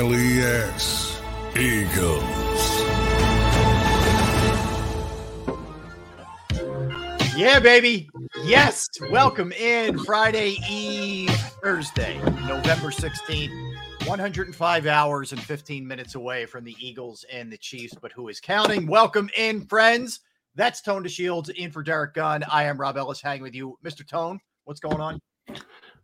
G L E S. Eagles. Yeah, baby. Yes. Welcome in Friday Eve, Thursday, November 16th. 105 hours and 15 minutes away from the Eagles and the Chiefs, but who is counting? Welcome in, friends. That's Tone DeShields in for Derrick Gunn. I am Rob Ellis hanging with you. Mr. Tone, what's going on?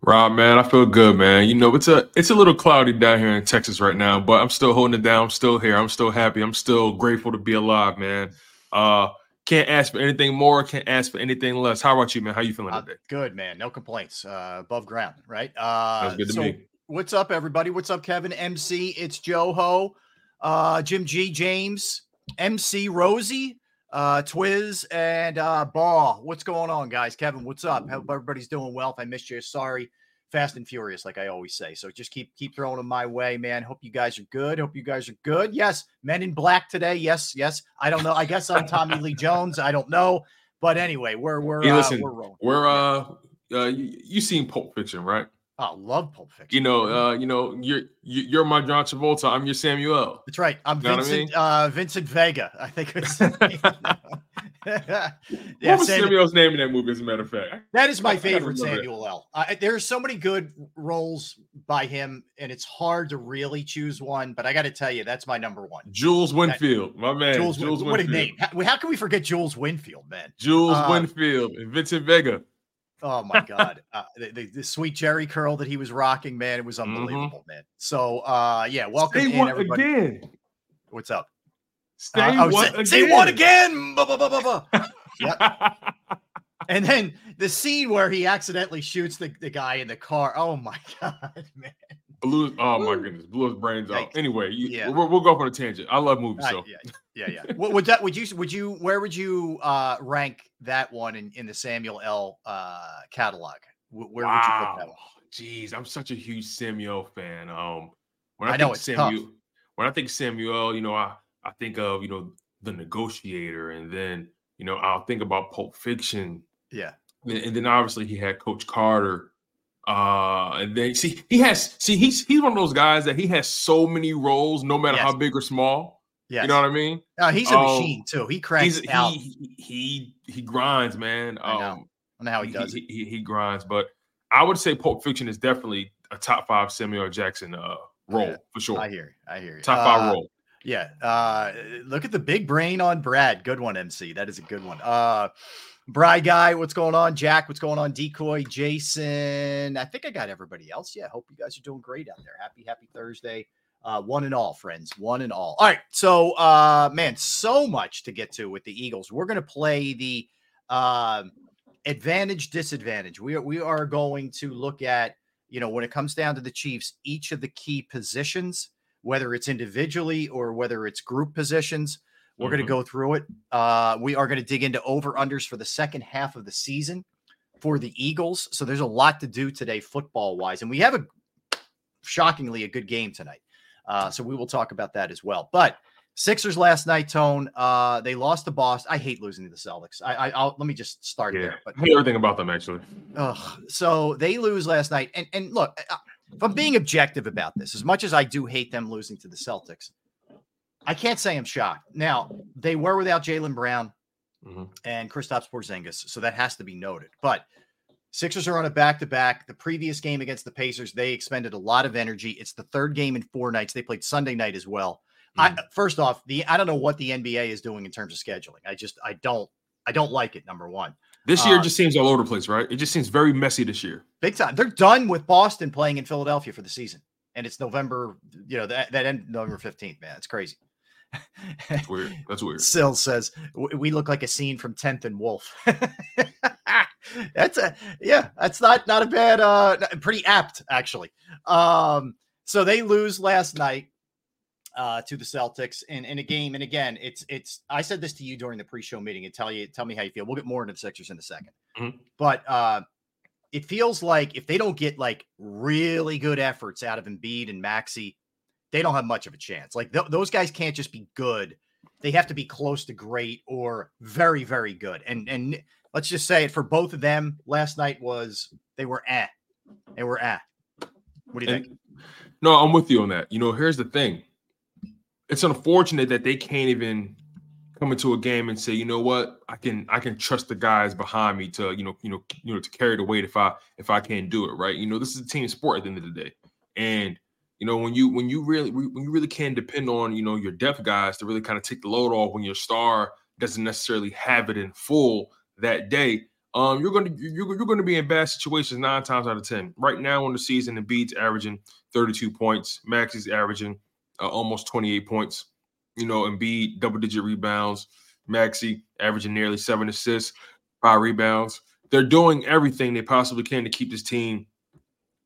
Rob, man, I feel good, man. You know, it's a it's a little cloudy down here in Texas right now, but I'm still holding it down. I'm still here. I'm still happy. I'm still grateful to be alive, man. Uh can't ask for anything more, can't ask for anything less. How about you, man? How you feeling Uh, today? good, man. No complaints. Uh, above ground, right? Uh, Sounds good to so me. What's up, everybody? What's up, Kevin? MC, it's Joe Ho, uh, Jim G, James, MC, Rosie, uh, Twiz, and uh, Ball. What's going on, guys? Kevin, what's up? Hope everybody's doing well. If I missed you, sorry. Fast and furious, like I always say. So just keep keep throwing them my way, man. Hope you guys are good. Hope you guys are good. Yes, Men in Black today. Yes, yes. I don't know. I guess I'm Tommy Lee Jones. I don't know, but anyway, we're we're Hey, uh, we're rolling. We're uh uh you, you seen Pulp Fiction, right? Oh, love Pulp Fiction. You know, uh, you know, you're you- you're my John Travolta, I'm your Samuel. That's right. I'm Know what I Vincent. mean? uh, Vincent Vega. I think it's. yeah, what was Sam- Samuel's name in that movie, as a matter of fact? that is my gotta favorite. Samuel L. Uh, there's so many good roles by him, and it's hard to really choose one. But I got to tell you, that's my number one. Jules Winfield, my man. Jules, Jules, Win- what a name! How, how can we forget Jules Winfield, man? Jules Uh, Winfield and Vincent Vega. Oh my god, uh, the, the, the sweet Jerry curl that he was rocking, man, it was Mhm. unbelievable, man. So, uh, yeah, welcome Say in, what everybody. again? What's up? Say Uh, oh, what say, again? say again? Ba. And then the scene where he accidentally shoots the, the guy in the car. Oh my god, man! Blew, oh my goodness, blew his brains out. Yikes. Anyway, you, Yeah. we'll, we'll go off on a tangent. I love movies, Uh, so yeah, yeah, yeah. What would that? Would you? Would you? Where would you uh, rank that one in, in the Samuel L. Uh, catalog? Wh- Where would you put that one? Jeez, I'm such a huge Samuel fan. Um, when I, I know, think it's tough. Samuel, when I think Samuel, you know, I I think of you know the Negotiator, and then you know I'll think about Pulp Fiction, Yeah, and, and then obviously he had Coach Carter. Uh, and then see he has see he's he's one of those guys that he has so many roles, no matter how big or small. yeah. You know what I mean? Uh, he's a Um, machine too. He cranks He's, out. he, he he he grinds, man. I know. Um, I know how he does it. He, he, he grinds, but I would say Pulp Fiction is definitely a top five Samuel Jackson uh role Yeah, for sure. I hear. you, I hear. you. top five Uh, role. Yeah. Uh look at the big brain on Brad. Good one, MC. That is a good one. Uh Bry guy, what's going on? Jack, what's going on? Decoy, Jason. I think I got everybody else. Yeah, hope you guys are doing great out there. Happy, happy Thursday. Uh, one and all, friends. One and all. All right. So uh man, so much to get to with the Eagles. We're gonna play the um advantage, disadvantage. We are we are going to look at, you know, when it comes down to the Chiefs, each of the key positions whether it's individually or whether it's group positions. We're going Mhm. to go through it. Uh, we are going to dig into over unders for the second half of the season for the Eagles. So there's a lot to do today, football wise, and we have a shockingly a good game tonight. Uh, so we will talk about that as well. But Sixers last night, Tone. Uh, they lost to Boston. I hate losing to the Celtics. I, I will let me just start Yeah, there. But I hate everything about them actually. Ugh. so they lose last night, and and look, if I'm being objective about this, as much as I do hate them losing to the Celtics, I can't say I'm shocked. Now they were without Jaylen Brown Mhm. and Kristaps Porzingis, so that has to be noted. But Sixers are on a back to back. The previous game against the Pacers, they expended a lot of energy. It's the third game in four nights. They played Sunday night as well. I first off, the I don't know what the NBA is doing in terms of scheduling. I just I don't I don't like it. Number one, This year Uh, just seems all over the place, right? It just seems very messy this year. big time. They're done with Boston playing in Philadelphia for the season, and it's November. You know that that end November fifteenth. Man, it's crazy. It's weird. That's weird. Sill says we look like a scene from Tenth and Wolf. that's a yeah. That's not not a bad. uh Pretty apt actually. Um, so they lose last night uh to the Celtics in in a game, and again, it's it's. I said this to you during the pre-show meeting, and tell you tell me how you feel. We'll get more into the Sixers in a 2nd Mhm. but uh it feels like if they don't get like really good efforts out of Embiid and Maxey, they don't have much of a chance. Like th- those guys can't just be good; they have to be close to great or very, very good. And and let's just say it for both of them. Last night was they were at, they were at. What do you think? No, I'm with you on that. You know, here's the thing. It's unfortunate that they can't even come into a game and say, you know what, I can I can trust the guys behind me to, you know, you know, you know, to carry the weight if I if I can't do it, right? You know, this is a team sport at the end of the day. And you know, when you when you really when you really can depend on, you know, your depth guys to really kind of take the load off when your star doesn't necessarily have it in full that day, um, you're going to you're, you're going to be in bad situations nine times out of ten. Right now on the season, Embiid's averaging 32 points. Maxey's averaging uh, almost 28 points. You know, Embiid double digit rebounds. Maxey averaging nearly seven assists, five rebounds. They're doing everything they possibly can to keep this team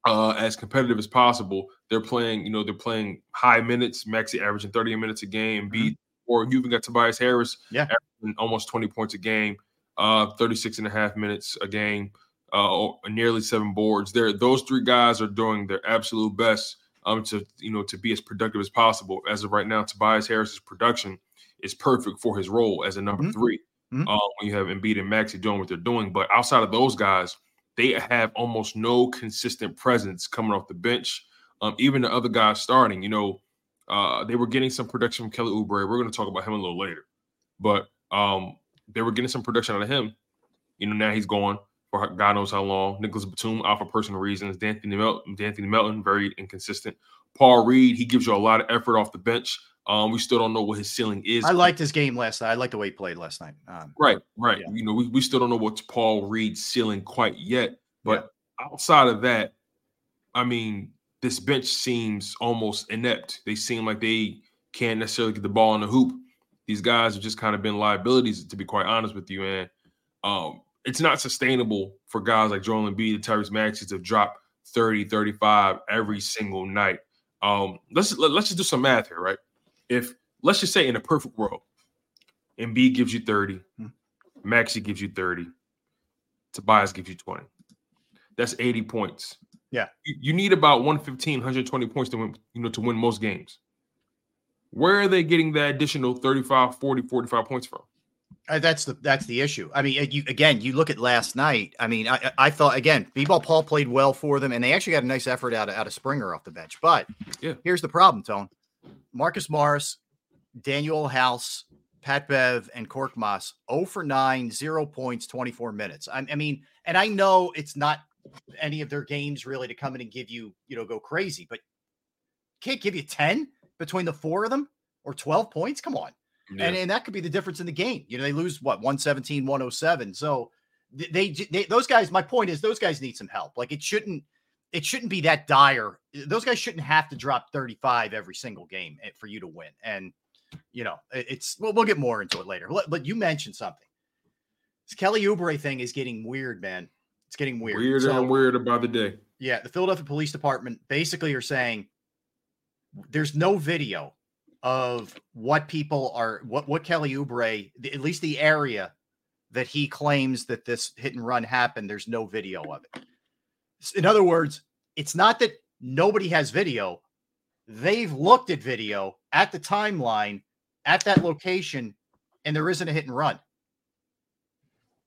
uh, as competitive as possible. They're playing, you know, they're playing high minutes. Maxey averaging 30 minutes a game. Embiid, or you even got Tobias Harris, Yeah. averaging almost 20 points a game, uh, 36 and a half minutes a game, uh, nearly seven boards. There, those three guys are doing their absolute best um, to you know to be as productive as possible. As of right now, Tobias Harris's production is perfect for his role as a number Mhm. 3 Mhm. Uh, when you have Embiid and Maxey doing what they're doing, but outside of those guys, they have almost no consistent presence coming off the bench. Um, even the other guys starting, you know, uh, they were getting some production from Kelly Oubre. We're going to talk about him a little later, but um, they were getting some production out of him. You know, now he's gone for God knows how long. Nicolas Batum out for personal reasons. De'Anthony Melton, De'Anthony Melton, very inconsistent. Paul Reed, he gives you a lot of effort off the bench. Um, we still don't know what his ceiling is. I liked his game last night. I liked the way he played last night. Um, Right, right. Yeah. You know, we, we still don't know what's Paul Reed's ceiling quite yet. But outside of that, I mean, this bench seems almost inept. They seem like they can't necessarily get the ball in the hoop. These guys have just kind of been liabilities, to be quite honest with you. And um, it's not sustainable for guys like Joel Embiid and Tyrese Maxey to drop 30, 35 every single night. Um, let's let, let's just do some math here, right? If let's just say in a perfect world, Embiid gives you 30, Hmm. Maxey gives you 30, Tobias gives you 20. That's 80 points. Yeah. You, you need about 115, 120 points to win, you know, to win most games. Where are they getting that additional 35, 40, 45 points from? Uh, that's the that's the issue. I mean, you again, you look at last night. I mean, I I- thought again, B-ball Paul played well for them, and they actually got a nice effort out of out of Springer off the bench. But Yeah. here's the problem, Tone. Marcus Morris, Danuel House, Pat Bev, and Korkmaz 0 for 9, zero points, 24 minutes. I, I mean, and I know it's not any of their games really to come in and give you, you know, go crazy, but can't give you 10 between the four of them or 12 points. Come on and, and that could be the difference in the game. You know, they lose what 117, 107. So th- they, they those guys, my point is those guys need some help. Like it shouldn't it shouldn't be that dire. Those guys shouldn't have to drop 35 every single game eh, for you to win. And you know, it's well, we'll get more into it later. But, but you mentioned something. This Kelly Oubre thing is getting weird, man. It's getting weird. weirder So- and weirder by the day. yeah, the Philadelphia Police Department basically are saying there's no video of what people are what what Kelly Oubre, at least the area that he claims that this hit and run happened, there's no video of it. In other words, it's not that nobody has video. They've looked at video at the timeline at that location, and there isn't a hit and run.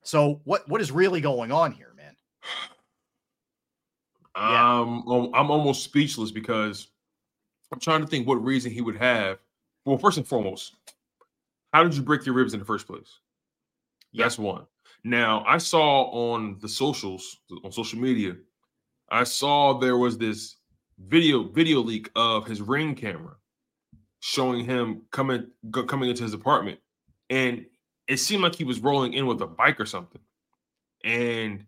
So what what is really going on here? Yeah. Um, I'm almost speechless because I'm trying to think what reason he would have. Well, first and foremost, how did you break your ribs in the first place? That's one. Now, I saw on the socials, on social media, I saw there was this video video leak of his ring camera showing him coming coming into his apartment, and it seemed like he was rolling in with a bike or something, and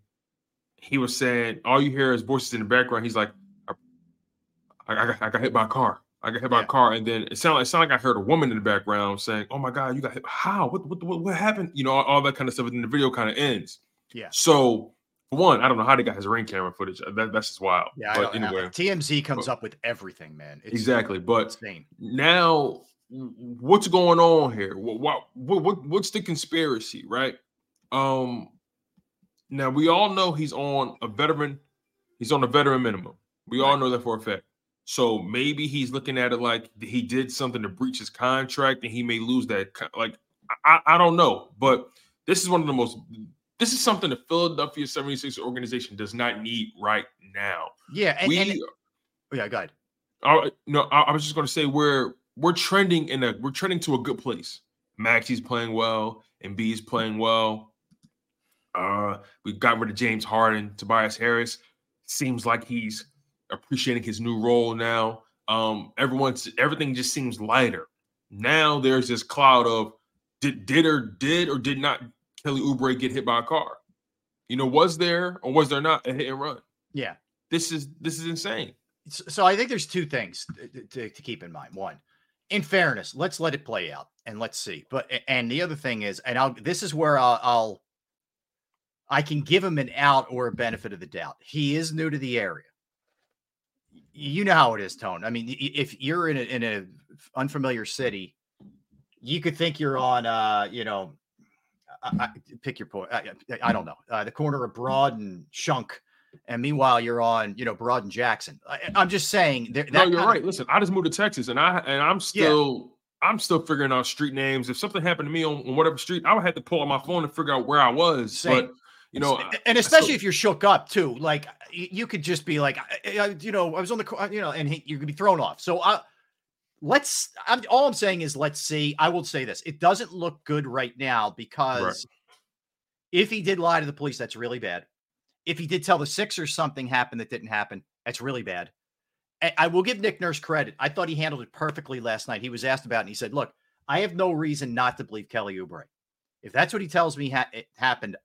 he was saying all you hear is voices in the background. He's like, I, I, got, I got hit by a car. I got hit by yeah. a car, and then it sounded, it sounded like I heard a woman in the background saying, "Oh my god, you got hit! How? What? What? What, what happened? You know, all, all, that kind of stuff." And then the video kind of ends. Yeah. So, for one, I don't know how they got his ring camera footage. That, that's just wild. Yeah. But anyway, TMZ comes but, up with everything, man. It's exactly. But insane. now, what's going on here? What, what? What? What's the conspiracy? Right. Um. Now we all know he's on a veteran. He's on a veteran minimum. We all know that for a fact. So maybe he's looking at it like he did something to breach his contract and he may lose that. Like, I, I don't know. But this is one of the most, this is something the Philadelphia 76 organization does not need right now. Yeah. And, we, and, oh, yeah, go ahead. I, no, I, I was just going to say we're, we're trending in a, we're trending to a good place. Maxey's playing well and B's playing well. Uh, we got rid of James Harden, Tobias Harris. Seems like he's appreciating his new role now. Um, everyone's everything just seems lighter. Now there's this cloud of did did or did or did not Kelly Oubre get hit by a car? You know, was there or was there not a hit and run? Yeah. This is this is insane. So I think there's two things to, to keep in mind. One, in fairness, let's let it play out and let's see. But and the other thing is, and I'll this is where I'll, I'll I can give him an out or a benefit of the doubt. He is new to the area you know how it is, Tone. I mean, if you're in a, in a unfamiliar city, you could think you're on, uh, you know, I, I, pick your point. I, I don't know, uh, the corner of Broad and Shunk, and meanwhile you're on, you know, Broad and Jackson. I, am just saying. That no, you're right. Of, Listen, I just moved to Texas, and I and I'm still. Yeah. I'm still figuring out street names. If something happened to me on, on, whatever street, I would have to pull out my phone and figure out where I was. Same. But you know, and especially if you're shook up too. Like you could just be like, you know, I was on the, you know, and he, you could be thrown off. So uh, let's. I'm, all I'm saying is, let's see. I will say this: it doesn't look good right now because right. if he did lie to the police, that's really bad. If he did tell the Sixers something happened that didn't happen, that's really bad. I will give Nick Nurse credit. I thought he handled it perfectly last night. He was asked about it and he said, Look, I have no reason not to believe Kelly Oubre. If that's what he tells me ha- it happened,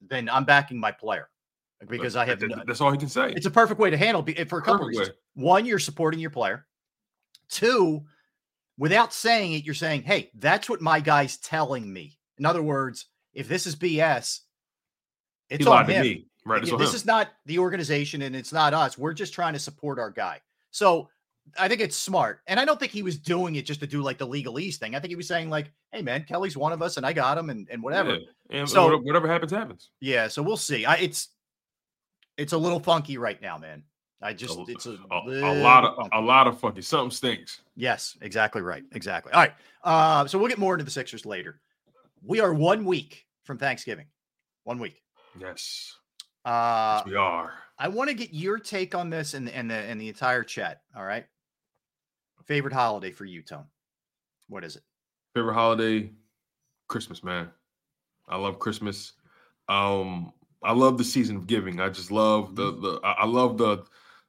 then I'm backing my player because I have. That's all he can say. It's a perfect way to handle for a couple reasons. Way. One, you're supporting your player. Two, without saying it, you're saying, "Hey, that's what my guy's telling me." In other words, if this is BS, it's on him. Right, this is not the organization and it's not us. We're just trying to support our guy. So I think it's smart. And I don't think he was doing it just to do like the legalese thing. I think he was saying, like, hey man, Kelly's one of us and I got him and, and whatever. Yeah. And so whatever happens, happens. Yeah. So we'll see. I it's it's a little funky right now, man. I just a, it's a, a, a lot of funky. a lot of funky. Something stinks. Yes, exactly right. Exactly. All right. Uh, so we'll get more into the Sixers later. We are one week from Thanksgiving. One week. Yes. Uh yes, we are. I want to get your take on this and and the and the entire chat. All right. Favorite holiday for you, Tone? What is it? Favorite holiday, Christmas, man. I love Christmas. Um, I love the season of giving. I just love the mm-hmm. the I love the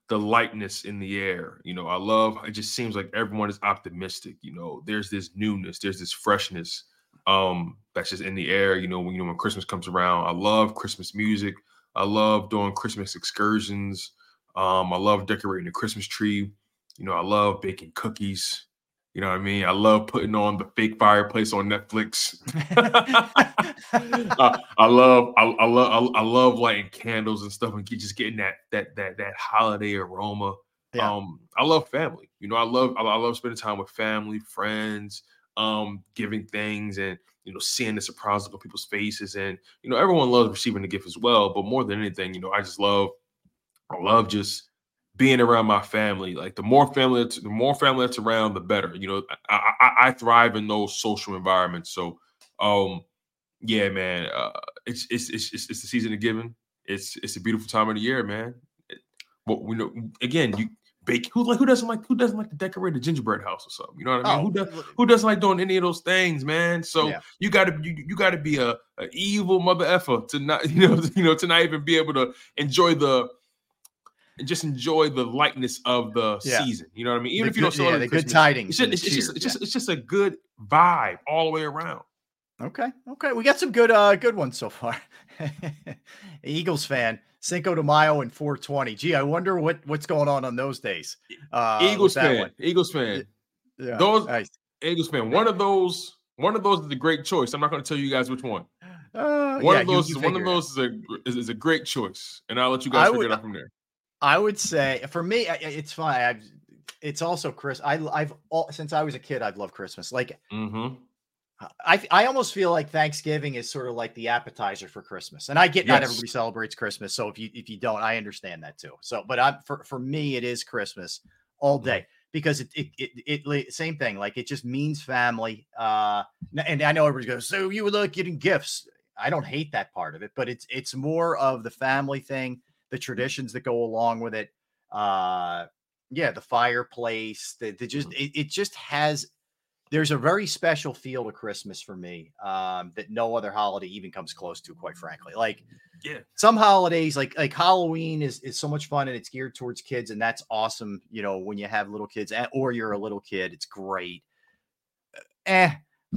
the lightness in the air. You know, I love it just seems like everyone is optimistic. You know, there's this newness, there's this freshness um that's just in the air. You know, when you know when Christmas comes around. I love Christmas music. I love doing Christmas excursions. Um, I love decorating the Christmas tree. You know, I love baking cookies. You know what I mean? I love putting on the fake fireplace on Netflix. uh, I love, I, I, love, I, love lighting candles and stuff, and just getting that that that that holiday aroma. Yeah. Um, I love family. You know, I love, I, I love spending time with family, friends, um, giving things, and you know, seeing the surprise look on people's faces, and you know, everyone loves receiving the gift as well. But more than anything, you know, I just love, I love just being around my family. Like the more family, the more family that's around, the better. You know, I, I, I thrive in those social environments. So, um, yeah, man, uh, it's, it's it's it's it's the season of giving. It's it's a beautiful time of the year, man. But we know again, you bake who like who doesn't like who doesn't like to decorate a gingerbread house or something? You know what I mean? Oh, who does who doesn't like doing any of those things, man? So Yeah. you gotta you, you gotta be a, a evil mother effer to not you know you know to not even be able to enjoy the and just enjoy the lightness of the Yeah. season. You know what I mean? Even The if you don't good- yeah, celebrate the good tidings It's just, it's, just, it's just it's just a good vibe all the way around. Okay. Okay. We got some good uh good ones so far. Eagles fan, Cinco de Mayo and 420. Gee, I wonder what what's going on on those days. Uh Eagles fan. Eagles fan, Yeah. Those- nice. Eagles fan. One of those, one of those is a great choice. I'm not going to tell you guys which one. Uh, One yeah, of those, you is one of figure it out. those is a is, is a great choice, and I'll let you I guys figure would- it out from there. I would say for me, it's fine. I've, it's also Chris. I, I've all since I was a kid, I've loved Christmas. Like Mm-hmm. I, I almost feel like Thanksgiving is sort of like the appetizer for Christmas. And I get not everybody celebrates Christmas, so if you if you don't, I understand that too. So, but I for for me, it is Christmas all Mhm. day because it it, it it same thing. Like it just means family. Uh, and I know everybody goes, so you would like getting gifts. I don't hate that part of it, but it's it's more of the family thing, the traditions that go along with it. Uh, yeah, the fireplace. The, the just it, it just has there's a very special feel to Christmas for me um, that no other holiday even comes close to, quite frankly. Like, Yeah. some holidays, like like Halloween, is is so much fun and it's geared towards kids, and that's awesome. You know, when you have little kids, or you're a little kid, it's great. Eh,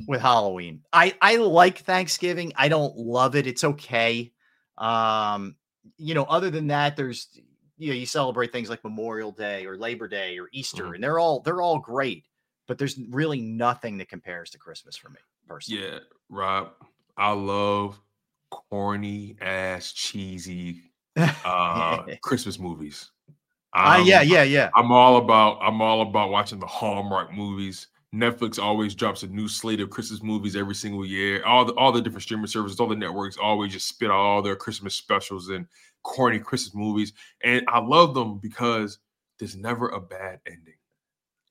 with Halloween, I I like Thanksgiving. I don't love it. It's okay. Um, you know, other than that, there's you know you celebrate things like Memorial Day or Labor Day or Easter, Mhm. and they're all they're all great but there's really nothing that compares to Christmas for me personally. Yeah, Rob, I love corny ass cheesy uh Christmas movies. Ah, I'm- yeah, yeah, yeah. I'm all about I'm all about watching the Hallmark movies. Netflix always drops a new slate of Christmas movies every single year. All the all the different streaming services, all the networks always just spit out all their Christmas specials and corny Christmas movies. And I love them because there's never a bad ending.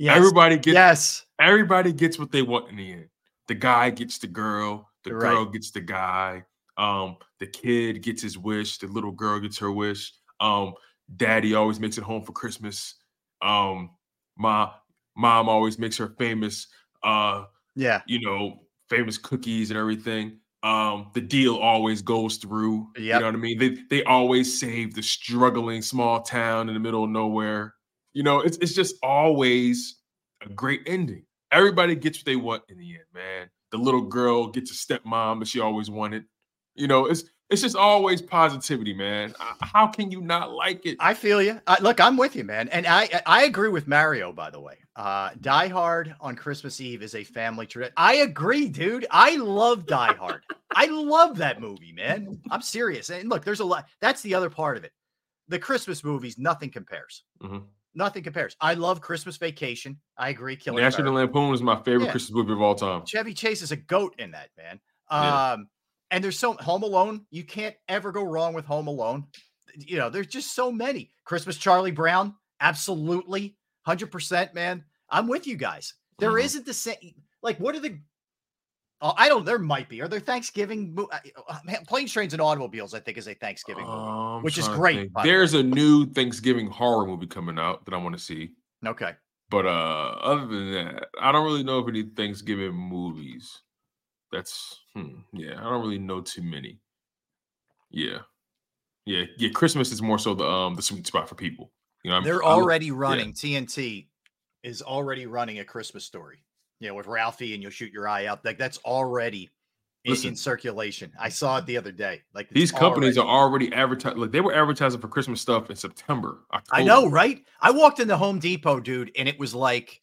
Yes. Everybody gets yes. everybody gets what they want in the end. The guy gets the girl, the Right. girl gets the guy. Um, the kid gets his wish, the little girl gets her wish. Um, daddy always makes it home for Christmas. Um, my mom always makes her famous uh, Yeah. you know, famous cookies and everything. Um, the deal always goes through. You know what I mean? They they always save the struggling small town in the middle of nowhere. You know, it's it's just always a great ending. Everybody gets what they want in the end, man. The little girl gets a stepmom that she always wanted. You know, it's it's just always positivity, man. Uh, How can you not like it? I feel you. I, look, I'm with you, man. And I I- agree with Mario, by the way. Uh, Die Hard on Christmas Eve is a family tradition. I agree, dude. I love Die Hard. I love that movie, man. I'm serious. And look, there's a lot. That's the other part of it. The Christmas movies, nothing compares. Mhm. Nothing compares. I love Christmas Vacation. I agree. Killing National Farrell. Lampoon is my favorite Yeah. Christmas movie of all time. Chevy Chase is a goat in that, man. Yeah. Um, and there's so Home Alone, you can't ever go wrong with Home Alone. You know, there's just so many. Christmas Charlie Brown, absolutely, hundred percent, man. I'm with you guys. There Mhm. not the same. Like, what are the? Oh, I don't. There might be. Are there Thanksgiving? mo- uh, uh, man, Planes, trains, and automobiles. I think is a Thanksgiving movie. Um, which is great, by the. There's a new Thanksgiving horror movie coming out that I want to see. Okay. But uh other than that, I don't really know of any Thanksgiving movies. That's hmm, yeah, I don't really know too many. Yeah. Yeah, yeah, Christmas is more so the um the sweet spot for people. You know, I'm- They're already running. TNT is already running a Christmas story. You know, with Ralphie and you'll shoot your eye out. Like that's already in, in circulation. I saw it the other day. Like These companies already- are already advertising like they were advertising for Christmas stuff in September. October. I know, right? I walked into Home Depot, dude, and it was like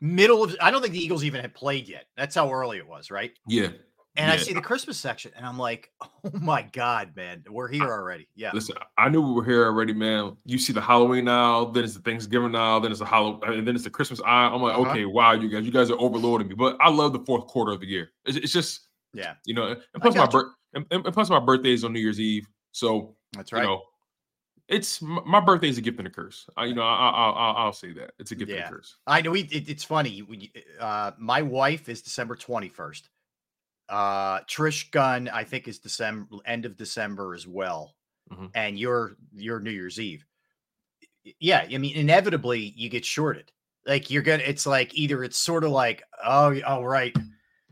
middle of. I don't think the Eagles even had played yet. That's how early it was, right? Yeah. And I see the Christmas section, and I'm like, oh my god, man, we're here already. Yeah, Listen, I knew we were here already, man. You see the Halloween aisle, then it's the Thanksgiving aisle, then it's the Halloween, and then it's the Christmas aisle. I'm like, Uh-huh. okay, wow, you guys, you guys are overloading me. But I love the fourth quarter of the year. It's, it's just, yeah, you know, and plus my birth, and, and plus my birthday is on New Year's Eve, so that's you right. know, it's my birthday is a gift and a curse. I, you know, I, will say that it's a gift yeah. and a curse. I know. It, it's funny. uh, my wife is December twenty first. Uh, Trish Gunn, I think, is December end of December as well, mm-hmm. and your your New Year's Eve. Yeah, I mean, inevitably you get shorted. Like you're gonna. It's like either it's sort of like, oh, oh, right,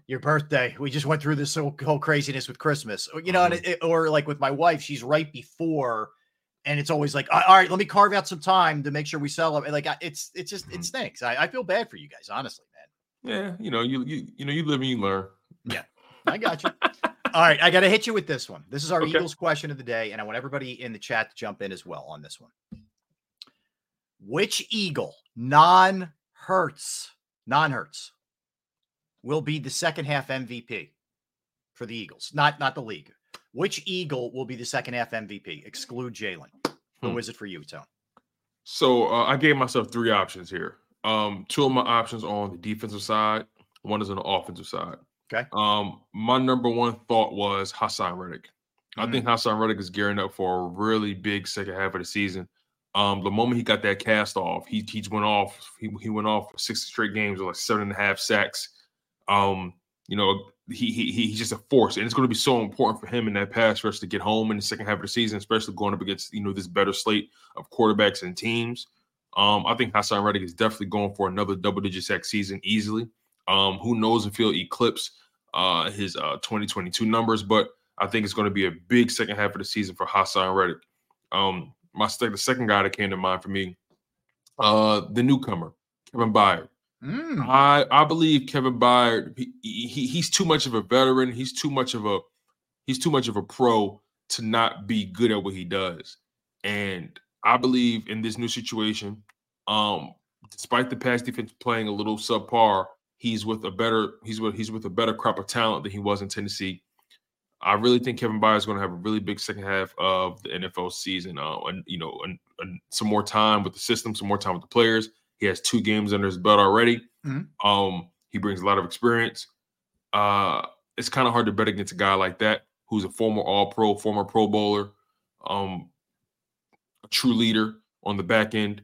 your birthday. We just went through this whole, whole craziness with Christmas, you know, mm-hmm. and it, or like with my wife, she's right before and it's always like, all right, let me carve out some time to make sure we sell them. Like, it's it's just mm-hmm. it stinks. I, I, feel bad for you guys, honestly, man. Yeah, you know, you you you know, you live and you learn. I got you. all right, I got to hit you with this one. This is our okay. Eagles question of the day, and I want everybody in the chat to jump in as well on this one. Which Eagle, non Hurts, non Hurts, will be the second half MVP for the Eagles? Not not the league. Which Eagle will be the second half MVP? Exclude Jalen. Who hmm. is it for you, Tone? So uh, I gave myself three options here. Um, two of my options are on the defensive side. One is on the offensive side. Okay. Um, my number one thought was Haason Reddick. Mm-hmm. I think Haason Reddick is gearing up for a really big second half of the season. Um, the moment he got that cast off, he he went off. He, he went off for six straight games with like seven and a half sacks. Um, you know, he, he he's just a force, and it's going to be so important for him in that pass rush to get home in the second half of the season, especially going up against you know this better slate of quarterbacks and teams. Um, I think Haason Reddick is definitely going for another double-digit sack season easily. Um, who knows if he'll eclipse uh, his uh, 2022 numbers, but I think it's going to be a big second half of the season for Haason Reddick. Um, my the second guy that came to mind for me, uh, the newcomer Kevin Byard. Mm. I I believe Kevin Byard. He, he, he's too much of a veteran. He's too much of a he's too much of a pro to not be good at what he does. And I believe in this new situation, um, despite the pass defense playing a little subpar, he's with a better he's with he's with a better crop of talent than he was in Tennessee. I really think Kevin Byard is going to have a really big second half of the NFL season. Uh, and you know, and, and some more time with the system, some more time with the players. He has two games under his belt already. Mm-hmm. Um, he brings a lot of experience. Uh, it's kind of hard to bet against a guy like that who's a former All Pro, former Pro Bowler, um, a true leader on the back end.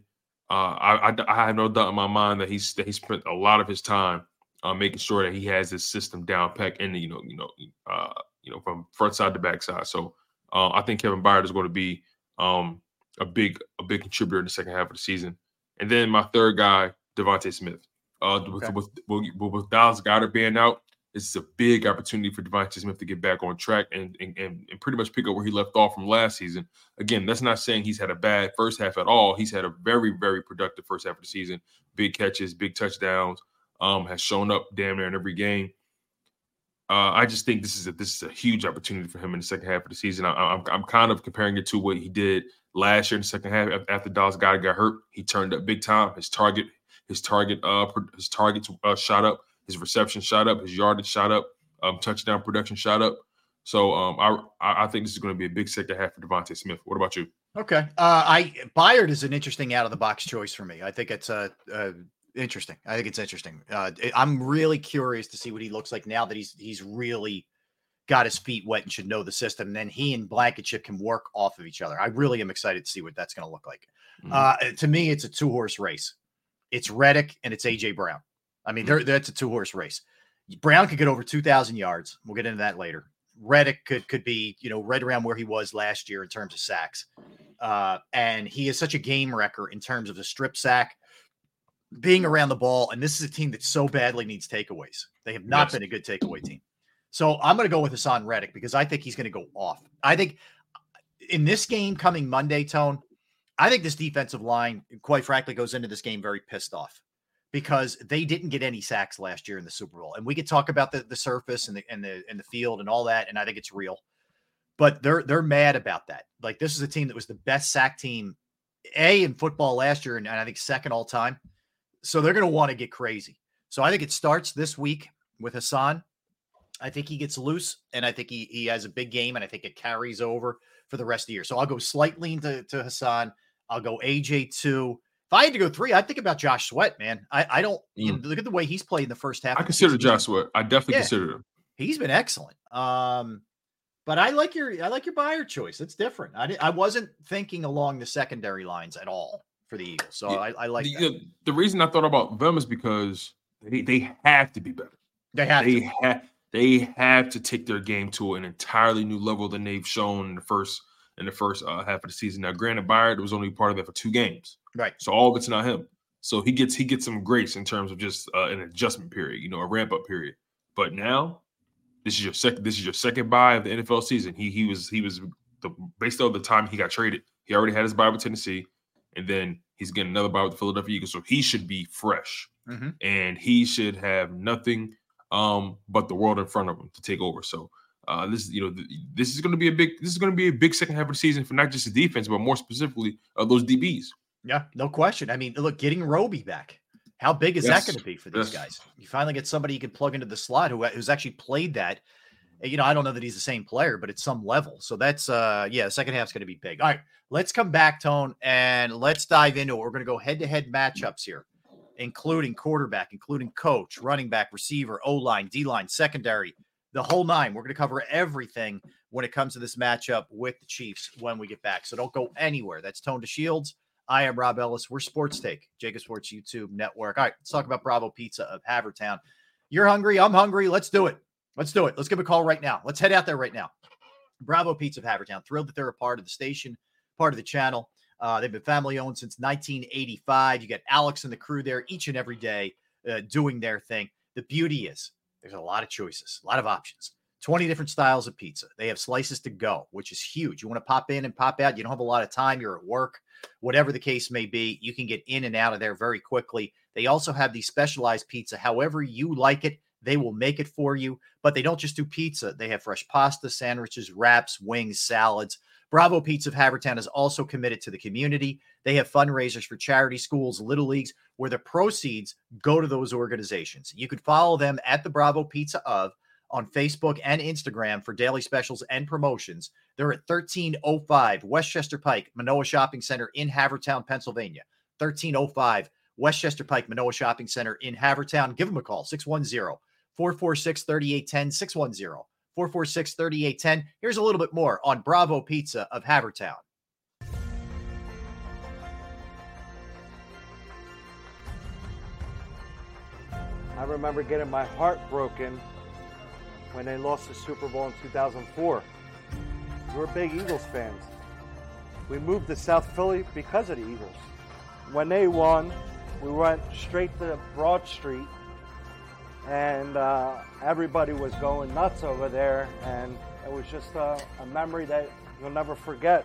Uh, I, I, I, have no doubt in my mind that he's that he spent a lot of his time uh, making sure that he has his system down pack and you know you know uh, you know from front side to back side. So uh, I think Kevin Byard is going to be um, a big a big contributor in the second half of the season. And then my third guy, DeVonta Smith. Uh, okay. with, with, with, Dallas Goedert being out, it's a big opportunity for DeVonta Smith to get back on track and, and, and pretty much pick up where he left off from last season. Again, that's not saying he's had a bad first half at all. He's had a very, very productive first half of the season. Big catches, big touchdowns. Um, has shown up damn near in every game. Uh, I just think this is a this is a huge opportunity for him in the second half of the season. I, I'm I'm kind of comparing it to what he did last year in the second half after Dallas Goedert got hurt. He turned up big time. His target his target uh his targets uh, shot up. His reception shot up. His yardage shot up. Um, touchdown production shot up. So um, I I think this is going to be a big second half for DeVonta Smith. What about you? Okay, uh, I Byard is an interesting out of the box choice for me. I think it's a, a interesting. I think it's interesting. Uh, I'm really curious to see what he looks like now that he's he's really got his feet wet and should know the system. And then he and Blankenship can work off of each other. I really am excited to see what that's going to look like. Mm-hmm. Uh, to me, it's a two horse race. It's Reddick and it's AJ Brown. I mean, that's a two horse race. Brown could get over 2,000 yards. We'll get into that later. Reddick could could be, you know, right around where he was last year in terms of sacks. Uh, and he is such a game wrecker in terms of the strip sack, being around the ball, and this is a team that so badly needs takeaways. They have not yes. been a good takeaway team. So I'm going to go with Haason Reddick because I think he's going to go off. I think in this game coming Monday, Tone, I think this defensive line, quite frankly, goes into this game very pissed off because they didn't get any sacks last year in the Super Bowl. And we could talk about the, the surface and the and the and the field and all that, and I think it's real. But they're they're mad about that. Like this is a team that was the best sack team, A in football last year, and, and I think second all time. So they're going to want to get crazy. So I think it starts this week with Haason. I think he gets loose, and I think he he has a big game, and I think it carries over for the rest of the year. So I'll go slightly into to Haason. I'll go AJ two. If I had to go three, I'd think about Josh Sweat, man. I, I don't mm. you know, look at the way he's played in the first half. I consider Josh Sweat. I definitely yeah, consider him. He's been excellent. Um, But I like your I like your Byard choice. It's different. I, I wasn't thinking along the secondary lines at all for the Eagles. So Yeah, I, I like the, that. the reason I thought about them is because they, they have to be better. They have they to. have they have to take their game to an entirely new level than they've shown in the first in the first uh, half of the season. Now, granted, Byard was only part of it for two games, Right. so all of it's not him. So he gets he gets some grace in terms of just uh, an adjustment period, you know, a ramp up period. But now, this is your second this is your second bye of the NFL season. He he was he was the based on the time he got traded, he already had his bye with Tennessee, and then he's getting another bye with the Philadelphia Eagles. So he should be fresh Mhm. and he should have nothing um but the world in front of him to take over. So uh this you know th- this is going to be a big this is going to be a big second half of the season for not just the defense but more specifically uh, those DBs. Yeah, no question. I mean, look, getting Roby back. How big is Yes, that going to be for these yes. guys? You finally get somebody you can plug into the slot who, who's actually played that. You know, I don't know that he's the same player, but at some level. So that's uh yeah, the second half's going to be big. All right, let's come back, Tone, and let's dive into it. We're going to go head-to-head matchups here, including quarterback, including coach, running back, receiver, O-line, D-line, secondary, the whole nine. We're going to cover everything when it comes to this matchup with the Chiefs when we get back. So don't go anywhere. That's Tone DeShields. I am Rob Ellis. We're Sports Take, JAKIB Sports YouTube Network. All right, let's talk about Bravo Pizza of Havertown. You're hungry. I'm hungry. Let's do it. Let's do it. Let's give a call right now. Let's head out there right now. Bravo Pizza of Havertown. Thrilled that they're a part of the station, part of the channel. Uh, they've been family owned since 1985. You got Alex and the crew there each and every day uh, doing their thing. The beauty is there's a lot of choices, a lot of options. 20 different styles of pizza. They have slices to go, which is huge. You want to pop in and pop out. You don't have a lot of time. You're at work, whatever the case may be. You can get in and out of there very quickly. They also have the specialized pizza. However, you like it, they will make it for you. But they don't just do pizza, they have fresh pasta, sandwiches, wraps, wings, salads. Bravo Pizza of Havertown is also committed to the community. They have fundraisers for charity schools, little leagues, where the proceeds go to those organizations. You could follow them at the Bravo Pizza of on Facebook and Instagram for daily specials and promotions. They're at 1305 Westchester Pike, Manoa Shopping Center in Havertown, Pennsylvania. 1305 Westchester Pike, Manoa Shopping Center in Havertown. Give them a call 610 446 3810. 610 446 3810. Here's a little bit more on Bravo Pizza of Havertown. I remember getting my heart broken when they lost the Super Bowl in 2004. We're big Eagles fans. We moved to South Philly because of the Eagles. When they won, we went straight to Broad Street, and uh, everybody was going nuts over there, and it was just a, a memory that you'll never forget.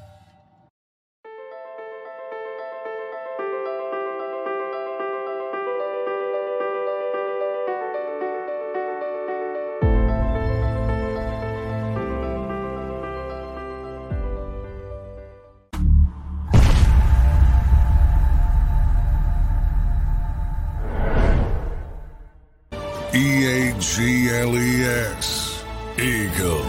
G L S. Eagles.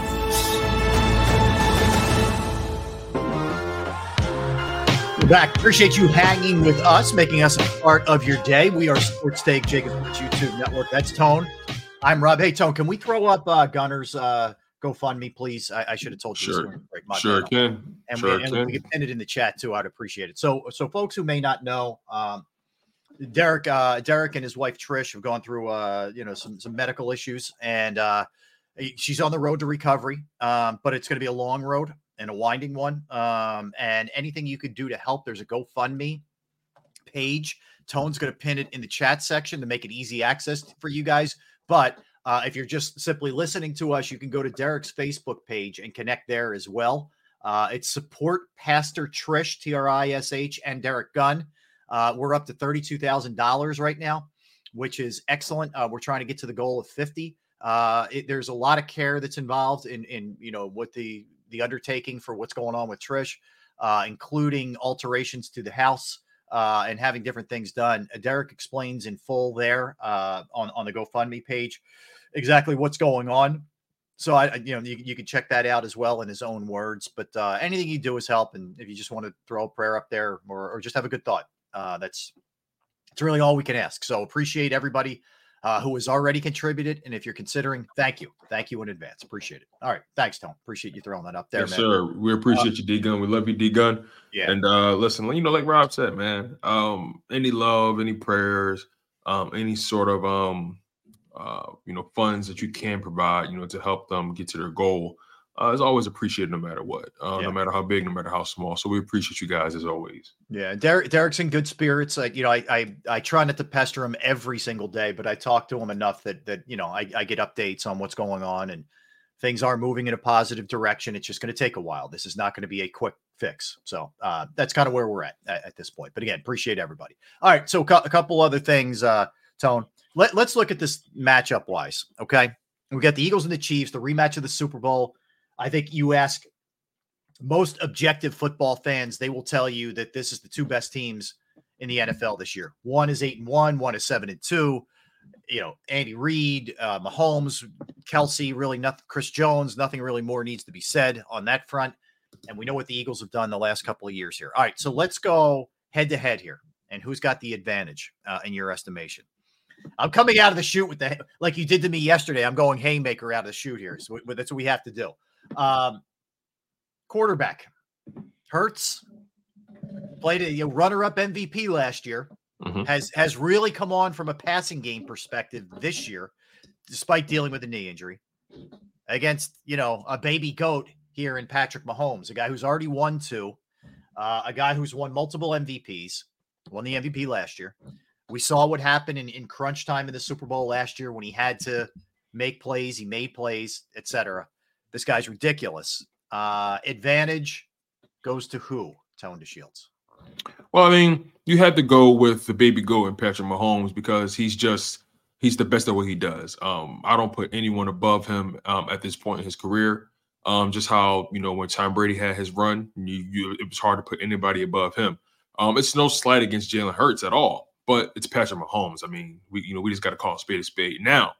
We're back. Appreciate you hanging with us, making us a part of your day. We are Sports Take JAKIB Sports YouTube Network. That's Tone. I'm Rob. Hey, Tone, can we throw up uh, Gunners uh, GoFundMe, please? I, I should have told you. Sure. during the break. My Sure bad. can. And, Sure we, and can. we can pin it in the chat too. I'd appreciate it. So, so folks who may not know, um, Derrick, uh, Derrick and his wife Trish have gone through, uh, you know, some some medical issues, and uh, she's on the road to recovery. Um, but it's going to be a long road and a winding one. Um, and anything you could do to help, there's a GoFundMe page. Tone's going to pin it in the chat section to make it easy access for you guys. But uh, if you're just simply listening to us, you can go to Derrick's Facebook page and connect there as well. Uh, it's support Pastor Trish, T R I S H, and Derrick Gunn. Uh, we're up to $32,000 right now, which is excellent. Uh, we're trying to get to the goal of 50. Uh, it, there's a lot of care that's involved in, in, you know, what the, the undertaking for what's going on with Trish, uh, including alterations to the house uh, and having different things done. Uh, Derrick explains in full there on, on the GoFundMe page exactly what's going on. So I- you know, you, you can check that out as well in his own words. But uh, anything you do is help, and if you just want to throw a prayer up there or, or just have a good thought, uh, that's it's really all we can ask. So appreciate everybody uh, who has already contributed, and if you're considering, thank you, thank you in advance. Appreciate it. All right, thanks, Tom. Appreciate you throwing that up there, yes, man. sir. We appreciate you, D Gunn. We love you, D Gunn. Yeah. And uh listen, you know, like Rob said, man, um, any love, any prayers, um, any sort of um uh, you know, funds that you can provide, you know, to help them get to their goal, uh, is always appreciated no matter what, uh, Yeah. no matter how big, no matter how small. So we appreciate you guys as always. Yeah, Derrick, Derrick's in good spirits. Like you know, I, I I try not to pester him every single day, but I talk to him enough that that you know I, I get updates on what's going on and things are moving in a positive direction. It's just going to take a while. This is not going to be a quick fix. So uh, that's kind of where we're at, at at this point. But again, appreciate everybody. All right, so cou- a couple other things, uh, Tone. Let, let's look at this matchup wise. Okay, we got the Eagles and the Chiefs, the rematch of the Super Bowl. I think you ask most objective football fans, they will tell you that this is the two best teams in the NFL this year. One is eight and one, one is seven and two. You know, Andy Reid, uh, Mahomes, Kelce, really nothing. Chris Jones, nothing really more needs to be said on that front. And we know what the Eagles have done the last couple of years here. All right, so let's go head to head here. And who's got the advantage uh, in your estimation? I'm coming out of the shoot with the like you did to me yesterday. I'm going haymaker out of the shoot here. So that's what we have to do. Um, quarterback Hurts played a you know, runner-up MVP last year. Mhm. Has has really come on from a passing game perspective this year, despite dealing with a knee injury against you know a baby goat here in Patrick Mahomes, a guy who's already won two, uh, a guy who's won multiple MVPs, won the MVP last year. We saw what happened in, in crunch time in the Super Bowl last year when he had to make plays, he made plays, etc. This guy's ridiculous. Uh, advantage goes to who? Tone DeShields. Well, I mean, you had to go with the baby goat and Patrick Mahomes because he's just he's the best at what he does. Um, I don't put anyone above him um, at this point in his career. Um, just how you know when Tom Brady had his run, you, you, it was hard to put anybody above him. Um, it's no slight against Jalen Hurts at all, but it's Patrick Mahomes. I mean, we you know we just got to call a spade a spade. Now,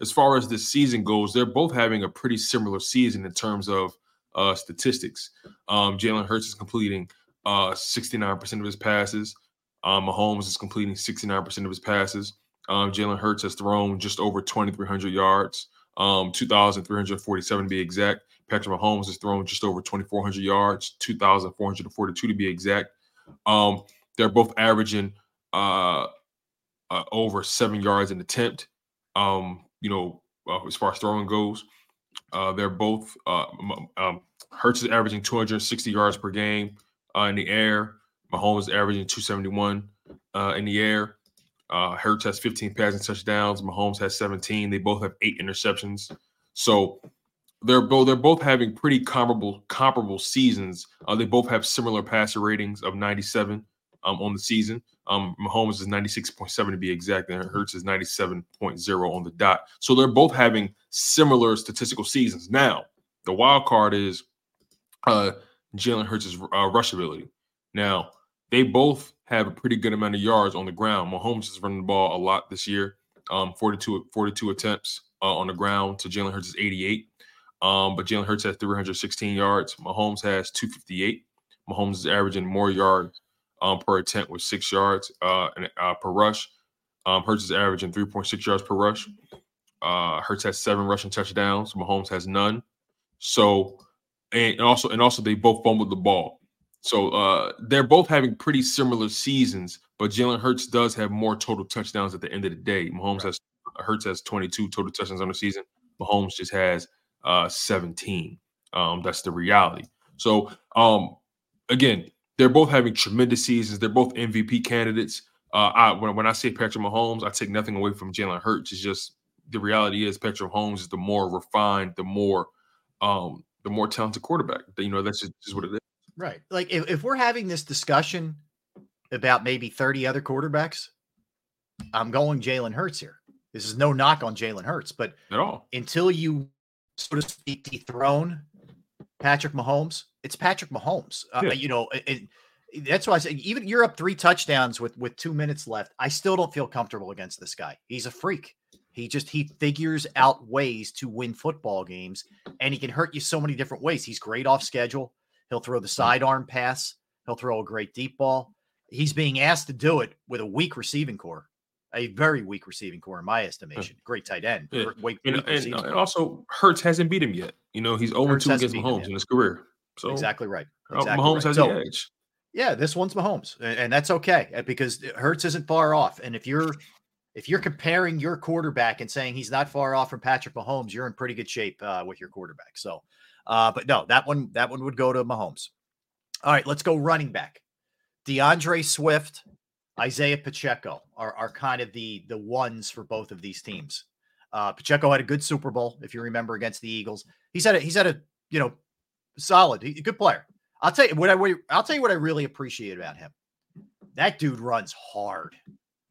as far as this season goes, they're both having a pretty similar season in terms of uh, statistics. Um, Jalen Hurts is completing uh, 69% of his passes. Um, Mahomes is completing 69% of his passes. Um, Jalen Hurts has thrown just over 2,300 yards, um, 2,347 to be exact. Patrick Mahomes has thrown just over 2,400 yards, 2,442 to be exact. Um, they're both averaging uh, uh, over seven yards an attempt. Um, you know, uh, as far as throwing goes, uh, they're both uh, um, Hurts is averaging 260 yards per game uh, in the air. Mahomes is averaging 271 uh, in the air. Uh, Hurts has 15 passing touchdowns. Mahomes has 17. They both have eight interceptions. So they're both they're both having pretty comparable comparable seasons. Uh, they both have similar passer ratings of 97 um, on the season. Um, Mahomes is 96.7 to be exact, and Hurts is 97.0 on the dot. So they're both having similar statistical seasons. Now, the wild card is uh, Jalen Hurts' uh, rush ability. Now, they both have a pretty good amount of yards on the ground. Mahomes is running the ball a lot this year, um, 42, 42 attempts uh, on the ground to Jalen Hurts' 88. Um, but Jalen Hurts has 316 yards. Mahomes has 258. Mahomes is averaging more yards um, per attempt with six yards uh, and, uh, per rush. Um, Hurts is averaging 3.6 yards per rush. Uh, Hurts has seven rushing touchdowns. Mahomes has none. So, and also, and also, they both fumbled the ball. So uh, they're both having pretty similar seasons, but Jalen Hurts does have more total touchdowns at the end of the day. Mahomes right. has Hurts has 22 total touchdowns on the season. Mahomes just has uh, 17. Um, that's the reality. So um, again, they're both having tremendous seasons. They're both MVP candidates. Uh, I, when, when I say Patrick Mahomes, I take nothing away from Jalen Hurts. It's just the reality is Patrick Mahomes is the more refined, the more um, the more talented quarterback. You know, that's just, just what it is. Right. Like if, if we're having this discussion about maybe 30 other quarterbacks, I'm going Jalen Hurts here. This is no knock on Jalen Hurts, but at all until you so to speak dethrone Patrick Mahomes, it's Patrick Mahomes. Uh, You know, it, it, that's why I say even you're up three touchdowns with with two minutes left. I still don't feel comfortable against this guy. He's a freak. He just he figures out ways to win football games, and he can hurt you so many different ways. He's great off schedule. He'll throw the sidearm pass. He'll throw a great deep ball. He's being asked to do it with a weak receiving core, a very weak receiving core in my estimation. Great tight end. Yeah. Weak, and, weak and, and, also, Hurts hasn't beat him yet. You know, he's 0 2 against Mahomes in his career. So exactly right. uh, Exactly Mahomes right. has So, the edge. Yeah, this one's Mahomes, and, that's okay uh, because Hurts isn't far off. And if you're if you're comparing your quarterback and saying he's not far off from Patrick Mahomes, you're in pretty good shape uh, with your quarterback. So, uh, but no, that one that one would go to Mahomes. All right, let's go running back. D'Andre Swift, Isaiah Pacheco are, are kind of the the ones for both of these teams. Uh, Pacheco had a good Super Bowl, if you remember, against the Eagles. He's had a he's had a you know solid, he, good player. I'll tell you what I what- I'll tell you what I really appreciate about him. That dude runs hard.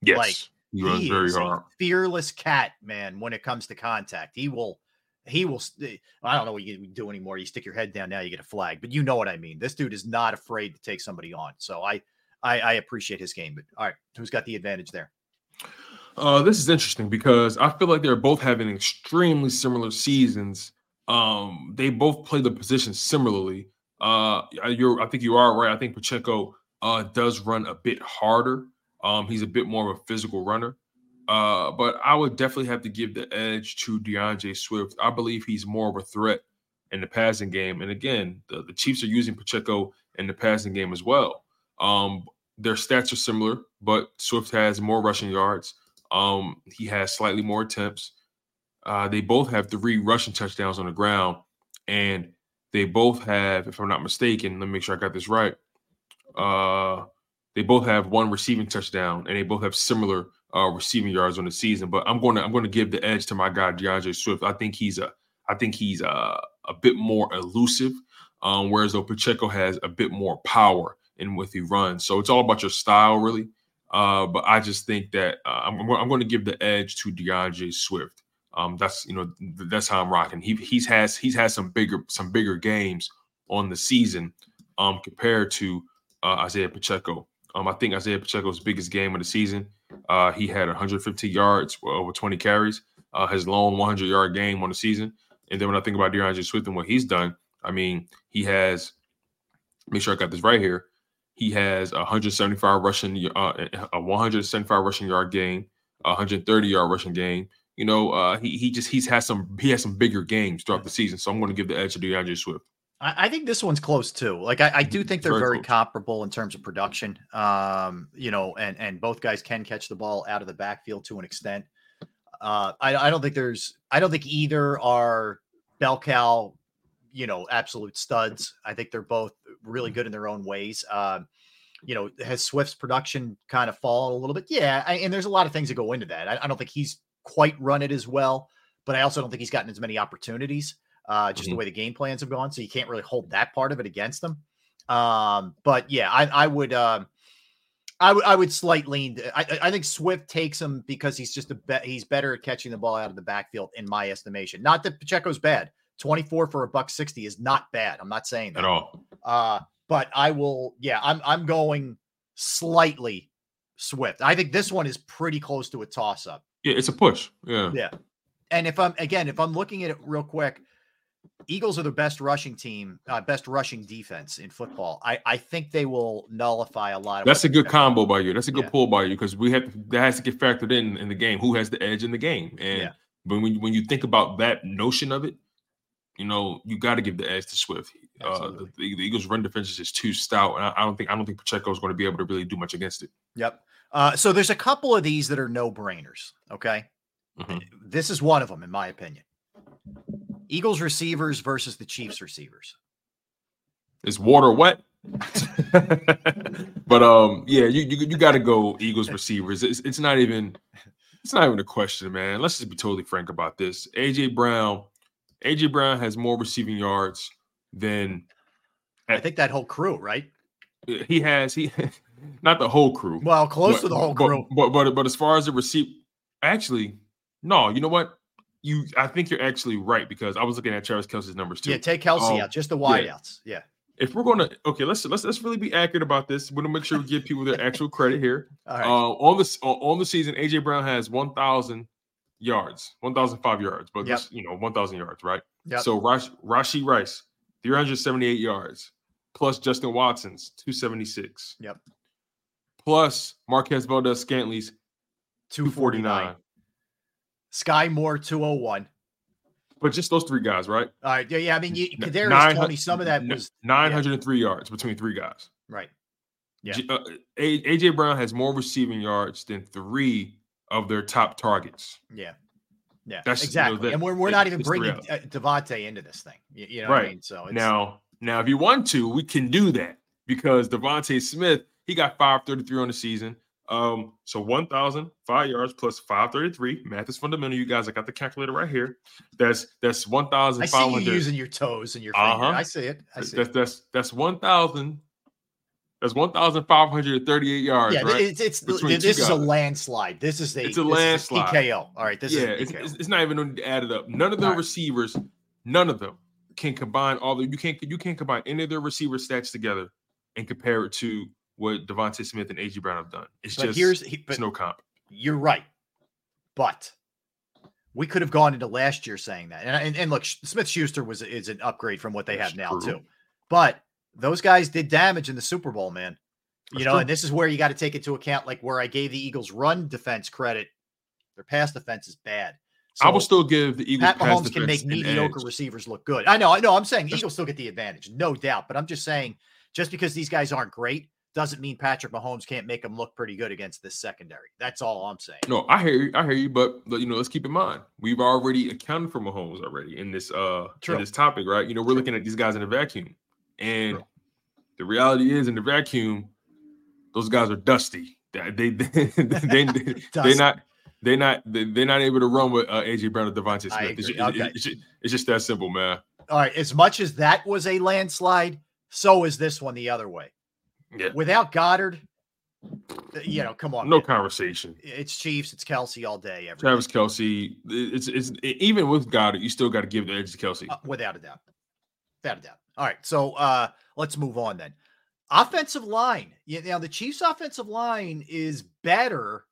Yes. like he runs very is a hard. fearless cat, man. When it comes to contact, he will he will. I don't know what you do anymore. You stick your head down now, you get a flag, but you know what I mean. This dude is not afraid to take somebody on. So I I, I appreciate his game. But all right, who's got the advantage there? Uh, this is interesting because I feel like they're both having extremely similar seasons. Um, they both play the position similarly. Uh, you're, I think you are right. I think Pacheco uh, does run a bit harder. Um, he's a bit more of a physical runner. Uh, but I would definitely have to give the edge to D'Andre Swift. I believe he's more of a threat in the passing game. And again, the, the Chiefs are using Pacheco in the passing game as well. Um, their stats are similar, but Swift has more rushing yards. Um, he has slightly more attempts. Uh, they both have three rushing touchdowns on the ground, and they both have, if I'm not mistaken, let me make sure I got this right. Uh, they both have one receiving touchdown, and they both have similar uh, receiving yards on the season. But I'm going to I'm going to give the edge to my guy D'Andre Swift. I think he's a I think he's a, a bit more elusive, um, whereas though Pacheco has a bit more power and with he runs. So it's all about your style, really. Uh, but I just think that uh, I'm, I'm going to give the edge to D'Andre Swift. Um, that's you know th- that's how I'm rocking. He he's has he's had some bigger some bigger games on the season um, compared to uh, Isaiah Pacheco. Um, I think Isaiah Pacheco's biggest game of the season. Uh, he had 150 yards over 20 carries. Uh, his lone 100 yard game on the season. And then when I think about D'Andre Swift and what he's done, I mean, he has. Make sure I got this right here. He has 175 rushing, uh, a 175 rushing yard game, 130 yard rushing game. You know, uh, he he just he's had some he has some bigger games throughout the season. So I'm going to give the edge to D'Andre Swift. I, I think this one's close too. Like I, I do think they're Very very, comparable in terms of production. Um, you know, and and both guys can catch the ball out of the backfield to an extent. Uh, I, I don't think there's I don't think either are bell cow, you know, absolute studs. I think they're both really good in their own ways. Um, you know, has Swift's production kind of fallen a little bit? Yeah, I, and there's a lot of things that go into that. I, I don't think he's quite run it as well, but I also don't think he's gotten as many opportunities. Uh, just the Mhm. way the game plans have gone, so you can't really hold that part of it against them. Um, but yeah, I, I would, um, I would, I would slight lean. I, I- I think Swift takes him because he's just a bet. He's better at catching the ball out of the backfield, in my estimation. Not that Pacheco's bad. Twenty four for a buck sixty is not bad. I'm not saying that At all. uh, but I will, yeah, I'm I'm going slightly Swift. I think this one is pretty close to a toss up. Yeah, it's a push. Yeah. Yeah. And if I'm again, if I'm looking at it real quick, Eagles are the best rushing team, uh, best rushing defense in football. I I think they will nullify a lot of. That's a good combo by you. That's a good Yeah. pull by you because we have that has to get factored in in the game. Who has the edge in the game? And Yeah. when when when you think about that notion of it, you know you got to give the edge to Swift. Uh, the, the Eagles' run defense is just too stout, and I, I don't think I don't think Pacheco is going to be able to really do much against it. Yep. Uh, so there's a couple of these that are no brainers. Okay. Mhm. This is one of them, in my opinion. Eagles receivers versus the Chiefs receivers. Is water wet? but um, yeah, you you, you got to go Eagles receivers. It's, it's not even it's not even a question, man. Let's just be totally frank about this. AJ Brown, AJ Brown has more receiving yards than I think that whole crew, right? he has. He not the whole crew. Well, close but- to the whole but- crew. But but but as far as the receive, actually, no. You know what? You I think you're actually right because I was looking at Travis Kelce's numbers too. Yeah, take Kelce Um, out, just the yeah. wideouts. Yeah. if we're gonna okay, let's let's let's really be accurate about this. We're gonna make sure we give people their actual credit here. All right. Uh, on this on, on the season, AJ Brown has one thousand yards, one thousand five yards, but Yep. just, you know, one thousand yards, right? Yep. So Rash, Rashee Rice, three hundred seventy eight yards, plus Justin Watson's two seventy six, Yep. plus Marquez Valdes-Scantling's two forty 249. Sky Moore 201. But just those three guys, right? All right. Yeah, yeah. I mean, you, Kadarius told me some of that was 903 yards between three guys. right. Yeah. J- uh, AJ Brown has more receiving yards than three of their top targets. Yeah. Yeah. That's, you know, exactly. that- and we're, we're not even bringing uh, DeVonta into this thing. You, you know right what I mean? So it's, now, now, if you want to, we can do that because DeVonta Smith he got 533 on the season. Um, so 1,005 yards plus 533. Math is fundamental. You guys, I got the calculator right here. That's that's I see you using your toes and your finger. Uh-huh. I see it. I see That's it. that's that's 1,000. That's 1,538 yards. Yeah, right? it's it's this is a landslide. This is a It's a landslide. TKO. All right, this yeah, is it's, it's, not even going to add it up. None of the right. receivers, none of them can combine all the you can't you can't combine any of their receiver stats together and compare it to what DeVonta Smith and AJ Brown have done. It's But just here's he- it's no comp. You're right, but we could have gone into last year saying that. And and, and look, Smith Schuster was is an upgrade from what they have now true. too. But those guys did damage in the Super Bowl, man. You know, true. and this is where you got to take into account, like where I gave the Eagles run defense credit, their pass defense is bad. I will still give the Eagles Pat Mahomes can make mediocre edge. receivers look good. I know, I know. I'm saying Eagles still get the advantage, no doubt. But I'm just saying, just because these guys aren't great doesn't mean Patrick Mahomes can't make them look pretty good against this secondary. That's all I'm saying. No, I hear you. I hear you, but you know, let's keep in mind we've already accounted for Mahomes already in this uh True. in this topic, right? You know, we're looking at these guys in a vacuum, and the reality is, in the vacuum, those guys are dusty. They they they, they, Dusty. not they're not they, they're not able to run with uh, AJ Brown or DeVonta Smith. It's, Okay. it's it's just that simple, man. All right. As much as that was a landslide, so is this one the other way. Yeah. Without Goedert, you know, come on. No man. conversation. It's Chiefs, it's Kelce all day. Every Travis Kelce, it's it's even with Goedert, you still got to give the edge to Kelce. Uh, without a doubt. Without a doubt. All right. So uh let's move on then. Offensive line. Now the Chiefs offensive line is better,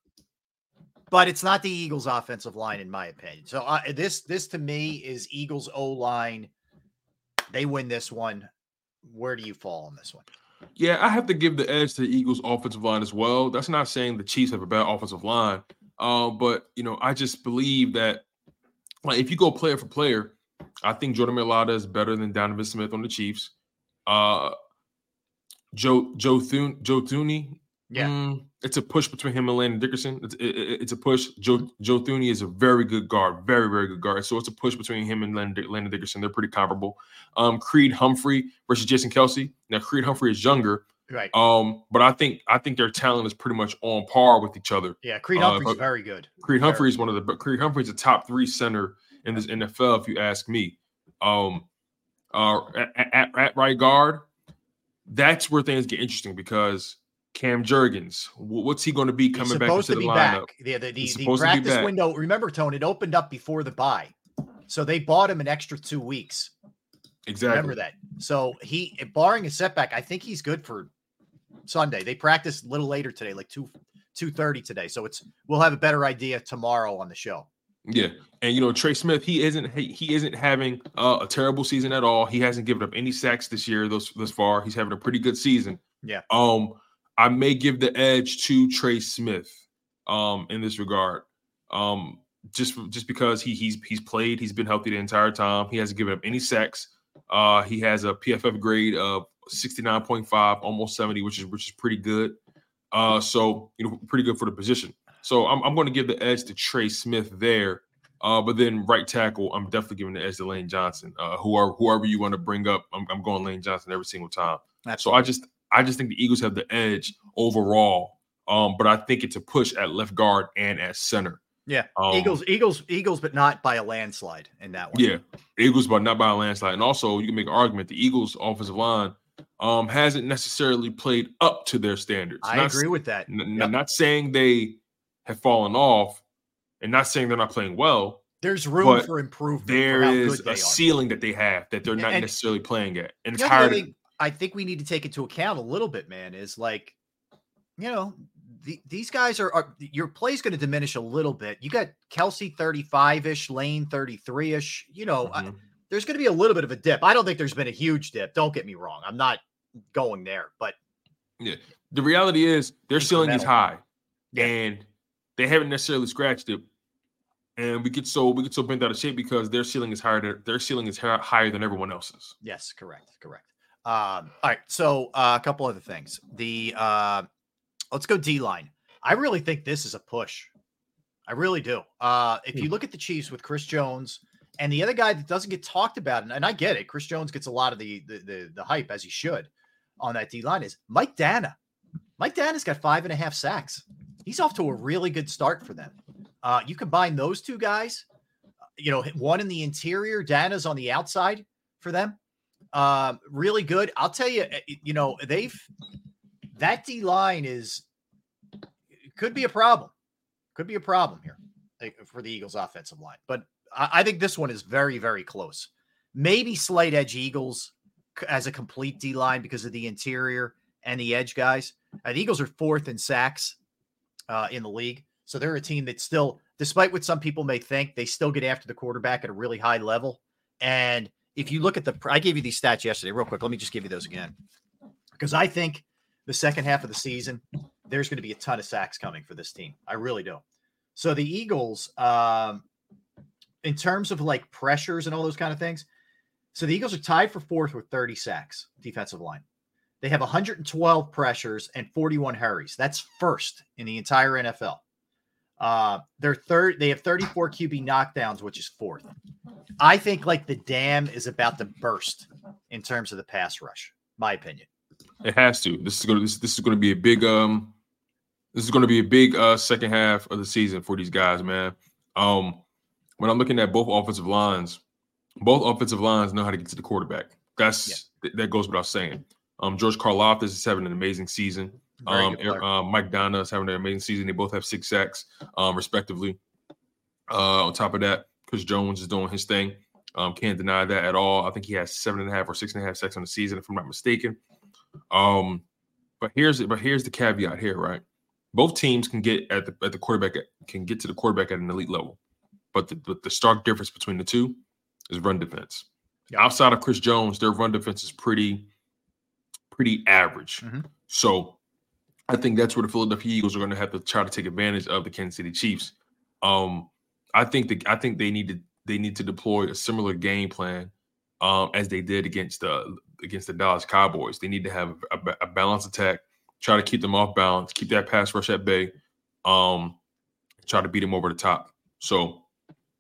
but it's not the Eagles offensive line in my opinion. So uh, this this to me is Eagles O line. They win this one. Where do you fall on this one? Yeah, I have to give the edge to the Eagles offensive line as well. That's not saying the Chiefs have a bad offensive line. Um, but you know, I just believe that like if you go player for player, I think Jordan Mailata is better than Donovan Smith on the Chiefs. Uh Joe Joe Thune Joe Thuney. Yeah. mm, it's a push between him and Landon Dickerson. It's, it- it- it's a push. Joe Joe Thuney is a very good guard, very very good guard. So it's a push between him and Landon, Landon Dickerson. They're pretty comparable. Um, Creed Humphrey versus Jason Kelce. Now Creed Humphrey is younger, Right. um, but I think I think their talent is pretty much on par with each other. Yeah, Creed Uh, Humphrey's but very good. Creed Humphrey is one of the but Creed Humphrey's a top three center in this NFL, if you ask me. Um, uh, at, at, at right guard, that's where things get interesting because Cam Jurgens, what's he going to be coming back into to the be lineup? back. Yeah, the, the, the supposed to be practice window. Remember, Tone, it opened up before the bye. So they bought him an extra two weeks. Exactly. Remember that. So he, barring a setback, I think he's good for Sunday. They practiced a little later today, like two two thirty today. So it's we'll have a better idea tomorrow on the show. Yeah, and you know Trey Smith, he isn't he, he isn't having uh, a terrible season at all. He hasn't given up any sacks this year. Thus thus far, he's having a pretty good season. Yeah. Um, I may give the edge to Trey Smith, um, in this regard. Um, just just because he he's he's played, he's been healthy the entire time. He hasn't given up any sacks. Uh, he has a PFF grade of sixty nine point five, almost seventy, which is which is pretty good. Uh, so you know, pretty good for the position. So I'm I'm going to give the edge to Trey Smith there. Uh, but then right tackle, I'm definitely giving the edge to Lane Johnson. Uh, who are whoever you want to bring up, I'm, I'm going Lane Johnson every single time. So I just I just think the Eagles have the edge overall. Um, but I think it's a push at left guard and at center. Yeah. Um, Eagles, Eagles, Eagles, but not by a landslide in that one. Yeah, Eagles, but not by a landslide. And also, you can make an argument the Eagles' offensive line um, hasn't necessarily played up to their standards. I Not agree with that. N- n- Not saying they have fallen off, and not saying they're not playing well. There's room for improvement. There is a ceiling that they have that they're not And- necessarily playing at, and it's hard. thing I think we need to take into account a little bit, man, is like, you know, the, these guys are, are your play's going to diminish a little bit. You got Kelce 35 ish, Lane 33 ish. You know, Mm-hmm. there's going to be a little bit of a dip. I don't think there's been a huge dip. Don't get me wrong. I'm not going there, but Yeah. The reality is their ceiling is high. And they haven't necessarily scratched it. And we get so we get so bent out of shape because their ceiling is higher than their ceiling is hi- higher than everyone else's. Yes, correct, correct. Um, all right, so uh, a couple other things. The uh, let's go D line. I really think this is a push. I really do. Uh, if you look at the Chiefs with Chris Jones and the other guy that doesn't get talked about, and, and I get it, Chris Jones gets a lot of the the the, the hype as he should on that D line is Mike Danna. Mike Danna's got five and a half sacks. He's off to a really good start for them. Uh, you combine those two guys, you know, one in the interior, Danna's on the outside for them. Um, really good. I'll tell you, eh, you know, they've that D line is could be a problem. Could be a problem here for the Eagles offensive line. But I, I think this one is very, very close. Maybe slight edge Eagles as a complete D line because of the interior and the edge guys. Uh, the Eagles are fourth in sacks uh, in the league. So they're a team that still, despite what some people may think, they still get after the quarterback at a really high level. And if you look at the, I gave you these stats yesterday, real quick. Let me just give you those again. Because I think the second half of the season, there's going to be a ton of sacks coming for this team. I really do. So the Eagles, um, in terms of like pressures and all those kind of things, so the Eagles are tied for fourth with 30 sacks, defensive line. They have 112 pressures and 41 hurries. That's first in the entire NFL. Uh, they're third. They have 34 QB knockdowns, which is fourth. I think like the dam is about to burst in terms of the pass rush. My opinion. It has to. This is going to this, this is to be a big um this is going to be a big uh second half of the season for these guys, man. Um when I'm looking at both offensive lines, both offensive lines know how to get to the quarterback. That's th- that goes without saying. Um, George Karlaftis is having an amazing season. Um, uh, Mike Danna is having an amazing season. They both have six sacks, um, respectively. Uh, on top of that, Chris Jones is doing his thing. Um, can't deny that at all. I think he has seven and a half or six and a half sacks on the season, if I'm not mistaken. Um, but here's but here's the caveat here, right? Both teams can get at the at the quarterback can get to the quarterback at an elite level, but the, but the stark difference between the two is run defense. Outside of Chris Jones, their run defense is pretty pretty average. So I think that's where the Philadelphia Eagles are going to have to try to take advantage of the Kansas City Chiefs. Um, I think that I think they need to they need to deploy a similar game plan um, as they did against the against the Dallas Cowboys. They need to have a, a balanced attack, try to keep them off balance, keep that pass rush at bay, um, try to beat them over the top. So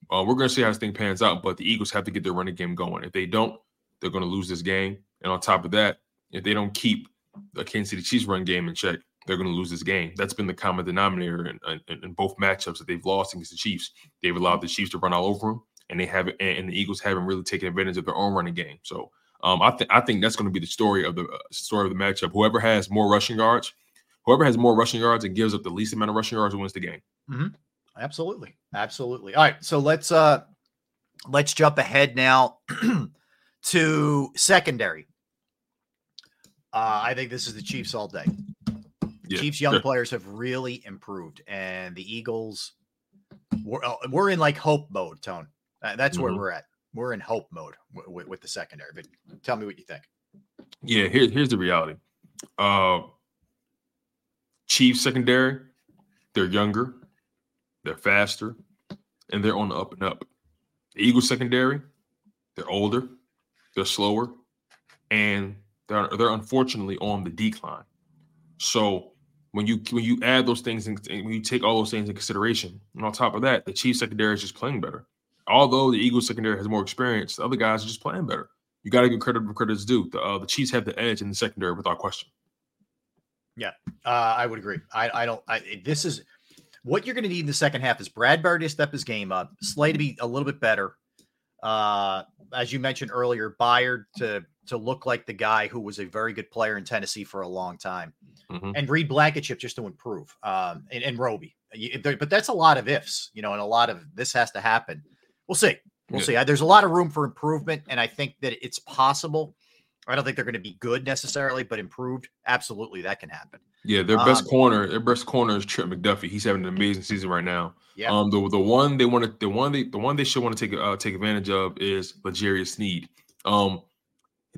uh, we're going to see how this thing pans out. But the Eagles have to get their running game going. If they don't, they're going to lose this game. And on top of that, if they don't keep the Kansas City Chiefs run game in check, they're going to lose this game. That's been the common denominator in, in, in both matchups that they've lost against the Chiefs. They've allowed the Chiefs to run all over them, and they haven't. And, the Eagles haven't really taken advantage of their own running game. So um, I think I think that's going to be the story of the uh, story of the matchup. Whoever has more rushing yards, whoever has more rushing yards and gives up the least amount of rushing yards wins the game. hmm Absolutely. Absolutely. All right. So let's uh let's jump ahead now to secondary. Uh, I think this is the Chiefs all day. Yeah, Chiefs young players have really improved, and the Eagles we're, uh, we're in like hope mode, Tone. Uh, that's where Mhm. we're at. We're in hope mode w- w- with the secondary. But tell me what you think. Yeah, here, here's the reality. Uh Chiefs secondary, they're younger, they're faster, and they're on the up and up. The Eagles secondary, they're older, they're slower, and they're they're unfortunately on the decline. So when you when you add those things in, and when you take all those things in consideration, and on top of that, the Chiefs secondary is just playing better. Although the Eagles secondary has more experience, the other guys are just playing better. You got to give credit where credit is due. The, uh, the Chiefs have the edge in the secondary without question. Yeah, uh, I would agree. I, I don't. I, this is what you're going to need in the second half is Bradberry to step his game up, Slay to be a little bit better. Uh, as you mentioned earlier, Byard to to look like the guy who was a very good player in Tennessee for a long time, Mhm. and Reed Blankenship just to improve. Um, and, and Roby, but that's a lot of ifs, you know, and a lot of this has to happen. We'll see. We'll Yeah. see. There's a lot of room for improvement, and I think that it's possible. I don't think they're going to be good necessarily, but improved, absolutely, that can happen. Yeah, their best Um, corner, their best corner is Trent McDuffie. He's having an amazing season right now. Yeah. Um, the the one they want to, the one they, the one they should want to take uh, take advantage of is L'Jarius Sneed. Um,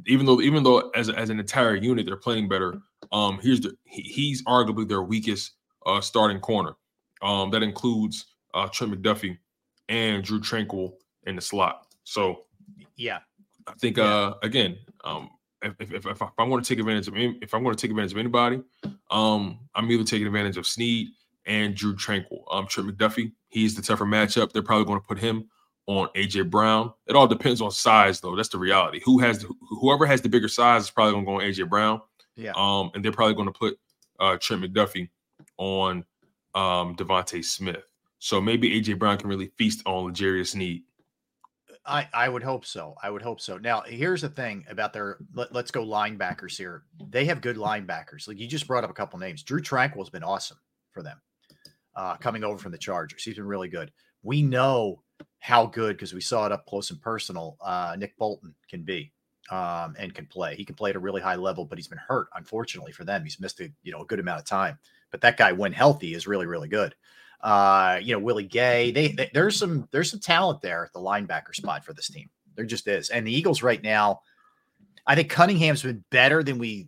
even though even though as as an entire unit they're playing better. Um, here's the he, he's arguably their weakest uh starting corner. Um, that includes uh Trent McDuffie and Drue Tranquill in the slot. So Yeah. I think uh again, um if if, if, if I'm going to take advantage of any, if I'm going to take advantage of anybody, um I'm either taking advantage of Sneed and Drue Tranquill. Um Trent McDuffie, he's the tougher matchup. They're probably going to put him on AJ Brown. It all depends on size though. That's the reality. Who has the, whoever has the bigger size is probably going to go on AJ Brown. Yeah. Um and they're probably going to put uh Trent McDuffie on um DeVonta Smith. So maybe AJ Brown can really feast on L'Jarius Sneed. I, I would hope so. I would hope so. Now, here's the thing about their let, us go linebackers here. They have good linebackers. Like you just brought up a couple names. Drue Tranquill's been awesome for them. Uh, coming over from the Chargers. He's been really good. We know how good because we saw it up close and personal. Uh, Nick Bolton can be um, and can play. He can play at a really high level, but he's been hurt, unfortunately for them. He's missed a you know a good amount of time. But that guy, when healthy, is really really good. Uh, you know Willie Gay. They, they there's some there's some talent there at the linebacker spot for this team. There just is. And the Eagles right now, I think Cunningham's been better than we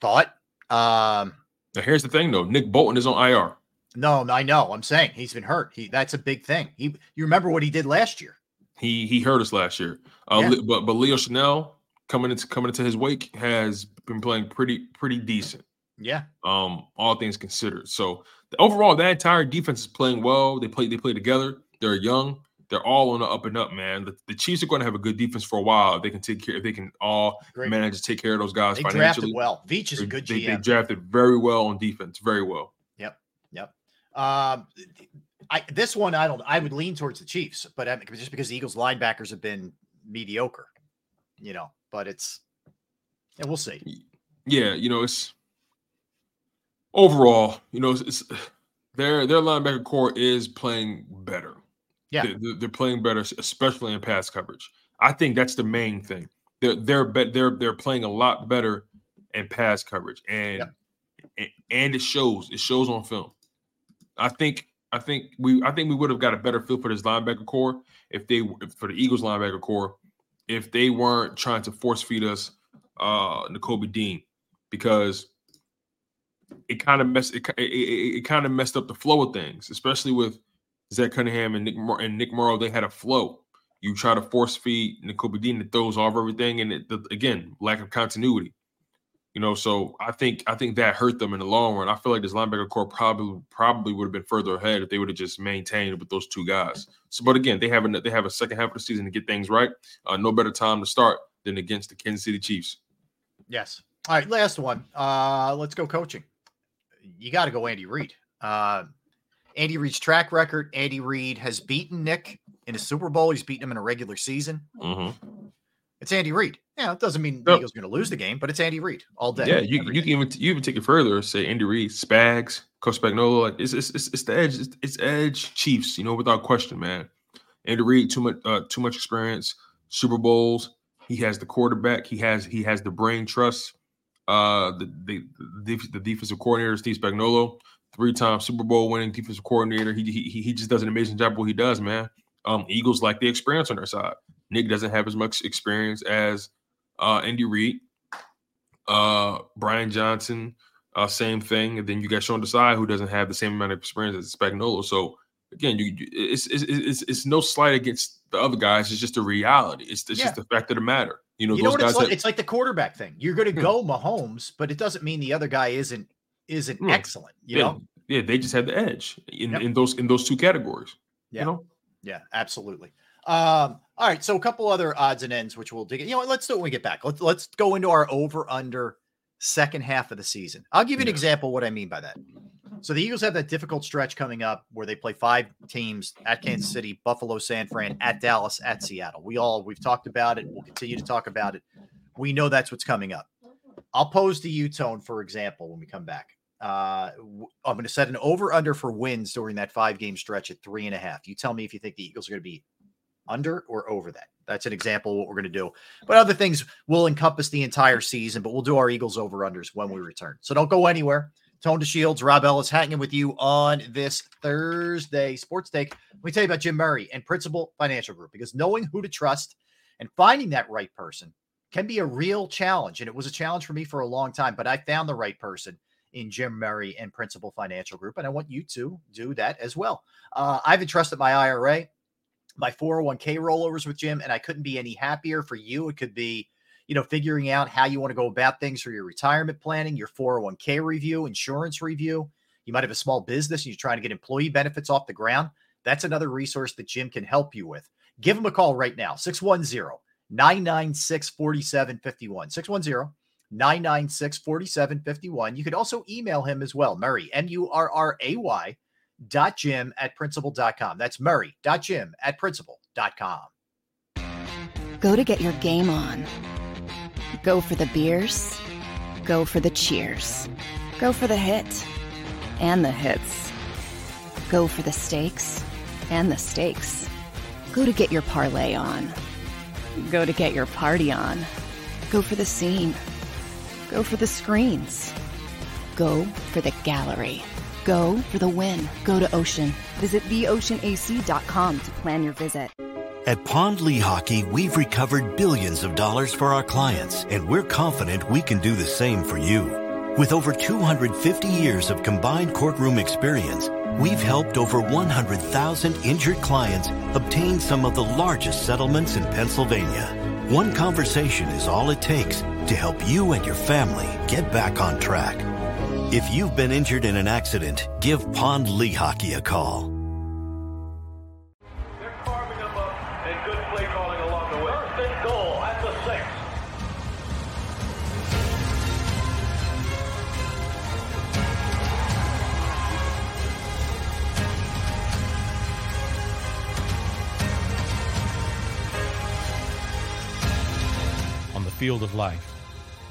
thought. Um, Now here's the thing though, Nick Bolton is on IR. No, I know. I'm saying he's been hurt. He that's a big thing. He you remember what he did last year? He he hurt us last year. Uh, Yeah. But but Leo Chenal coming into coming into his wake has been playing pretty pretty decent. Yeah. Um, all things considered. So the, overall, that entire defense is playing well. They play they play together. They're young. They're all on the up and up, man. The, the Chiefs are going to have a good defense for a while if they can take care. If they can all Great. manage to take care of those guys They financially. drafted well. Veach is a good they, they drafted very well on defense, very well. Um, I this one I don't. I would lean towards the Chiefs, but I, just because the Eagles linebackers have been mediocre, you know. But it's and we'll see. Yeah, you know, it's overall, you know, it's, it's their their linebacker core is playing better. Yeah, they're, they're, playing better, especially in pass coverage. I think that's the main thing. They're they're they're they're playing a lot better in pass coverage, and and, and it shows. It shows on film. I think I think we I think we would have got a better feel for this linebacker core if they for the Eagles linebacker core if they weren't trying to force feed us uh Nakobe Dean because it kind of messed it, it, it, it kind of messed up the flow of things, especially with Zach Cunningham and Nick and Nick Morrow. They had a flow. You try to force feed Nakobe Dean that throws off everything, and it, the, again, lack of continuity. You know, so I think I think that hurt them in the long run. I feel like this linebacker core probably probably would have been further ahead if they would have just maintained with those two guys. So, but again, they have a, they have a second half of the season to get things right. Uh, no better time to start than against the Kansas City Chiefs. Yes. All right, last one. Uh, let's go coaching. You got to go Andy Reid. Uh, Andy Reid's track record. Andy Reid has beaten Nick in a Super Bowl. He's beaten him in a regular season. Mm-hmm. It's Andy Reid. Yeah, it doesn't mean the Eagles are going to lose the game, but it's Andy Reid all day. Yeah, you, you can even you even take it further. Say Andy Reid, Spags, Coach Spagnuolo. Like it's it's, it's, it's the edge. It's, it's edge Chiefs. You know, without question, man. Andy Reid too much uh, too much experience. Super Bowls. He has the quarterback. He has he has the brain trust. Uh, the the the, the defensive coordinator Steve Spagnuolo, three time Super Bowl winning defensive coordinator. He, he he just does an amazing job. What he does, man. Um, Eagles like the experience on their side. Nick doesn't have as much experience as uh, Andy Reid. Uh, Brian Johnson, uh, same thing. And then you got Sean Desai, who doesn't have the same amount of experience as Spagnuolo. So again, you you- it's it's, it's it's no slight against the other guys. It's just a reality. It's, it's Yeah. just the fact of the matter. You know, You know those what guys. it's like? have- It's like the quarterback thing. You're going to Hmm. go Mahomes, but it doesn't mean the other guy isn't isn't Hmm. excellent. You yeah, know? yeah, they just had the edge in, Yep. in those in those two categories. Yeah. You know, Yeah, absolutely. Um, all right, so a couple other odds and ends, which we'll dig. You know what? Let's do it when we get back. Let's let's go into our over under second half of the season. I'll give you an Yeah. example of what I mean by that. So the Eagles have that difficult stretch coming up where they play five teams at Kansas City, Buffalo, San Fran, at Dallas, at Seattle. We all we've talked about it. We'll continue to talk about it. We know that's what's coming up. I'll pose to you, Tone, for example, when we come back. Uh, I'm going to set an over under for wins during that five game stretch at three and a half. You tell me if you think the Eagles are going to be under or over that. That's an example of what we're going to do. But other things will encompass the entire season, but we'll do our Eagles over unders when we return. So don't go anywhere. Tone DeShields, Rob Ellis hanging with you on this Thursday sports take. Let me tell you about Jim Murray and Principal Financial Group because knowing who to trust and finding that right person can be a real challenge. And it was a challenge for me for a long time, but I found the right person in Jim Murray and Principal Financial Group. And I want you to do that as well. Uh, I've entrusted my IRA, my 401k rollovers with Jim, and I couldn't be any happier for you. It could be, you know, figuring out how you want to go about things for your retirement planning, your 401k review, insurance review. You might have a small business and you're trying to get employee benefits off the ground. That's another resource that Jim can help you with. Give him a call right now, 610 996 4751. 610 996 4751. You could also email him as well, Murray, M U R R A Y dot Jim at principal.com. That's Murray dot Jim at principal.com. Go to get your game on. Go for the beers. Go for the cheers. Go for the hit and the hits. Go for the stakes and the stakes. Go to get your parlay on. Go to get your party on. Go for the scene. Go for the screens. Go for the gallery. Go for the win. Go to Ocean. Visit theoceanac.com to plan your visit. At Pond Lehocky, we've recovered billions of dollars for our clients, and we're confident we can do the same for you. With over 250 years of combined courtroom experience, we've helped over 100,000 injured clients obtain some of the largest settlements in Pennsylvania. One conversation is all it takes to help you and your family get back on track. If you've been injured in an accident, give Pond Lehocky a call. and good play calling along the way. First and goal at the six. on the field of life.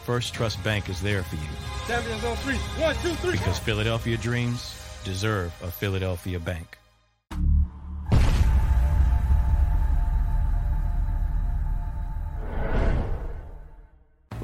First Trust Bank is there for you. Champions on three. One, two, three. Because Philadelphia dreams deserve a Philadelphia bank.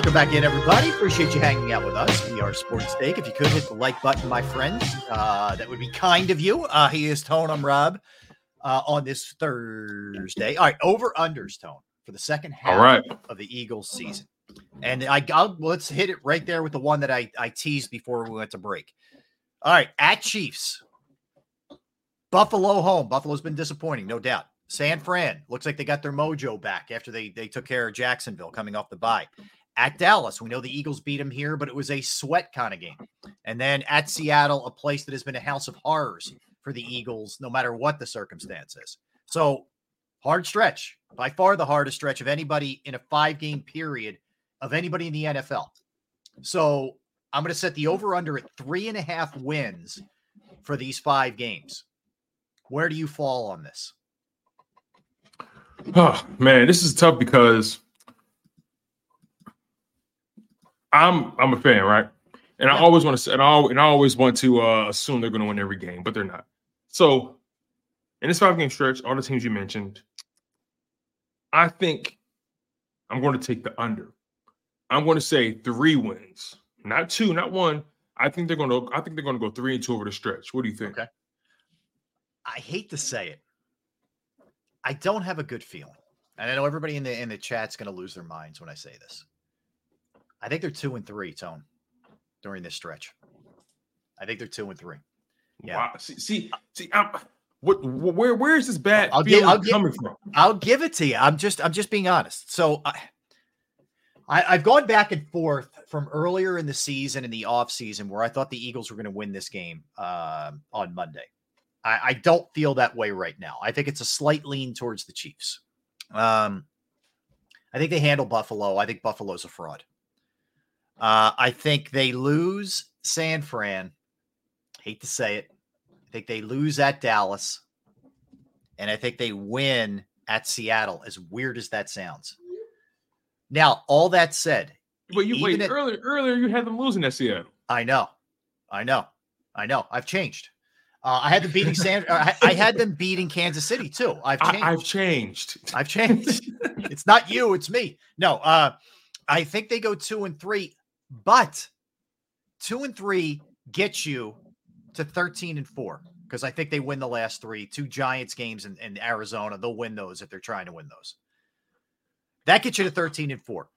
Welcome back in, everybody. Appreciate you hanging out with us. We are Sports Take. If you could hit the like button, my friends, uh, that would be kind of you. Uh, he is Tone. I'm Rob. Uh, on this Thursday, all right, over unders Tone for the second half All right. of the Eagles season, and I I'll, let's hit it right there with the one that I I teased before we went to break. All right, at Chiefs, Buffalo home. Buffalo's been disappointing, no doubt. San Fran looks like they got their mojo back after they they took care of Jacksonville coming off the bye. At Dallas, we know the Eagles beat them here, but it was a sweat kind of game. And then at Seattle, a place that has been a house of horrors for the Eagles, no matter what the circumstances. So hard stretch, by far the hardest stretch of anybody in a five game period of anybody in the NFL. So I'm going to set the over under at three and a half wins for these five games. Where do you fall on this? Oh man, this is tough because I'm I'm a fan, right? And I always want to say, and I, and I always want to uh, assume they're going to win every game, but they're not. So, in this five game stretch, all the teams you mentioned, I think I'm going to take the under. I'm going to say three wins, not two, not one. I think they're going to. I think they're going to go three and two over the stretch. What do you think? Okay. I hate to say it. I don't have a good feeling. And I know everybody in the in the chat's going to lose their minds when I say this. I think they're two and three, Tone, during this stretch. I think they're two and three. Yeah. Wow. See, see, see I'm, what, where, where is this bad I'll feeling give, I'll give, coming from? I'll give it to you. I'm just, I'm just being honest. So I, I, I've gone back and forth from earlier in the season in the off season where I thought the Eagles were going to win this game um, on Monday. I, I don't feel that way right now. I think it's a slight lean towards the Chiefs. Um, I think they handle Buffalo. I think Buffalo's a fraud. Uh, I think they lose San Fran. Hate to say it. I think they lose at Dallas. And I think they win at Seattle, as weird as that sounds. Now, all that said, But you wait at- earlier. Earlier, you had them losing at Seattle. I know, I know, I know. I've changed. Uh, I had them beating San. I, I had them beating Kansas City too. I've changed. I, I've changed. I've changed. it's not you, it's me. No, uh, I think they go two and three, but two and three get you to 13 and four because I think they win the last three. Two Giants games in, in Arizona. They'll win those if they're trying to win those. That gets you to 13 and four.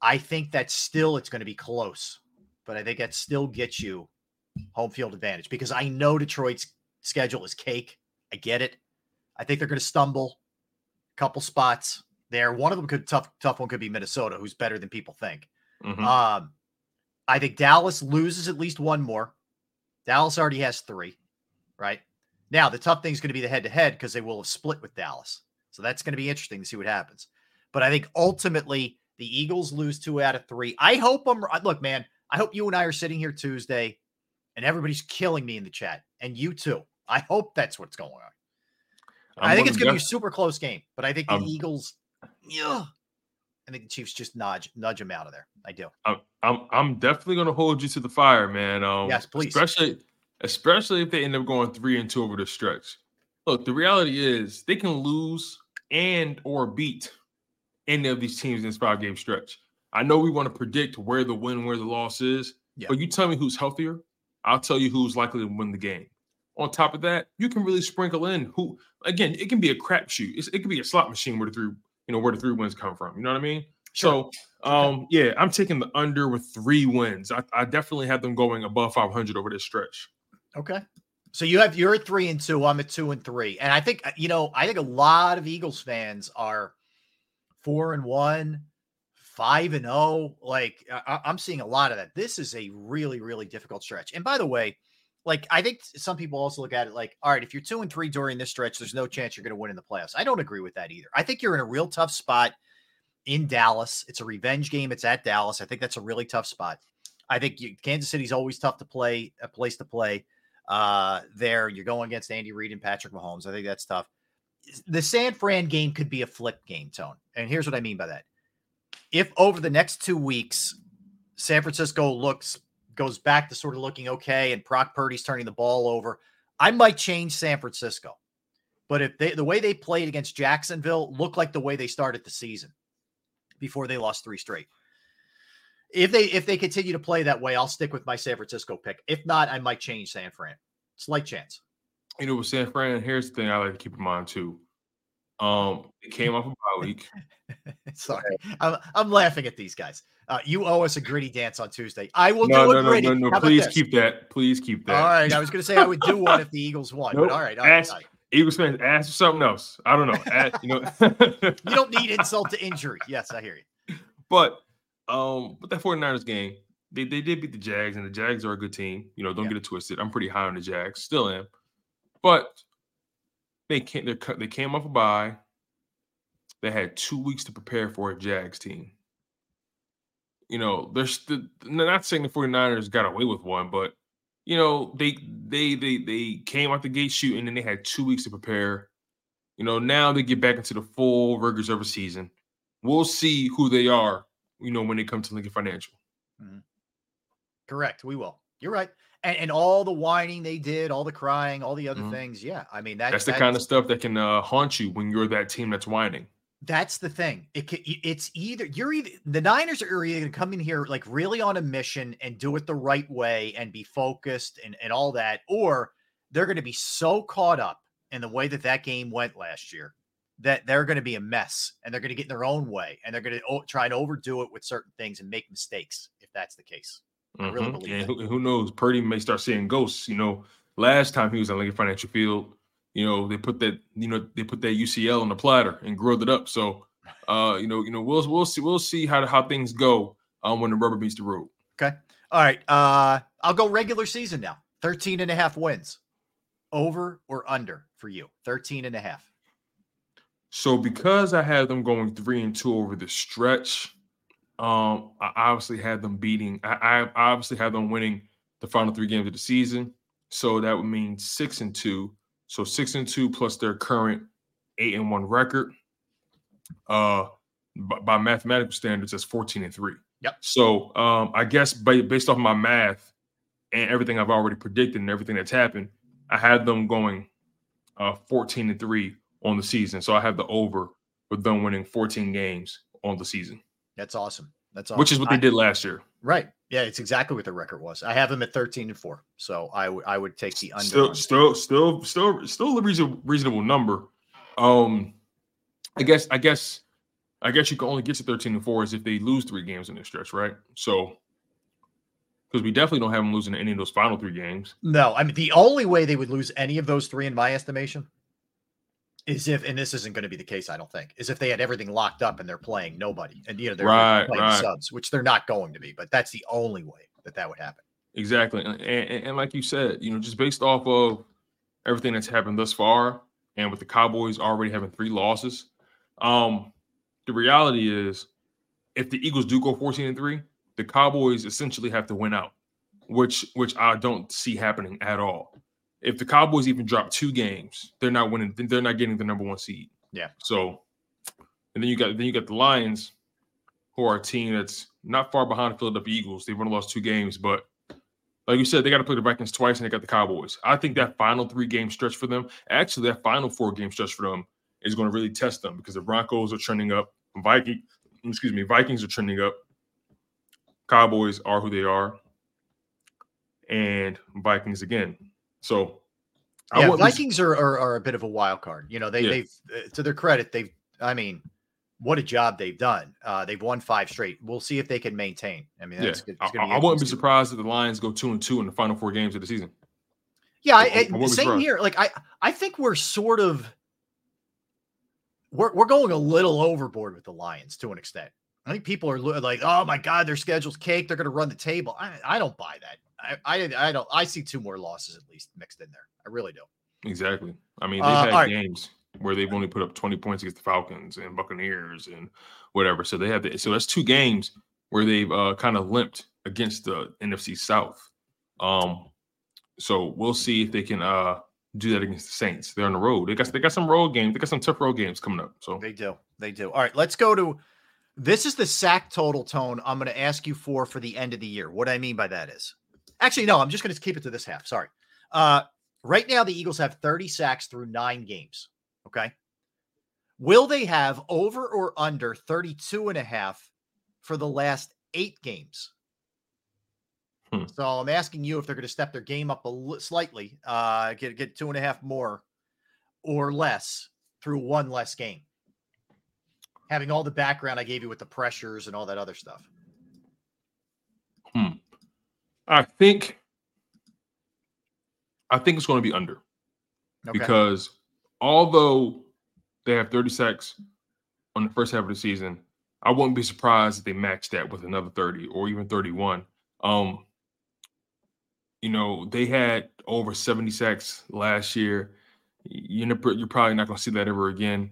I think that still it's going to be close, but I think that still gets you home field advantage because I know Detroit's schedule is cake. I get it. I think they're going to stumble a couple spots there. One of them could tough tough one could be Minnesota, who's better than people think. Mhm. Um, I think Dallas loses at least one more. Dallas already has three. right? Now, the tough thing is going to be the head to head because they will have split with Dallas. So that's going to be interesting to see what happens. But I think ultimately the Eagles lose two out of three. I hope I'm look, man. I hope you and I are sitting here Tuesday and everybody's killing me in the chat, and you too. I hope that's what's going on. I'm I think it's going to be a super close game, but I think the I'm- Eagles, yeah, I think the Chiefs just nudge nudge them out of there. I do. I'm I'm I'm definitely gonna hold you to the fire, man. Um, Yes, please. Especially especially if they end up going three and two over the stretch. Look, the reality is they can lose and or beat any of these teams in this five game stretch. I know we want to predict where the win, where the loss is, Yeah. but you tell me who's healthier, I'll tell you who's likely to win the game. On top of that, you can really sprinkle in who. Again, it can be a crapshoot. It can be a slot machine where the three, you know, where the three wins come from. You know what I mean? So, um, yeah, I'm taking the under with three wins. I, I definitely have them going above 500 over this stretch. Okay. So you have you're at three and two. I'm at two and three, and I think uh, you know I think a lot of Eagles fans are four and one, five and zero. Like I, I'm seeing a lot of that. This is a really really difficult stretch. And by the way, like I think some people also look at it like, all right, if you're two and three during this stretch, there's no chance you're going to win in the playoffs. I don't agree with that either. I think you're in a real tough spot in Dallas. It's a revenge game. It's at Dallas. I think that's a really tough spot. I think you, Kansas City's always tough to play, a place to play. Uh, there you're going against Andy Reid and Patrick Mahomes. I think that's tough. The San Fran game could be a flip game, Tone. And here's what I mean by that. If over the next two weeks, San Francisco looks goes back to sort of looking okay, and Brock Purdy's turning the ball over, I might change San Francisco. But if they the way they played against Jacksonville looked like the way they started the season before they lost three straight. If they if they continue to play that way, I'll stick with my San Francisco pick. If not, I might change San Fran. Slight chance. You know, with San Fran, here's the thing I like to keep in mind too. Um, it came off a bye week. Sorry, I'm, I'm laughing at these guys. Uh, you owe us a gritty dance on Tuesday. I will no, do no, a gritty. no, no. How about Please this? keep that. Please keep that. All right, I was going to say I would do one if the Eagles won, Nope. but all right, all right, Ask, all right. Eagles fans, ask for something else. I don't know. Ask, you know, You don't need insult to injury. Yes, I hear you. but um, but that 49ers game, they, they did beat the Jags, and the Jags are a good team. You know, don't get it twisted. I'm pretty high on the Jags, still am. But they came they came off a bye. They had two weeks to prepare for a Jags team. You know, they're not saying the 49ers got away with one, but you know, they they they they came out the gate shooting and they had two weeks to prepare. You know, now they get back into the full rigors of a season. We'll see who they are, you know, when they come to Lincoln Financial. Mm-hmm. Correct. We will. You're right. And, and all the whining they did, all the crying, all the other Mhm. things. Yeah. I mean, that, That's the kind of stuff that can uh, haunt you when you're that team that's whining. That's the thing. It ca- it's either you're either the Niners are either going to come in here like really on a mission and do it the right way and be focused and, and all that, or they're going to be so caught up in the way that that game went last year that they're going to be a mess and they're going to get in their own way and they're going to try and overdo it with certain things and make mistakes if that's the case. I really believe And that. who, who knows? Purdy may start seeing ghosts. You know, last time he was on Lincoln Financial Field, you know, they put that, you know, they put that UCL on the platter and grilled it up. So, uh, you know, you know, we'll we'll see we'll see how how things go um when the rubber meets the road. Okay. All right. Uh I'll go regular season now. 13 and a half wins. Over or under for you? 13 and a half. So because I have them going three and two over the stretch, um, I obviously had them beating. I, I obviously had them winning the final three games of the season. So that would mean six and two. So six and two plus their current eight and one record. Uh, by, by mathematical standards, that's fourteen and three. Yep. So um, I guess ba- based off my math and everything I've already predicted and everything that's happened, I had them going uh, 14 and 3 on the season. So I have the over with them winning 14 games on the season, That's awesome. That's awesome. which is what they I- did last year. Right. Yeah, it's exactly what the record was. I have them at 13 and 4. So I would I would take the under. Still, still, still, still, still a reasonable, reasonable number. Um, I guess, I guess, I guess you can only get to 13 and 4 is if they lose three games in this stretch, right? So, because we definitely don't have them losing any of those final three games. No, I mean the only way they would lose any of those three in my estimation is if and this isn't going to be the case, I don't think, is if they had everything locked up and they're playing nobody. And you know, they're, Right, playing right. subs, which they're not going to be, but that's the only way that that would happen. Exactly, and, and, and like you said, you know, just based off of everything that's happened thus far, and with the Cowboys already having three losses, um, the reality is if the Eagles do go 14 and 3, the Cowboys essentially have to win out, which which I don't see happening at all. If the Cowboys even drop two games, they're not winning, they're not getting the number one seed. Yeah. So and then you got then you got the Lions, who are a team that's not far behind the Philadelphia Eagles. They've only lost two games, but like you said, they got to play the Vikings twice, and they got the Cowboys. I think that final three game stretch for them, actually, that final four game stretch for them, is going to really test them because the Broncos are trending up. Viking, excuse me, Vikings are trending up. Cowboys are who they are, and Vikings again. So, Yeah, Vikings are, are are a bit of a wild card. You know, they Yeah. they've uh, to their credit, they've I mean, what a job they've done. Uh, they've won five straight. We'll see if they can maintain. I mean, yeah, good. I, I- wouldn't be surprised if the Lions go two and two in the final four games of the season. Yeah, I, I- I I, same here. Like I, I think we're sort of we're we're going a little overboard with the Lions to an extent. I think people are like, oh my god, their schedule's cake. They're going to run the table. I, I don't buy that. I, I, I don't. I see two more losses at least mixed in there. I really do. Exactly. I mean, they've Uh, had all right. games where they've only put up 20 points against the Falcons and Buccaneers and whatever. So they have the, so that's two games where they've uh, kind of limped against the NFC South. Um, so we'll see if they can uh do that against the Saints. They're on the road. They got they got some road games. They got some tough road games coming up. So They do. They do. All right, let's go to this is the sack total tone I'm going to ask you for for the end of the year. What I mean by that is actually, no, I'm just going to keep it to this half. Sorry. Uh, right now, the Eagles have 30 sacks through nine games. Okay. Will they have over or under 32 and a half for the last eight games? Hmm. So I'm asking you if they're going to step their game up a li- slightly, uh, get get two and a half more or less through one less game. Having all the background I gave you with the pressures and all that other stuff. Hmm. I think I think it's going to be under Okay. because although they have 30 sacks on the first half of the season, I wouldn't be surprised if they match that with another 30 or even 31. Um, you know, they had over 70 sacks last year. You're, you're probably not going to see that ever again.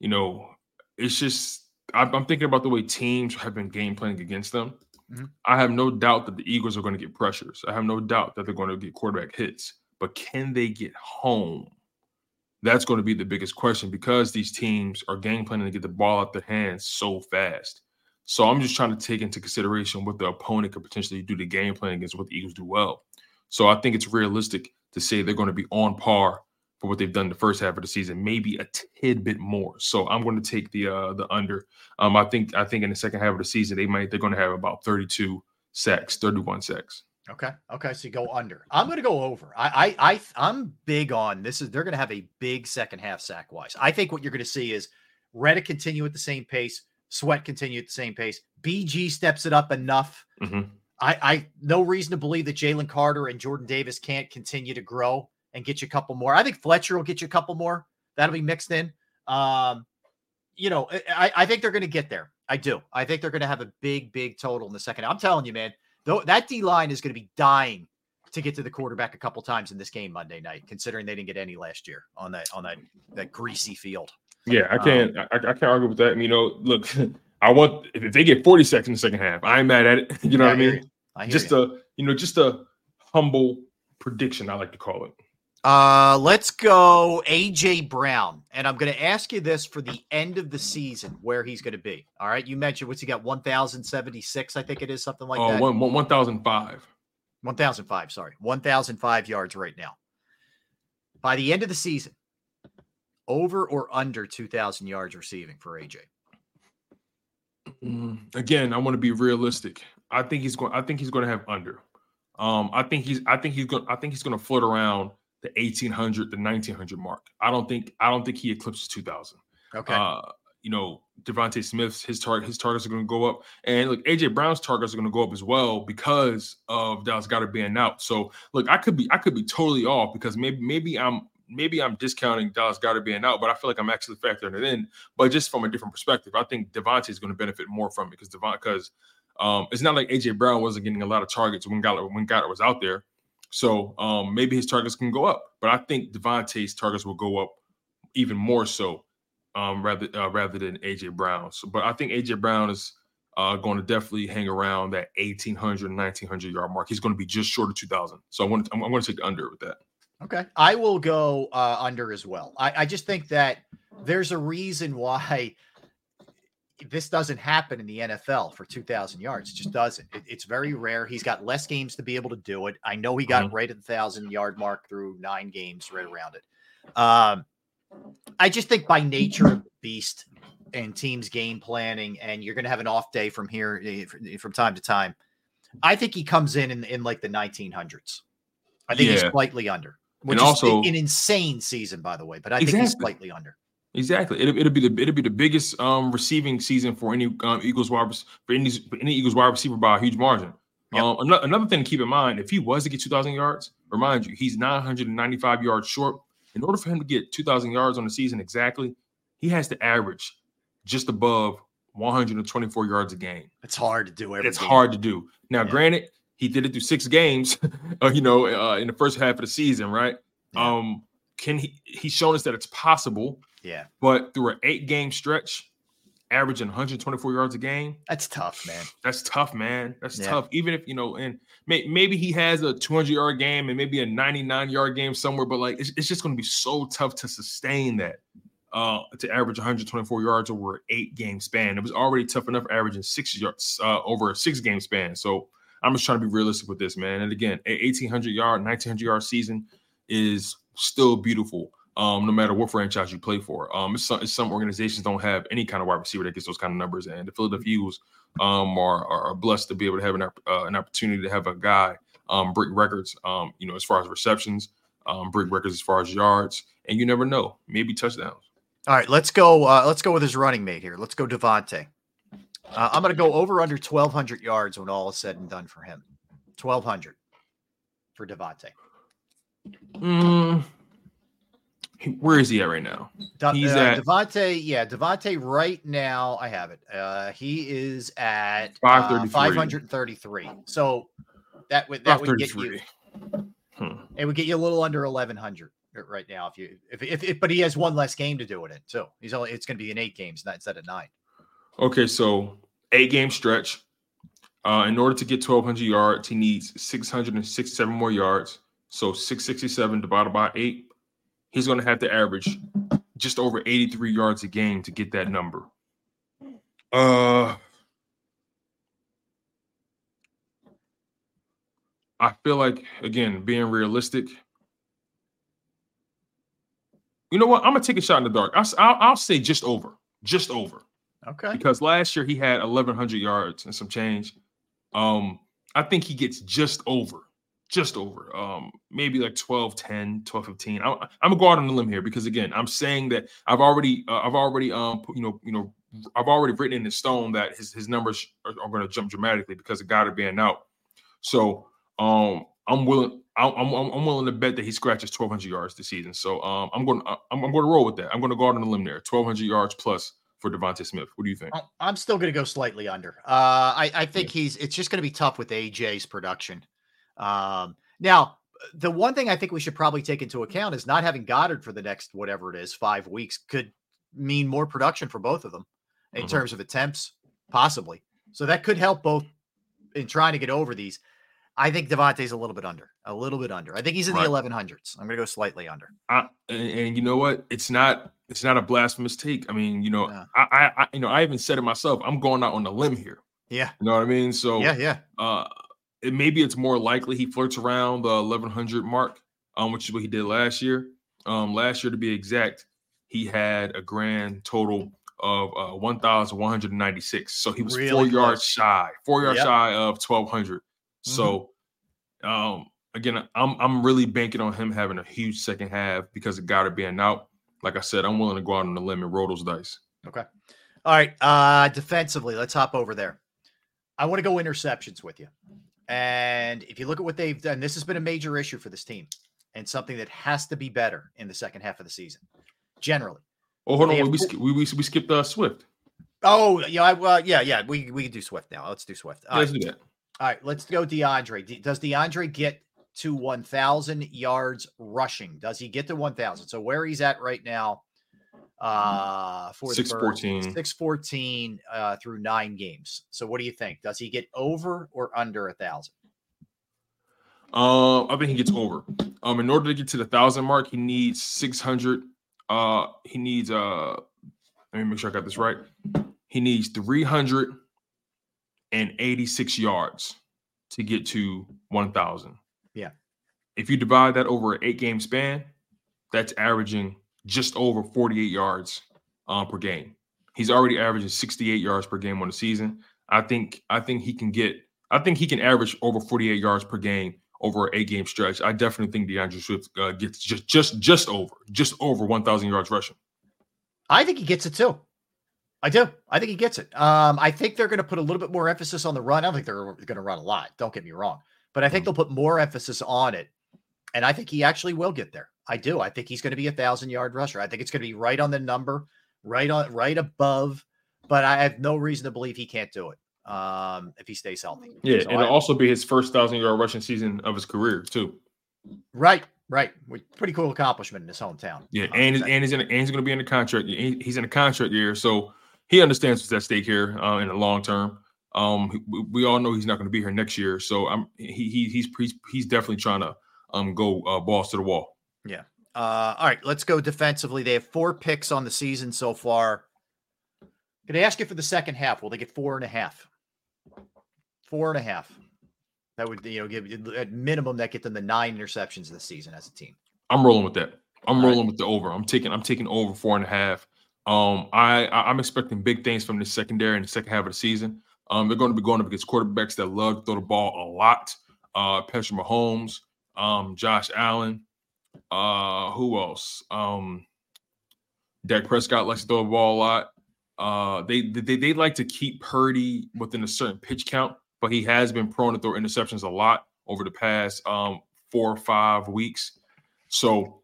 You know, it's just I'm, I'm thinking about the way teams have been game planning against them. Mhm. I have no doubt that the Eagles are going to get pressures. I have no doubt that they're going to get quarterback hits. But can they get home? That's going to be the biggest question because these teams are game planning to get the ball out their hands so fast. So I'm just trying to take into consideration what the opponent could potentially do to game plan against what the Eagles do well. So I think it's realistic to say they're going to be on par for what they've done the first half of the season, maybe a tidbit more. So I'm going to take the uh the under. Um, I think I think in the second half of the season they might they're going to have about 32 sacks, 31 sacks. Okay. Okay. So you go under. I'm going to go over. I, I, I, I'm big on this. Is they're going to have a big second half sack wise. I think what you're going to see is Reddick continue at the same pace, Sweat continue at the same pace. BG steps it up enough. Mhm. I, I no reason to believe that Jalen Carter and Jordan Davis can't continue to grow and get you a couple more. I think Fletcher will get you a couple more. That'll be mixed in. Um, you know, I, I think they're going to get there. I do. I think they're going to have a big, big total in the second. I'm telling you, man, though that D line is going to be dying to get to the quarterback a couple times in this game Monday night, considering they didn't get any last year on that on that that greasy field. Yeah, I Um, can't I, I can't argue with that. I mean, you know, look, I want if, they get 40 sacks in the second half, I'm mad at it. You know Yeah, what I mean? you. I just a you know, just a humble prediction, I like to call it. Uh, let's go AJ Brown, and I'm going to ask you this for the end of the season, where he's going to be. All right, you mentioned what's he got? One thousand seventy six, I think it is something like Oh, that. one, one, 1005. 1005, sorry. 1005 yards right now. By the end of the season, over or under 2000 yards receiving for AJ? Mm, Again, I want to be realistic. I think he's going I think he's going to have under. Um I think he's I think he's going I think he's going to float around the 1800 the 1900 mark. I don't think I don't think he eclipses 2000. Okay. Uh, you know, DeVonta Smith's his target his targets are going to go up, and look, AJ Brown's targets are going to go up as well because of Dallas Goedert being out. So, look, I could be I could be totally off because maybe maybe I'm maybe I'm discounting Dallas Goedert being out, but I feel like I'm actually factoring it in. But just from a different perspective, I think DeVonta is going to benefit more from it because Devon because um, it's not like AJ Brown wasn't getting a lot of targets when Goedert when Goedert was out there. So um, maybe his targets can go up, but I think DeVonta's targets will go up even more so um, rather uh, rather than AJ Brown. So, but I think AJ Brown is uh, going to definitely hang around that 1800 1900 yard mark. He's going to be just short of 2000. So I want to, I'm, I'm going to take the under with that. Okay. I will go uh, under as well. I, I just think that there's a reason why this doesn't happen in the NFL for 2,000 yards. It just doesn't. It, it's very rare. He's got less games to be able to do it. I know he got Mhm. right at the thousand yard mark through nine games, right around it. Um, I just think by nature of the beast and teams game planning, and you're going to have an off day from here eh, from time to time. I think he comes in in, in like the 1900s. I think he's slightly under, which And is also- an insane season, by the way. But I think he's slightly under. Exactly. It'll, it'll be the it'll be the biggest um receiving season for any um, Eagles wide for any for any Eagles wide receiver by a huge margin. Um, another, another thing to keep in mind: if he was to get two thousand yards, remind you he's nine hundred and ninety five yards short. In order for him to get two thousand yards on the season exactly, he has to average just above one hundred and twenty four yards a game. It's hard to do every It's game. hard to do. Now, granted, he did it through six games, uh, you know, uh, in the first half of the season, right? Um, can he? He's shown us that it's possible. Yeah. But through an eight game stretch, averaging 124 yards a game, That's tough, man. that's tough, man. That's Yeah. tough. Even if, you know, and may, maybe he has a 200 yard game and maybe a 99 yard game somewhere, but like it's, it's just going to be so tough to sustain that uh to average 124 yards over an eight game span. It was already tough enough averaging six yards uh, over a six game span. So I'm just trying to be realistic with this, man. And again, a 1800 yard, 1900 yard season is still beautiful. Um, no matter what franchise you play for, um, it's some, it's some organizations don't have any kind of wide receiver that gets those kind of numbers, and the Philadelphia Eagles um, are, are blessed to be able to have an, uh, an opportunity to have a guy um, break records, um, you know, as far as receptions, um, break records as far as yards, and you never know, maybe touchdowns. All right, let's go. Uh, let's go with his running mate here. Let's go DeVonta. Uh, I'm going to go over under 1,200 yards when all is said and done for him. 1,200 for DeVonta. Mm, where is he at right now? De- He's uh, at DeVonta. Yeah, DeVonta. Right now, I have it. Uh, he is at uh, 533. 533. So that would that would get you. Hmm. It would get you a little under 1,100 right now if you if, if if but he has one less game to do it in. So he's only it's going to be in eight games instead of nine. Okay, so eight game stretch. Uh, in order to get 1,200 yards, he needs 667 more yards. So 667 divided by eight, he's going to have to average just over 83 yards a game to get that number. Uh, I feel like again being realistic. You know what? I'm gonna take a shot in the dark. I'll, I'll, I'll say just over, just over Okay. because last year he had 1100 yards and some change. Um, I think he gets just over, just over. Um, maybe like 12, 10, 12, 15. I, I'm gonna go out on a limb here because again, I'm saying that I've already, uh, I've already, um, put- you know, you know, I've already written in the stone that his his numbers are, are going to jump dramatically because of Goedert being out. So, um, I'm willing. I'm, I'm, I'm willing to bet that he scratches 1,200 yards this season. So, um, I'm going. I'm, I'm going to roll with that. I'm going to go out on a limb there. 1,200 yards plus for DeVonta Smith. What do you think? I'm still going to go slightly under. Uh, I, I think he's. It's just going to be tough with AJ's production. Um, now, the one thing I think we should probably take into account is not having Goedert for the next whatever it is five weeks could mean more production for both of them in Mhm. terms of attempts, possibly. So that could help both in trying to get over these. I think DeVonta's a little bit under, a little bit under. I think he's in Right. the 1100s. I'm going to go slightly under. I, and, and you know what? It's not it's not a blasphemous take. I mean, you know, I, I, I you know I even said it myself. I'm going out on a limb here. Yeah. You know what I mean? So Yeah, yeah. Uh, it, maybe it's more likely he flirts around the 1100 mark, um, which is what he did last year. Um, last year to be exact, he had a grand total of uh, 1,196. So he was Really four yards shy, four yards Yep. shy of 1,200. So, um, again, I'm I'm really banking on him having a huge second half because of Goedert being out. Like I said, I'm willing to go out on the limb and roll those dice. Okay. All right. Uh defensively, let's hop over there. I want to go interceptions with you. And if you look at what they've done, this has been a major issue for this team and something that has to be better in the second half of the season. Generally. Oh, hold They on, we, four- we, we we skipped uh, Swift. Oh, yeah, I, uh, yeah, yeah. We we can do Swift now. Let's do Swift. All Let's right. do that. All right, let's go D'Andre. D- does D'Andre get to 1,000 yards rushing? Does he get to 1,000? So where he's at right now uh, for the 614. 614 uh, through nine games. So what do you think? Does he get over or under a thousand? Um, I think he gets over. Um, in order to get to the thousand mark, he needs six hundred. Uh, he needs uh, let me make sure I got this right. He needs three hundred and eighty-six yards to get to one thousand. Yeah. If you divide that over an eight-game span, that's averaging just over forty-eight yards um, per game. He's already averaging sixty-eight yards per game on the season. I think I think he can get. I think he can average over forty-eight yards per game over an eight-game stretch. I definitely think D'Andre Swift uh, gets just just just over just over one thousand yards rushing. I think he gets it too. I do. I think he gets it. Um, I think they're going to put a little bit more emphasis on the run. I don't think they're going to run a lot. Don't get me wrong, but I think they'll put more emphasis on it, and I think he actually will get there. I do. I think he's going to be a thousand yard rusher. I think it's going to be right on the number, right on, right above. But I have no reason to believe he can't do it um, if he stays healthy. Yeah, So and I- it'll also be his first thousand yard rushing season of his career too. right, right. Pretty cool accomplishment in his hometown. Yeah, and he's, and he's in a, and he's going to be in a contract. He's in a contract year, so he understands what's at stake here uh, in the long term. Um, we, we all know he's not going to be here next year, so I'm he, he he's he's he's definitely trying to um go uh, balls to the wall. Yeah. Uh, all right, let's go defensively. They have four picks on the season so far. Could I ask you for the second half? Will they get four and a half? Four and a half. That would you know give at minimum that get them the nine interceptions this season as a team. I'm rolling with that. I'm rolling with the over. I'm taking I'm taking over four and a half. Um, I, I I'm expecting big things from the secondary in the second half of the season. Um, they're going to be going up against quarterbacks that love to throw the ball a lot. Uh, Patrick Mahomes, um, Josh Allen, uh, who else? Um, Dak Prescott likes to throw the ball a lot. Uh, they they they like to keep Purdy within a certain pitch count, but he has been prone to throw interceptions a lot over the past um four or five weeks. So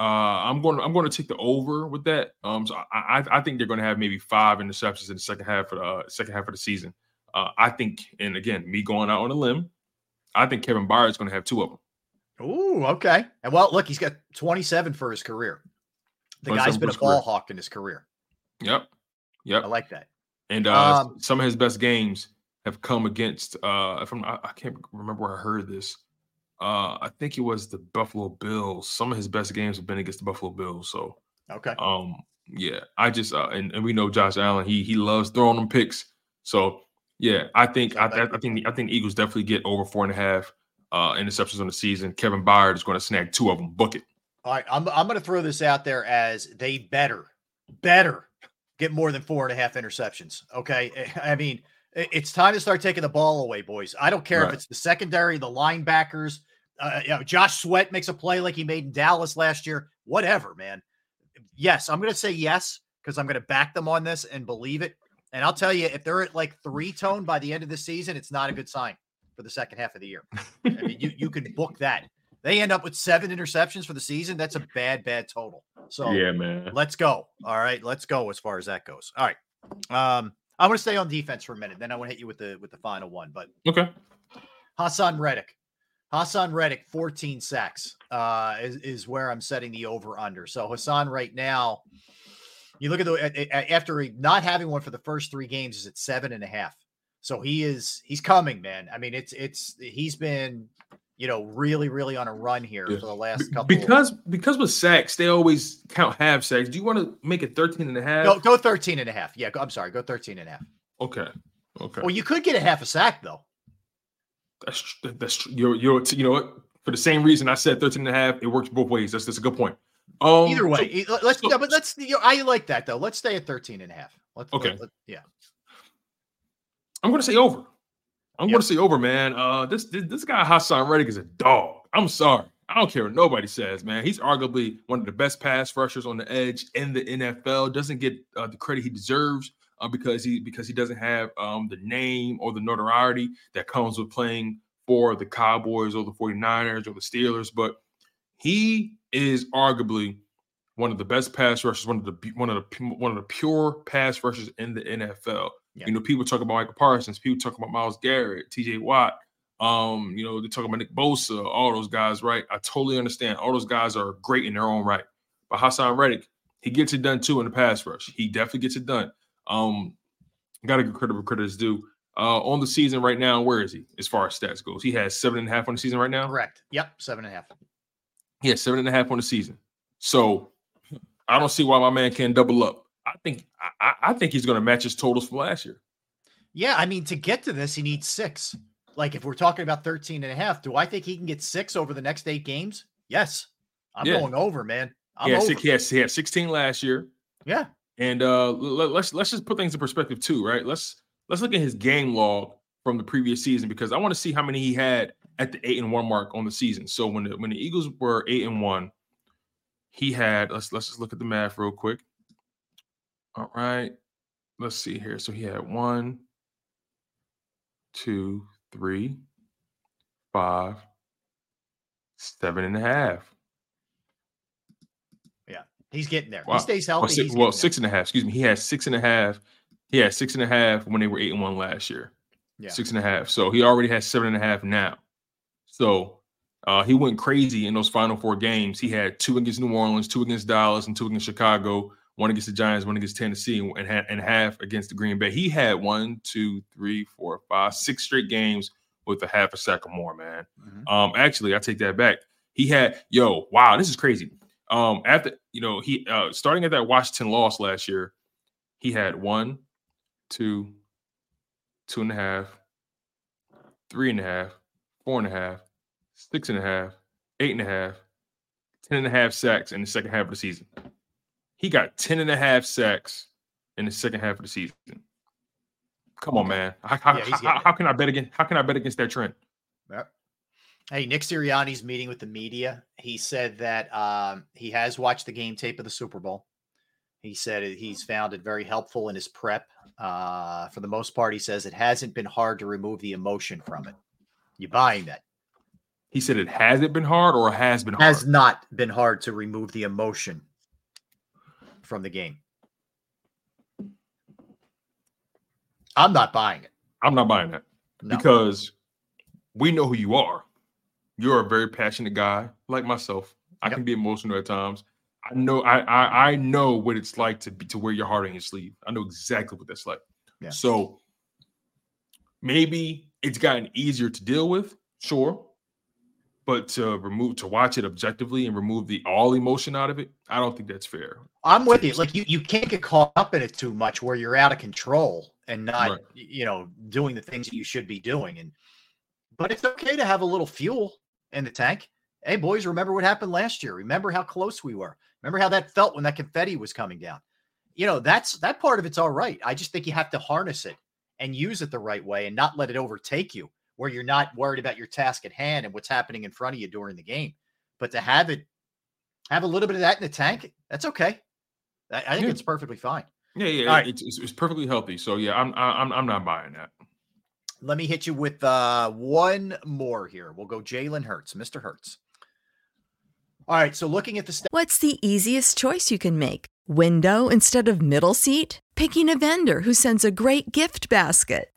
uh, I'm going. To, I'm going to take the over with that. Um, so I, I, think they're going to have maybe five interceptions in the second half of the uh, second half of the season. Uh, I think, and again, me going out on a limb, I think Kevin Byard is going to have two of them. Ooh, okay. And well, look, he's got 27 for his career. The guy's been a his career. ball hawk in his career. Yep, yep. I like that. And uh, Um, some of his best games have come against. Uh, if I'm, I, I can't remember where I heard this. Uh, I think it was the Buffalo Bills. Some of his best games have been against the Buffalo Bills. So Okay. Um, yeah, I just uh, and, and we know Josh Allen. He he loves throwing them picks. So yeah, I think I, I, I think I think Eagles definitely get over four and a half uh interceptions on the season. Kevin Byard is going to snag two of them. Book it. All right, I'm I'm going to throw this out there as they better, better get more than four and a half interceptions. Okay, I mean it's time to start taking the ball away, boys. I don't care if it's the secondary, the linebackers. Uh, you know, Josh Sweat makes a play like he made in Dallas last year. Whatever, man. Yes, I'm going to say yes because I'm going to back them on this and believe it. And I'll tell you, if they're at like three tone by the end of the season, it's not a good sign for the second half of the year. I mean, you you can book that. They end up with seven interceptions for the season. That's a bad, bad total. So Yeah, man. let's go. All right, let's go as far as that goes. All right. Um, I'm going to stay on defense for a minute. Then I want to hit you with the with the final one. But Okay. Haason Reddick, Haason Reddick, 14 sacks uh, is, is where I'm setting the over under. So Haason right now, you look at the after not having one for the first three games is at seven and a half. So he is he's coming, man. I mean, it's it's he's been you know really really on a run here Yeah. for the last couple. Because because with sacks, they always count half sacks. Do you want to make it 13 and a half? go go 13 and a half. Yeah, go, I'm sorry, go 13 and a half. Okay. Okay. Well, you could get a half a sack though. That's that's you're you're you know what? For the same reason I said 13 and a half, it works both ways. That's that's a good point. Um Either way, so- let's yeah, but let's you know, I like that though. Let's stay at 13 and a half. Let's, Okay. let- let- yeah. I'm gonna say over. I'm gonna say over, man. Uh, this, this this guy Haason Reddick is a dog. I'm sorry. I don't care what nobody says, man. He's arguably one of the best pass rushers on the edge in the NFL. Doesn't get uh, the credit he deserves uh, because he because he doesn't have um, the name or the notoriety that comes with playing for the Cowboys or the 49ers or the Steelers. But he is arguably one of the best pass rushers, one of the one of the one of the pure pass rushers in the NFL. You know, people talk about Michael Parsons, people talk about Myles Garrett, T.J. Watt. Um, you know, they're talking about Nick Bosa, all those guys, right? I totally understand. All those guys are great in their own right. But Haason Reddick, he gets it done too in the pass rush. He definitely gets it done. Um, gotta give credit where credit is due. Uh, on the season right now, where is he as far as stats goes? He has seven and a half on the season right now. Correct. Yep, seven and a half. Yeah, seven and a half on the season. So I don't see why my man can't double up. I think I, I think he's going to match his totals from last year. Yeah, I mean, to get to this, he needs six. Like, if we're talking about 13 and a half, do I think he can get six over the next eight games? Yes. I'm Yeah. going over, man. I'm over. six, he, had, he had 16 last year. Yeah. And uh let, let's let's just put things in perspective too, right? Let's let's look at his game log from the previous season because I want to see how many he had at the eight and one mark on the season. So when the when the Eagles were eight and one, he had let's let's just look at the math real quick. All right. Let's see here. So he had one, two, three, five, seven and a half. Yeah. He's getting there. Wow. He stays Well, healthy. six, well, six and a half. Excuse me. He had six and a half. He had six and a half when they were eight and one last year. Yeah. Six and a half. So he already has seven and a half now. So uh, he went crazy in those final four games. He had two against New Orleans, two against Dallas, and two against Chicago. One against the Giants, one against Tennessee, and, ha- and half against the Green Bay. He had one, two, three, four, five, six straight games with a half a sack or more, man. Um, actually, I take that back. He had, yo, wow, this is crazy. Um, after you know, he uh starting at that Washington loss last year, he had one, two, two and a half, three and a half, four and a half, six and a half, eight and a half, ten and a half sacks in the second half of the season. He got 10 and a half sacks in the second half of the season. Come on, man. How, how, Yeah, how- how can I bet against how can I bet against that trend? Yep. Hey, Nick Sirianni's meeting with the media. He said that um, he has watched the game tape of the Super Bowl. He said he's found it very helpful in his prep. Uh, for the most part, he says it hasn't been hard to remove the emotion from it. You buying that? He said it hasn't been hard or has been hard. Has not been hard to remove the emotion from the game. I'm not buying it. I'm not buying that No. because we know who you are. You're a very passionate guy, like myself. I can be emotional at times. I know I, I I know what it's like to be to wear your heart on your sleeve. I know exactly what that's like. Yeah. So maybe it's gotten easier to deal with, sure. But to remove to watch it objectively and remove the all emotion out of it, I don't think that's fair. I'm with you. Like you, you can't get caught up in it too much where you're out of control and not, Right. you know, doing the things that you should be doing. And but it's okay to have a little fuel in the tank. Hey, boys, remember what happened last year? Remember how close we were? Remember how that felt when that confetti was coming down? You know, that's that part of it's all right. I just think you have to harness it and use it the right way and not let it overtake you where you're not worried about your task at hand and what's happening in front of you during the game. But to have it have a little bit of that in the tank, that's okay. I, I think Yeah. it's perfectly fine. Yeah, yeah, All right. it's, it's, it's perfectly healthy. So yeah, I'm I- I'm I'm not buying that. Let me hit you with uh, one more here. We'll go Jalen Hurts, Mr. Hurts. All right. So looking at the stats. What's the easiest choice you can make? Window instead of middle seat? Picking a vendor who sends a great gift basket?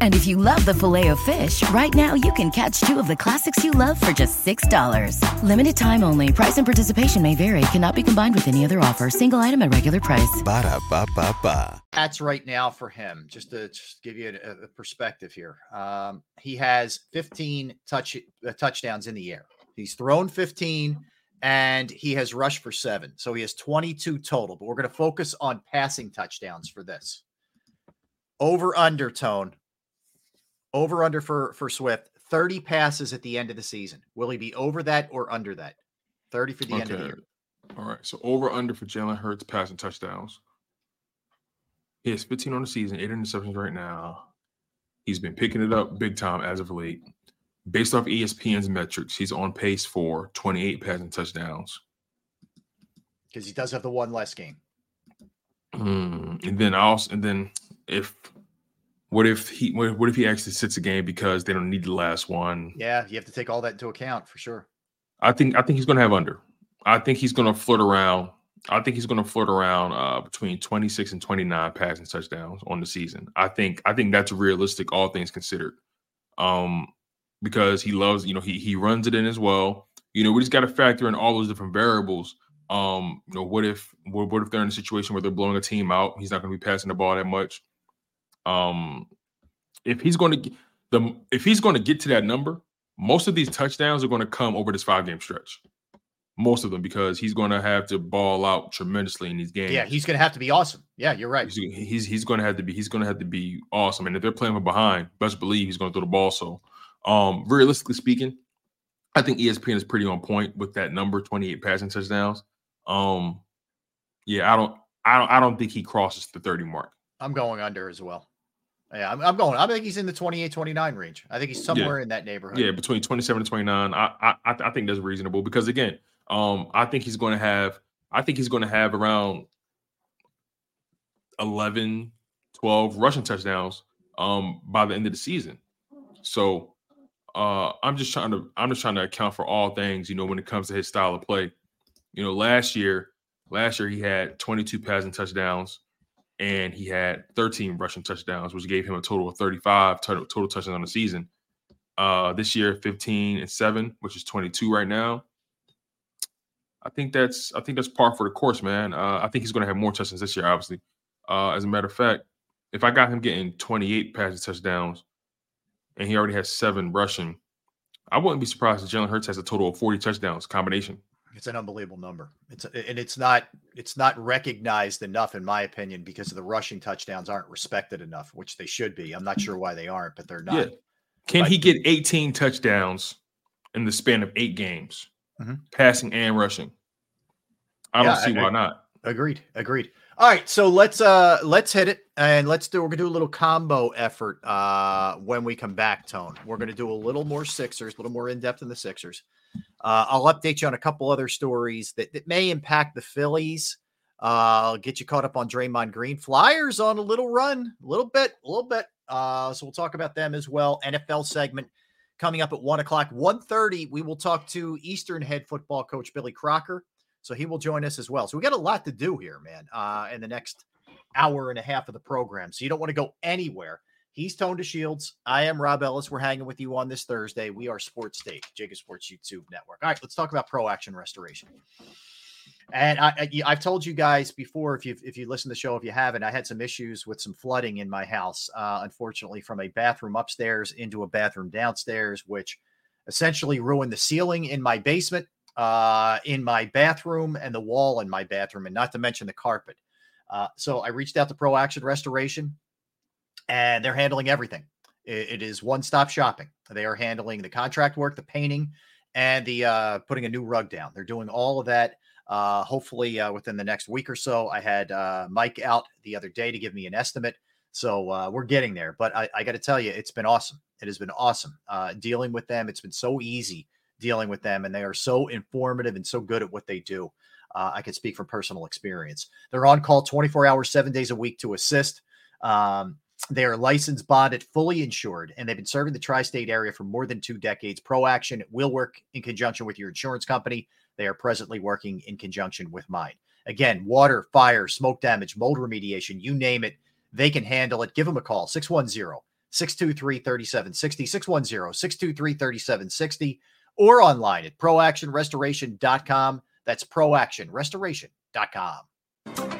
And if you love the Filet-O-Fish, right now you can catch two of the classics you love for just $6. Limited time only. Price and participation may vary. Cannot be combined with any other offer. Single item at regular price. Ba da ba ba ba. That's right now for him. Just to just give you a, a perspective here, um, he has 15 touch uh, touchdowns in the air. He's thrown 15 and he has rushed for seven. So he has 22 total. But we're going to focus on passing touchdowns for this. Over undertone over under for for Swift, 30 passes at the end of the season. Will he be over that or under that? 30 for the end of the year. All right. So over under for Jalen Hurts passing touchdowns. He has 15 on the season, eight interceptions right now. He's been picking it up big time as of late. Based off ESPN's metrics, he's on pace for 28 passing touchdowns. Because he does have the one less game. Mm, and then also, and then if what if he what, if he actually sits a game because they don't need the last one? Yeah, you have to take all that into account for sure. I think I think he's going to have under. I think he's going to flirt around. I think he's going to flirt around uh, between 26 and 29 passing touchdowns on the season. I think I think that's realistic, all things considered. Um, because he loves, you know, he he runs it in as well. You know, we just got to factor in all those different variables. Um, you know, what if what, what if they're in a situation where they're blowing a team out? He's not going to be passing the ball that much. Um, if he's going to get the if he's going to get to that number, most of these touchdowns are going to come over this five game stretch. Most of them because he's going to have to ball out tremendously in these games. Yeah, he's going to have to be awesome. Yeah, you're right. He's he's, he's going to have to be he's going to have to be awesome. And if they're playing from behind, best believe he's going to throw the ball. So, um, realistically speaking, I think ESPN is pretty on point with that number, 28 passing touchdowns. Um, yeah, I don't, I don't, I don't think he crosses the 30 mark. I'm going under as well. Yeah, I'm, I'm, going. I think he's in the 28, 29 range. I think he's somewhere yeah. in that neighborhood. Yeah, between 27 and 29. I, I I think that's reasonable because again, um, I think he's going to have. I think he's going to have around 11, 12 rushing touchdowns um by the end of the season. So uh I'm just trying to I'm just trying to account for all things, you know, when it comes to his style of play. You know, last year, last year he had 22 passing touchdowns and he had 13 rushing touchdowns, which gave him a total of 35 total, touchdowns on the season. Uh, this year, 15 and seven, which is 22 right now. I think that's I think that's par for the course, man. Uh, I think he's going to have more touchdowns this year, obviously. Uh, as a matter of fact, if I got him getting 28 passing touchdowns, and he already has seven rushing, I wouldn't be surprised if Jalen Hurts has a total of 40 touchdowns combination. It's an unbelievable number. It's and it's not it's not recognized enough, in my opinion, because the rushing touchdowns aren't respected enough, which they should be. I'm not sure why they aren't, but they're not. Yeah. Can he get 18 touchdowns in the span of eight games, mm-hmm. passing and rushing? I don't see I, why not. Agreed. Agreed. All right, so let's uh let's hit it and let's do we're gonna do a little combo effort uh when we come back, Tone. We're gonna do a little more Sixers, a little more in depth in the Sixers. Uh, I'll update you on a couple other stories that, that may impact the Phillies. Uh, I'll get you caught up on Draymond Green. Flyers on a little run, a little bit, a little bit. Uh, so we'll talk about them as well. NFL segment coming up at one o'clock. 1.30, we will talk to Eastern head football coach Billy Crocker. So he will join us as well. So we got a lot to do here, man, uh, in the next hour and a half of the program. So you don't want to go anywhere. He's Tone shields. I am Rob Ellis. We're hanging with you on this Thursday. We are Sports Take, JAKIB Sports YouTube Network. All right, let's talk about Pro Action Restoration. And I, I, have told you guys before, if you if you listen to the show, if you haven't, I had some issues with some flooding in my house. Uh, unfortunately, from a bathroom upstairs into a bathroom downstairs, which essentially ruined the ceiling in my basement, uh, in my bathroom, and the wall in my bathroom, and not to mention the carpet. Uh, so I reached out to Pro Action Restoration and they're handling everything. it, it is one stop shopping. They are handling the contract work, the painting, and the uh, putting a new rug down. They're doing all of that. Uh, hopefully, uh, within the next week or so. I had uh, Mike out the other day to give me an estimate. So uh, we're getting there. But I, I got to tell you, it's been awesome. It has been awesome uh, dealing with them. It's been so easy dealing with them, and they are so informative and so good at what they do. I can speak from personal experience. They're on call 24 hours, seven days a week to assist. Um, they are licensed, bonded, fully insured, and they've been serving the tri state area for more than two decades. ProAction will work in conjunction with your insurance company. They are presently working in conjunction with mine. Again, water, fire, smoke damage, mold remediation, you name it, they can handle it. Give them a call 610 623 3760, 610 623 3760, or online at proactionrestoration.com. That's proactionrestoration.com.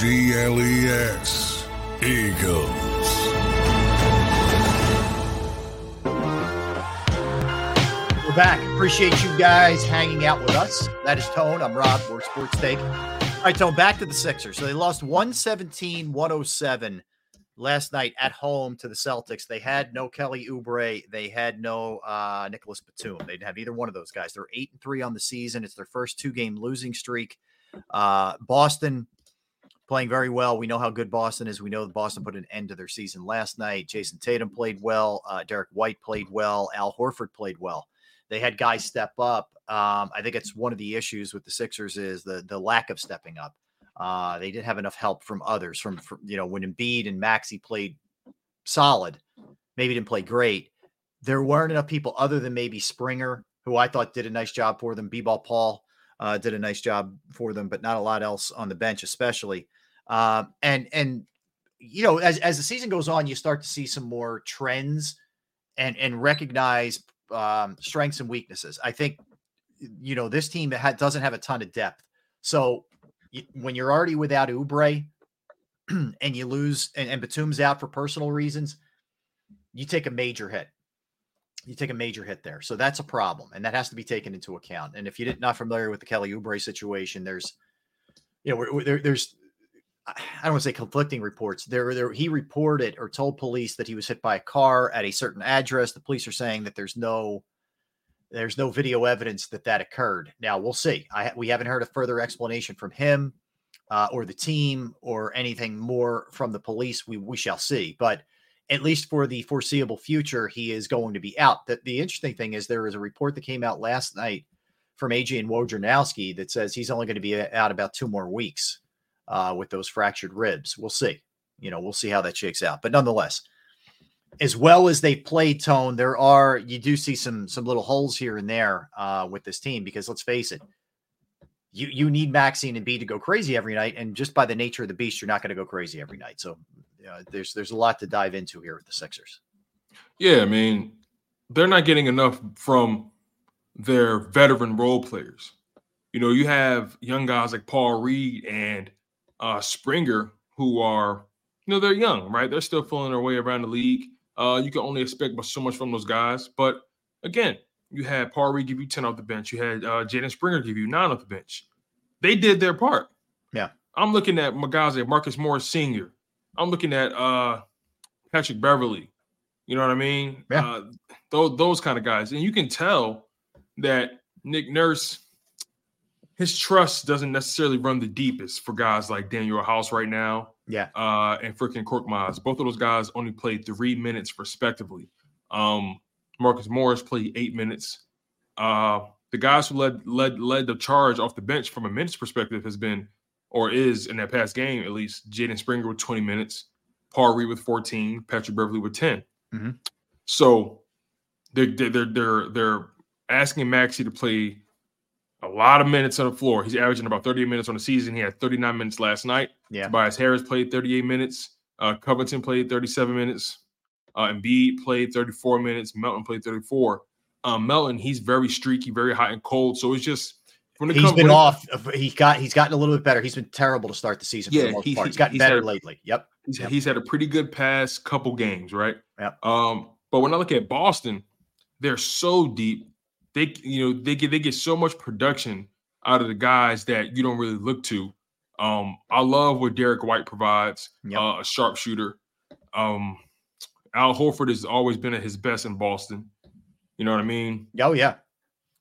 G L E S. Eagles. We're back. Appreciate you guys hanging out with us. That is Tone. I'm Rob. We're Sports Take. All right, Tone, back to the Sixers. So they lost 117 107 last night at home to the Celtics. They had no Kelly Oubre. They had no uh, Nicolas Batum. They didn't have either one of those guys. They're 8 and 3 on the season. It's their first two game losing streak. Uh, Boston playing very well. We know how good Boston is. We know that Boston put an end to their season last night. Jayson Tatum played well. Uh, Derrick White played well. Al Horford played well. They had guys step up. Um, I think it's one of the issues with the Sixers is the the lack of stepping up. Uh, they didn't have enough help from others. From, from you know when Embiid and Maxey played solid, maybe didn't play great. There weren't enough people other than maybe Springer, who I thought did a nice job for them. B-ball Paul uh, did a nice job for them, but not a lot else on the bench, especially. Um, and and you know, as as the season goes on, you start to see some more trends and and recognize um, strengths and weaknesses. I think you know this team ha- doesn't have a ton of depth, so when you're already without Oubre and you lose and, and Batum's out for personal reasons, you take a major hit. You take a major hit there, so that's a problem, and that has to be taken into account. And if you're not familiar with the Kelly Oubre situation, there's you know there, there's I don't want to say conflicting reports. There, there, he reported or told police that he was hit by a car at a certain address. The police are saying that there's no, there's no video evidence that that occurred. Now we'll see. I we haven't heard a further explanation from him. uh, or the team or anything more from the police. We we shall see, but at least for the foreseeable future, he is going to be out. The, the interesting thing is there is a report that came out last night from Adrian Wojnarowski that says he's only going to be out about two more weeks uh, with those fractured ribs. We'll see. You know, we'll see how that shakes out. But nonetheless, as well as they play tone, there are you do see some some little holes here and there uh, with this team because let's face it, you you need Maxine and B to go crazy every night, and just by the nature of the beast, you're not going to go crazy every night. So uh, there's there's a lot to dive into here with the Sixers. Yeah, I mean, they're not getting enough from their veteran role players. You know, you have young guys like Paul Reed and uh, Springer who are, you know, they're young, right? They're still feeling their way around the league. Uh, you can only expect so much from those guys. But again, you had Reed give you 10 off the bench. You had uh, Jaden Springer give you nine off the bench. They did their part. Yeah. I'm looking at like Marcus Morris Sr., I'm looking at uh Patrick Beverley. You know what I mean? Yeah. Uh, those those kind of guys, and you can tell that Nick Nurse, his trust doesn't necessarily run the deepest for guys like Danuel House right now. Yeah. Uh, and freaking Cork Korkmaz. Both of those guys only played three minutes respectively. Um, Marcus Morris played eight minutes. Uh, the guys who led led led the charge off the bench from a minutes perspective has been or is in that past game at least Jaden Springer with 20 minutes, Paul Reed with 14, Patrick Beverley with 10. Mm-hmm. So they're, they're they're they're asking Maxey to play a lot of minutes on the floor. He's averaging about 38 minutes on the season. He had 39 minutes last night. Yeah. Tobias Harris played 38 minutes. Uh, Covington played 37 minutes. Uh, Embiid played 34 minutes. Melton played 34. Um, Melton, he's very streaky, very hot and cold. So it's just when it he's been off. He got he's gotten a little bit better. He's been terrible to start the season. Yeah, for the most he's, part. he's gotten he's better had, lately. Yep. He's, yep. he's had a pretty good past couple games, right? Yep. Um, but when I look at Boston, they're so deep. They you know they get they get so much production out of the guys that you don't really look to. Um, I love what Derrick White provides, yep. uh, a sharpshooter. Um, Al Horford has always been at his best in Boston. You know what I mean? Oh yeah.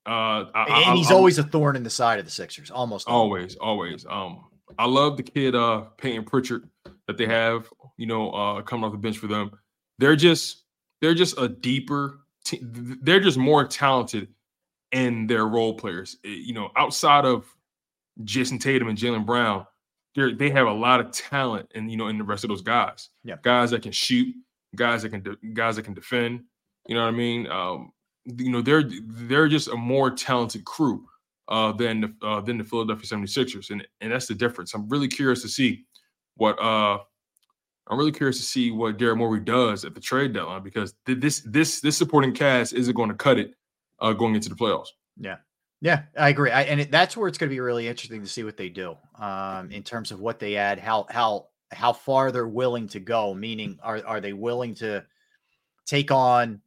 Uh, I, and he's I, always a thorn in the side of the Sixers, almost always, always. Um, I love the kid, uh, Payton Pritchard that they have. You know, uh, coming off the bench for them. They're just, they're just a deeper. Te- they're just more talented in their role players. You know, outside of Jayson Tatum and Jaylen Brown, they they have a lot of talent, and you know, in the rest of those guys, yeah, guys that can shoot, guys that can, de- guys that can defend. You know what I mean? Um, you know they're they're just a more talented crew uh, than the, uh, than the Philadelphia 76ers and and that's the difference. I'm really curious to see what uh I'm really curious to see what Daryl Morey does at the trade deadline because th- this this this supporting cast isn't going to cut it uh, going into the playoffs. Yeah. Yeah, I agree. I, and it, that's where it's going to be really interesting to see what they do um, in terms of what they add, how how how far they're willing to go. Meaning, are are they willing to take on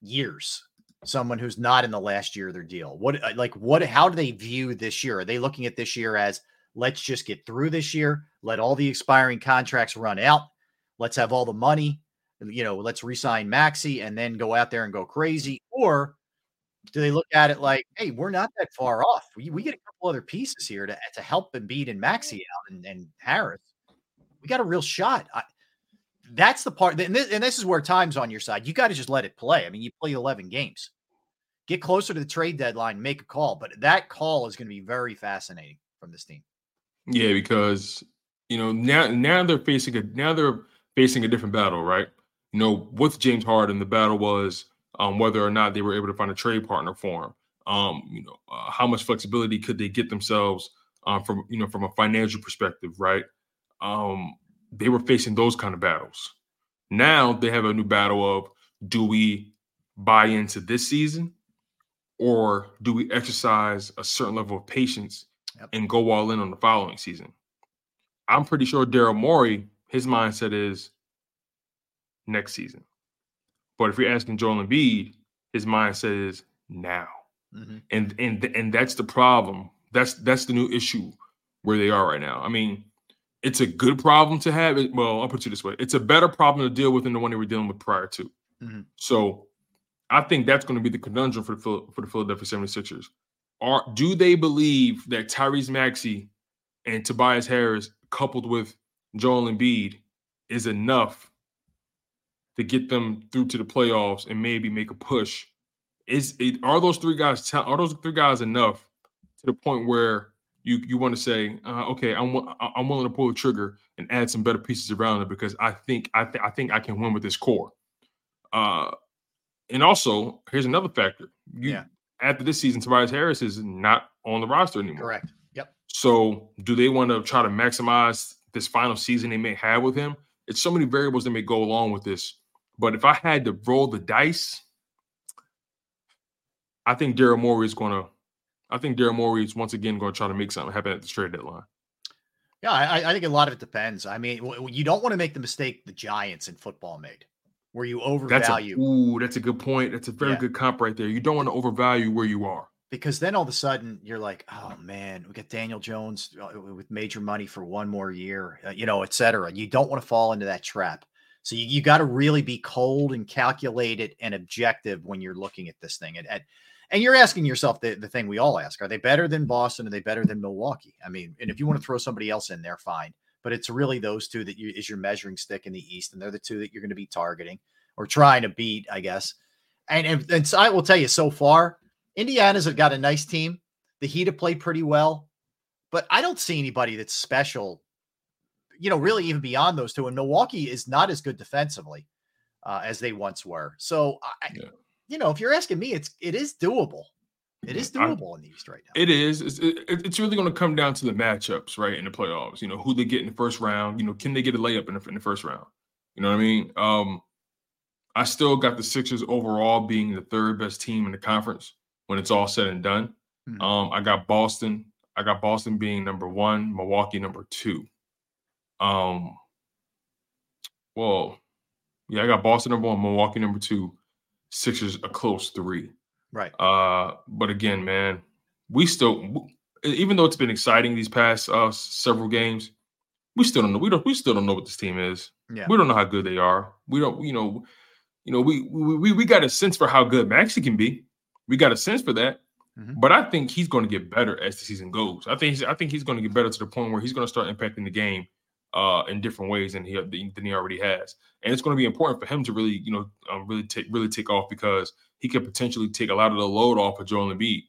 years someone who's not in the last year of their deal? What uh, like what how do they view this year? Are they looking at this year as let's just get through this year, let all the expiring contracts run out, let's have all the money, you know, let's resign Maxey and then go out there and go crazy? Or do they look at it like, hey, we're not that far off. We, we get a couple other pieces here to, to help Embiid and Maxey out and, and Harris. We got a real shot. I, that's the part, and this, and this is where time's on your side. You got to just let it play. I mean, you play 11 games get closer to the trade deadline, make a call. But that call is going to be very fascinating from this team. Yeah, because you know now now they're facing a now they're facing a different battle, right? You know, with James Harden, the battle was um, whether or not they were able to find a trade partner for him. Um, you know, uh, how much flexibility could they get themselves um, from you know from a financial perspective, right? Um, they were facing those kind of battles. Now they have a new battle of do we buy into this season or do we exercise a certain level of patience yep. and go all in on the following season? I'm pretty sure Daryl Morey, his mindset is next season. But if you're asking Joel Embiid, his mindset is now. Mm-hmm. And and and that's the problem. That's that's the new issue where they are right now. I mean, it's a good problem to have. It well, I'll put it this way: it's a better problem to deal with than the one they were dealing with prior to. Mm-hmm. So I think that's going to be the conundrum for the for the Philadelphia 76ers. Are do they believe that Tyrese Maxey and Tobias Harris coupled with Joel Embiid is enough to get them through to the playoffs and maybe make a push. Is it, are those three guys are those three guys enough to the point where you you want to say, uh, okay, I'm I'm willing to pull the trigger and add some better pieces around it because I think I th- I think I can win with this core. Uh, and also here's another factor. You, Yeah. After this season, Tobias Harris is not on the roster anymore. Correct. Yep. So, do they want to try to maximize this final season they may have with him? It's so many variables that may go along with this. But if I had to roll the dice, I think Daryl Morey is going to. I think Daryl Morey is once again going to try to make something happen at the trade deadline. Yeah, I, I think a lot of it depends. I mean, you don't want to make the mistake the Giants in football made, where you That's a, overvalue ooh, that's a good point. That's a very Yeah. good comp right there. You don't want to overvalue where you are. because then all of a sudden you're like, oh man, we got Daniel Jones uh, with major money for one more year, uh, you know, et cetera. You don't want to fall into that trap. So you, you got to really be cold and calculated and objective when you're looking at this thing. And, and, and you're asking yourself the, the thing we all ask are they better than Boston? Are they better than Milwaukee? I mean, and if you want to throw somebody else in there, fine. But it's really those two that you, is your measuring stick in the East, and they're the two that you're going to be targeting or trying to beat, I guess. And, and, and so I will tell you so far, Indiana's have got a nice team. The Heat have played pretty well, but I don't see anybody that's special, you know, really even beyond those two. And Milwaukee is not as good defensively uh, as they once were. So, I, you know, if you're asking me, it's it is doable. It is I- doable in the East right now. It is. It's, it, it's really going to come down to the matchups, right, in the playoffs. You know, who they get in the first round. You know, can they get a layup in the, in the first round? You know what I mean? Um, I still got the Sixers overall being the third best team in the conference when it's all said and done. Mhm. Um, I got Boston. I got Boston being number one, Milwaukee number two. Um, well, yeah, I got Boston number one, Milwaukee number two, Sixers a close three. Right. Uh, but again, man, we still, even though it's been exciting these past uh several games, we still don't know. We don't. We still don't know what this team is. Yeah. We don't know how good they are. We don't. You know. You know. We we we, we got a sense for how good Maxey can be. We got a sense for that. Mhm. But I think he's going to get better as the season goes. I think he's, I think he's going to get better to the point where he's going to start impacting the game uh, in different ways than he than he already has. And it's going to be important for him to really, you know, um, really take really take off because he could potentially take a lot of the load off of Joel Embiid.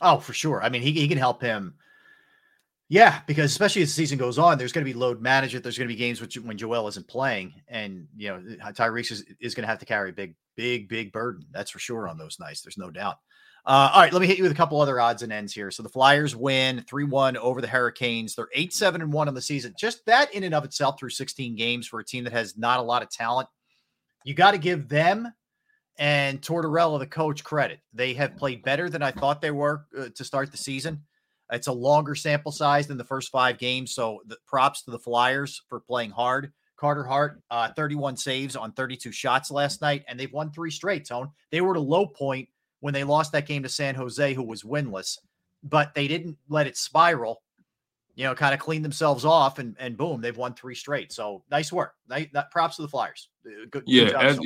Oh, for sure. I mean, he, he can help him. Yeah, because especially as the season goes on, there's going to be load management. There's going to be games which, when Joel isn't playing, and you know Tyrese is, is going to have to carry a big, big, big burden. That's for sure on those nights. There's no doubt. Uh, all right, let me hit you with a couple other odds and ends here. So the Flyers win three one over the Hurricanes. They're eight seven and one on the season. Just that in and of itself through 16 games for a team that has not a lot of talent. You got to give them and Tortorella, the coach, credit. They have played better than I thought they were uh, to start the season. It's a longer sample size than the first five games. So the props to the Flyers for playing hard. Carter Hart, uh, 31 saves on 32 shots last night, and they've won three straight, Tone. They were at a low point when they lost that game to San Jose, who was winless, but they didn't let it spiral. You know, kind of clean themselves off, and and boom, they've won three straight. So nice work. Nice, that props to the Flyers. Uh, Good, good Yeah, job as so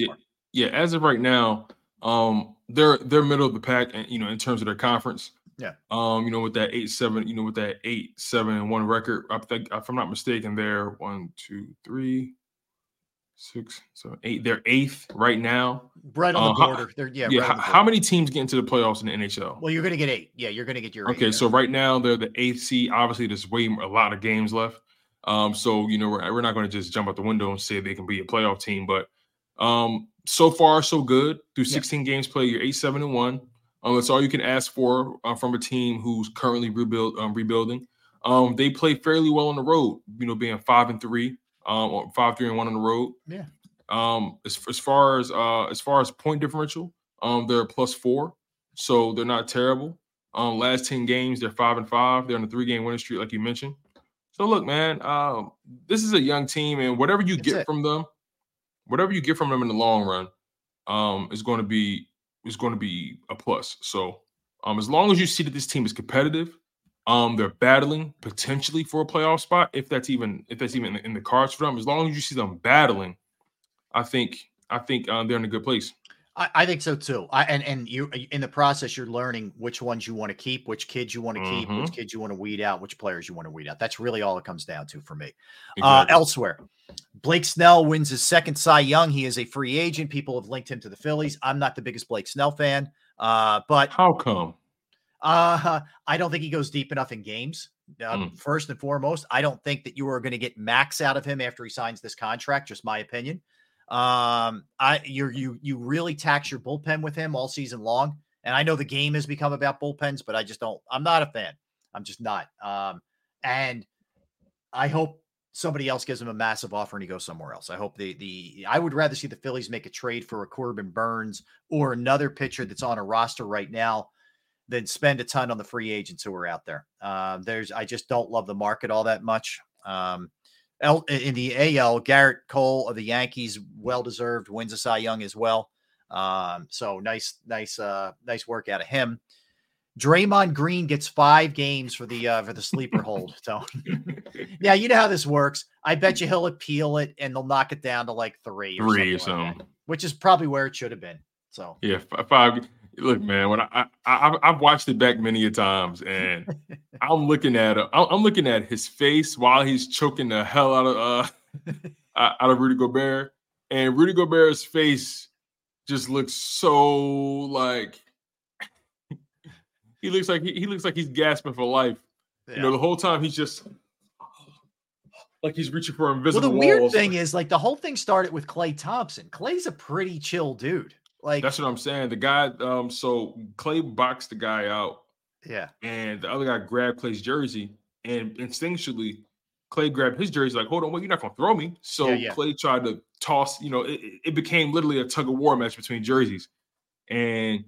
yeah, as of right now, um, they're they're middle of the pack, and you know, in terms of their conference. Yeah. Um, you know, with that eight seven, you know, with that eight seven and one record, I think if I'm not mistaken, they're one, two, three, six, seven, eight. They're eighth right now. Right on the Uh, how- border. They're yeah. yeah. right how, the how many teams get into the playoffs in the NHL? Well, you're going to get eight. Yeah, you're going to get your Okay, there. so right now they're the eighth seed. Obviously, there's way a lot of games left. Um, so you know we're, we're not going to just jump out the window and say they can be a playoff team, but um, so far so good through 16 games played. You're eight seven and one. Um, that's all you can ask for uh, from a team who's currently rebuild um, rebuilding. Um, they play fairly well on the road. You know, being five and three, um, five three and one on the road. Yeah. Um, as, as far as uh, as far as point differential, um, they're plus four, so they're not terrible. Um, last ten games, they're five and five. They're on a three game winning streak, like you mentioned. So look, man, um, this is a young team, and whatever you get it. from them, whatever you get from them in the long run, um, is going to be is going to be a plus. So, um, as long as you see that this team is competitive, um, they're battling potentially for a playoff spot, if that's even if that's even in the, cards for them. As long as you see them battling, I think I think uh, they're in a good place. I, I think so too. I, and and you in the process, you're learning which ones you want to keep, which kids you want to keep, which Mhm. kids you want to weed out, which players you want to weed out. That's really all it comes down to for me. Uh, elsewhere, Blake Snell wins his second Cy Young. He is a free agent. People have linked him to the Phillies. I'm not the biggest Blake Snell fan, uh, but How come? Uh, I don't think he goes deep enough in games. Uh, Mm. First and foremost, I don't think that you are going to get max out of him after he signs this contract. Just my opinion. Um, I you you you really tax your bullpen with him all season long, and I know the game has become about bullpens, but I just don't. I'm not a fan. I'm just not. Um, and I hope somebody else gives him a massive offer and he goes somewhere else. I hope the the I would rather see the Phillies make a trade for a Corbin Burnes or another pitcher that's on a roster right now than spend a ton on the free agents who are out there. Uh, there's I just don't love the market all that much. Um, L, in the AL, Gerrit Cole of the Yankees, well deserved, wins a Cy Young as well. Um, so nice, nice, uh, nice work out of him. Draymond Green gets five games for the uh, for the sleeper hold. So yeah, you know how this works. I bet you he'll appeal it and they'll knock it down to like three, or Three or something like that, which is probably where it should have been. So Yeah, five. Look, man, when I, I, I I've watched it back many a times, and I'm looking at. I'm looking at his face while he's choking the hell out of uh out of Rudy Gobert, and Rudy Gobert's face just looks so like he looks like he, he looks like he's gasping for life. You know, the whole time he's just like he's reaching for Well, invisible the weird thing is, like, the whole thing started with Klay Thompson. Klay's a pretty chill dude. Like, That's what I'm saying. The guy, um, so Klay boxed the guy out, yeah, and the other guy grabbed Klay's jersey, and instinctually, Klay grabbed his jersey, like, hold on, wait, you're not gonna throw me. So Yeah, yeah. Klay tried to toss, you know, it, it- it became literally a tug of war match between jerseys. And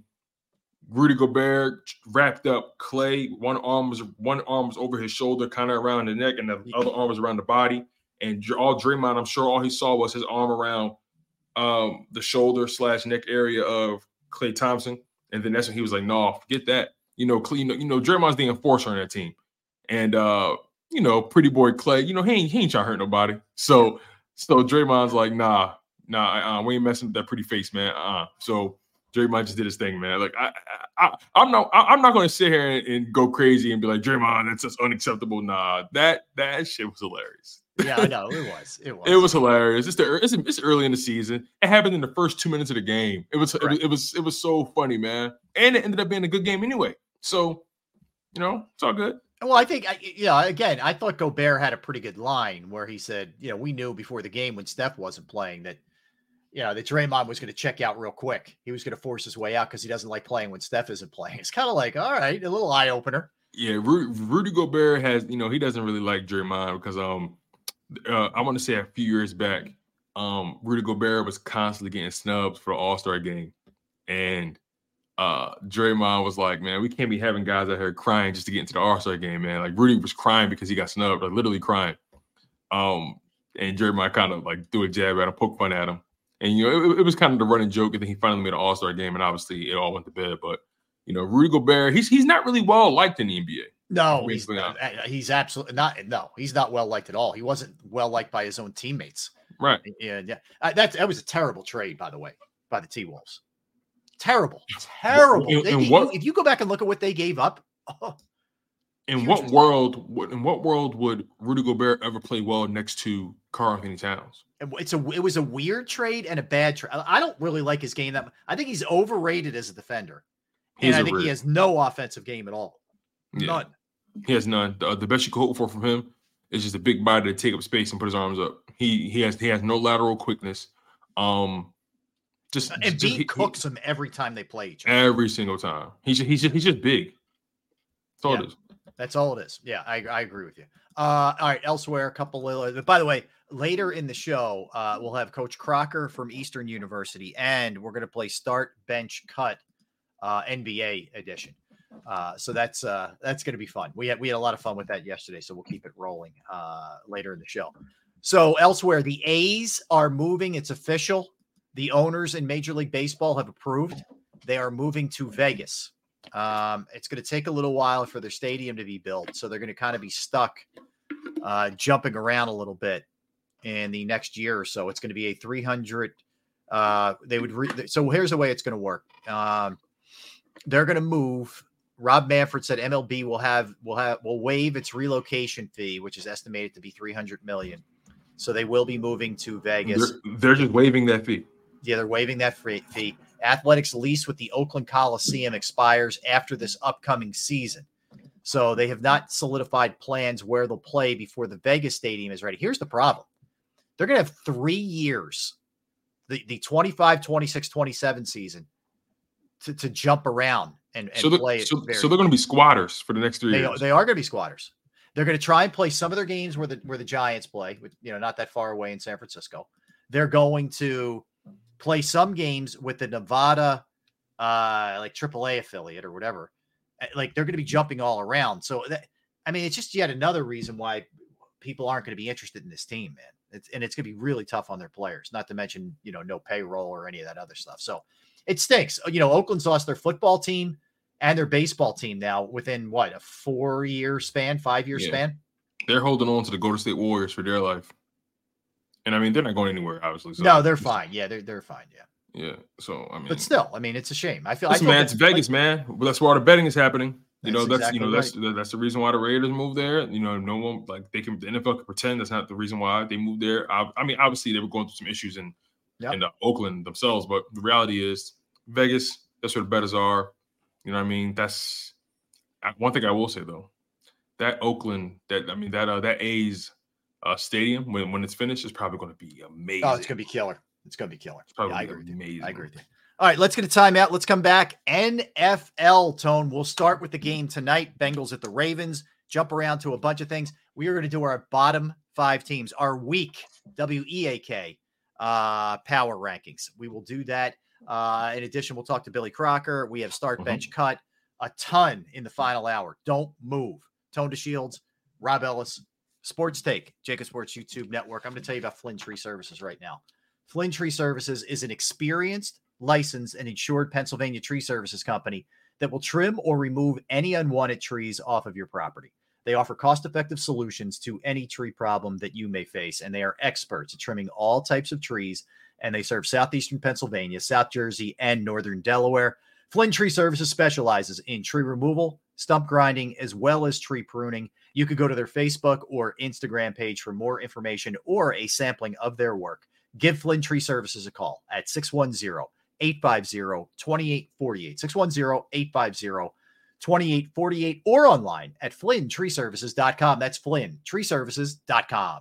Rudy Gobert wrapped up Klay. One arm was one arm was over his shoulder, kind of around the neck, and the other arm was around the body. And Dr- all Draymond, I'm sure all he saw was his arm around um the shoulder slash neck area of Klay Thompson. And then that's when he was like, no, forget that. You know, Klay, you know, you know, Draymond's the enforcer on that team. And uh, you know, pretty boy Klay, you know, he ain't he ain't trying to hurt nobody. So so Draymond's like, nah, nah, uh, we ain't messing with that pretty face, man. Uh, so Draymond just did his thing, man. Like I, I, I I'm not, I, I'm not going to sit here and, and go crazy and be like, Draymond, that's just unacceptable. Nah, that that shit was hilarious. Yeah, I know it was. It was. It was hilarious. It's, the, it's it's early in the season. It happened in the first two minutes of the game. It was it, was- it was it was so funny, man. And it ended up being a good game anyway. So, you know, it's all good. Well, I think, I- you know, again, I thought Gobert had a pretty good line where he said, you know, we knew before the game when Steph wasn't playing that, you know, that Draymond was going to check out real quick. He was going to force his way out because he doesn't like playing when Steph isn't playing. It's kind of like, all right, a little eye opener. Yeah, Ru- Rudy Gobert has, you know, he doesn't really like Draymond because um uh, I want to say a few years back, um, Rudy Gobert was constantly getting snubs for the All-Star game. And uh Draymond was like, Man, we can't be having guys out here crying just to get into the All-Star game, man. Like Rudy was crying because he got snubbed, like literally crying. Um, and Draymond kind of like threw a jab at him, poke fun at him. And you know, it, it was kind of the running joke, and then he finally made an All-Star game, and obviously it all went to bed. But you know, Rudy Gobert, he's he's not really well liked in the NBA. No, he's, he's absolutely not. No, he's not well liked at all. He wasn't well liked by his own teammates. Right. Yeah, yeah. Uh, that that was a terrible trade, by the way, by the T Wolves. Terrible, terrible. in- They- in what- if you go back and look at what they gave up, oh, In what world? would- In what world would Rudy Gobert ever play well next to Karl Anthony Towns? it's a it was a weird trade and a bad trade. I don't really like his game that. much. I think he's overrated as a defender, and I think he has no offensive game at all. Yeah. None. He has none. The, the best you could hope for from him is just a big body to take up space and put his arms up. He he has he has no lateral quickness. Um, just, And just he- he- cooks him every time they play each other. every single time. He's just, he's just, he's just big. That's all Yeah. it is. That's all it is. Yeah, I, I agree with you. Uh, all right, elsewhere, a couple of. By the way, later in the show, uh, we'll have Coach Crocker from Eastern University, and we're going to play start, bench, cut, uh, NBA edition. Uh, so that's uh, that's going to be fun. We had we had a lot of fun with that yesterday, so we'll keep it rolling uh, later in the show. So elsewhere, the A's are moving. It's official. The owners in Major League Baseball have approved. They are moving to Vegas. Um, it's going to take a little while for their stadium to be built, so they're going to kind of be stuck uh, jumping around a little bit in the next year or so. It's going to be a 300 Uh, they would. Re- so here's the way it's going to work. Um, they're going to move. Rob Manfred said MLB will have will have will waive its relocation fee, which is estimated to be 300 million. So they will be moving to Vegas. They're, they're just waiving that fee. Yeah, they're waiving that free fee. Athletics lease with the Oakland Coliseum expires after this upcoming season. So they have not solidified plans where they'll play before the Vegas stadium is ready. Here's the problem. They're going to have 3 years the the 25 26 27 season to, to jump around and, and so, they're, play it so, so they're going to be squatters for the next three they, years. they are going to be squatters. They're going to try and play some of their games where the where the Giants play, with, you know, not that far away in San Francisco. They're going to play some games with the Nevada, uh, like AAA affiliate or whatever. Uh, Like they're going to be jumping all around. So that, I mean, it's just yet another reason why people aren't going to be interested in this team, man. It's, and it's going to be really tough on their players. Not to mention, you know, no payroll or any of that other stuff. So it stinks. You know, Oakland's lost their football team and their baseball team now within what a four year span, five year Yeah. span. They're holding on to the Golden State Warriors for dear life. And I mean, they're not going anywhere, obviously. So no, they're fine. Yeah, they're they're fine. Yeah, Yeah. So I mean, but still, I mean, it's a shame. I feel. listen, I feel man, it's Vegas, man. Well, that's where all the betting is happening. You know, That's that's you know exactly that's that's the reason why the Raiders moved there. You know, no one like they can the NFL can pretend that's not the reason why they moved there. I, I mean, obviously they were going through some issues in Yep. in uh, Oakland themselves, but the reality is Vegas. That's where the betters are. You know what I mean? That's uh, one thing I will say though. That Oakland, that I mean that uh, that A's uh, stadium when when it's finished is probably going to be amazing. Oh, it's gonna be killer. It's gonna be killer. probably Yeah, I agree. amazing. I agree with you. All right, let's get a timeout. Let's come back. NFL tone. We'll start with the game tonight. Bengals at the Ravens. Jump around to a bunch of things. We are going to do our bottom five teams, our week W E A K uh, power rankings. We will do that. Uh, in addition, we'll talk to Billy Crocker. We have start bench cut a ton in the final hour. Don't move. Tone DeShields, Rob Ellis, Sports Take, JAKIB Sports YouTube Network. I'm going to tell you about Flynn Tree Services right now. Flynn Tree Services is an experienced, licensed, and insured Pennsylvania tree services company that will trim or remove any unwanted trees off of your property. They offer cost effective solutions to any tree problem that you may face, and they are experts at trimming all types of trees. And they serve southeastern Pennsylvania, South Jersey, and northern Delaware. Flynn Tree Services specializes in tree removal, stump grinding, as well as tree pruning. You could go to their Facebook or Instagram page for more information or a sampling of their work. Give Flynn Tree Services a call at 610 850 2848. 610 850 2848 or online at flynntreeservices.com. That's flynntreeservices.com.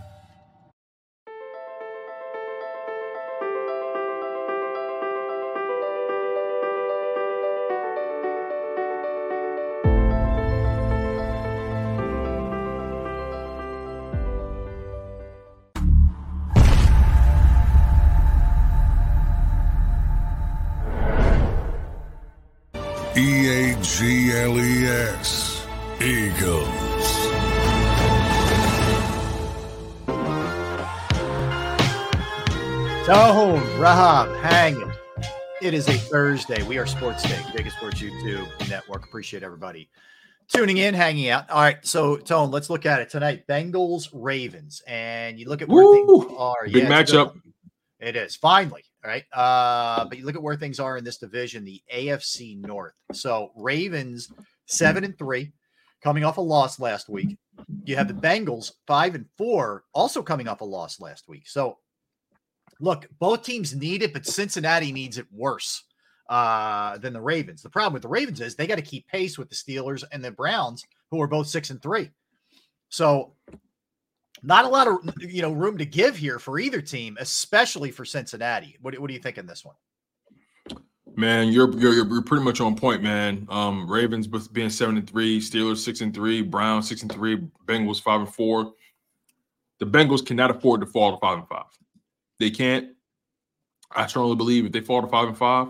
G L E S. Eagles. Tone, Rahab, hanging. It is a Thursday. We are Sports Take, biggest sports YouTube network. Appreciate everybody tuning in, hanging out. All right, so Tone, let's look at it tonight. Bengals, Ravens, and you look at where Woo! things are. Big it's a matchup. It is finally all right. Uh, but you look at where things are in this division, the AFC North. So Ravens seven and three, coming off a loss last week. You have the Bengals five and four, also coming off a loss last week. So look, both teams need it, but Cincinnati needs it worse uh, than the Ravens. The problem with the Ravens is they got to keep pace with the Steelers and the Browns, who are both six and three. So not a lot of you know room to give here for either team, especially for Cincinnati. What, what do you think in this one? Man, you're, you're you're pretty much on point, man. Um, Ravens being seven and three, Steelers six and three, Browns six and three, Bengals five and four. The Bengals cannot afford to fall to five and five. They can't. I strongly believe if they fall to five and five,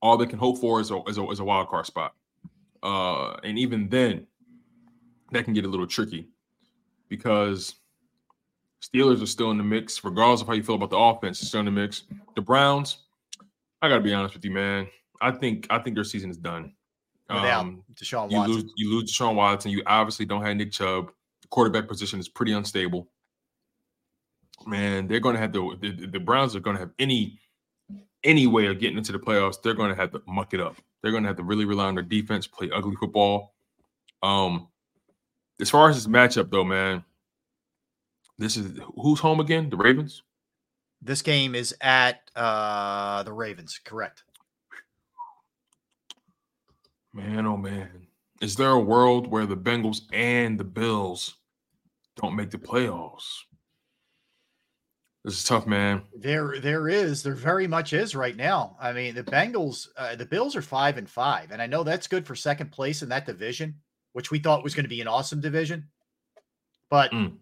all they can hope for is a is a, is a wild card spot. Uh, and even then, that can get a little tricky because Steelers are still in the mix, regardless of how you feel about the offense. Still in the mix. The Browns, I gotta be honest with you, man. I think I think their season is done. Without Deshaun you Watson. lose you lose Deshaun Watson. You obviously don't have Nick Chubb. The quarterback position is pretty unstable. Man, they're going to have to. The, the Browns are going to have any any way of getting into the playoffs. They're going to have to muck it up. They're going to have to really rely on their defense, play ugly football. Um, as far as this matchup, though, man, this is who's home again? The Ravens. This game is at uh, the Ravens, correct? Man, oh man. Is there a world where the Bengals and the Bills don't make the playoffs? This is tough, man. There, there is. There very much is right now. I mean, the Bengals, uh, the Bills are five and five, and I know that's good for second place in that division, which we thought was going to be an awesome division. But Mm.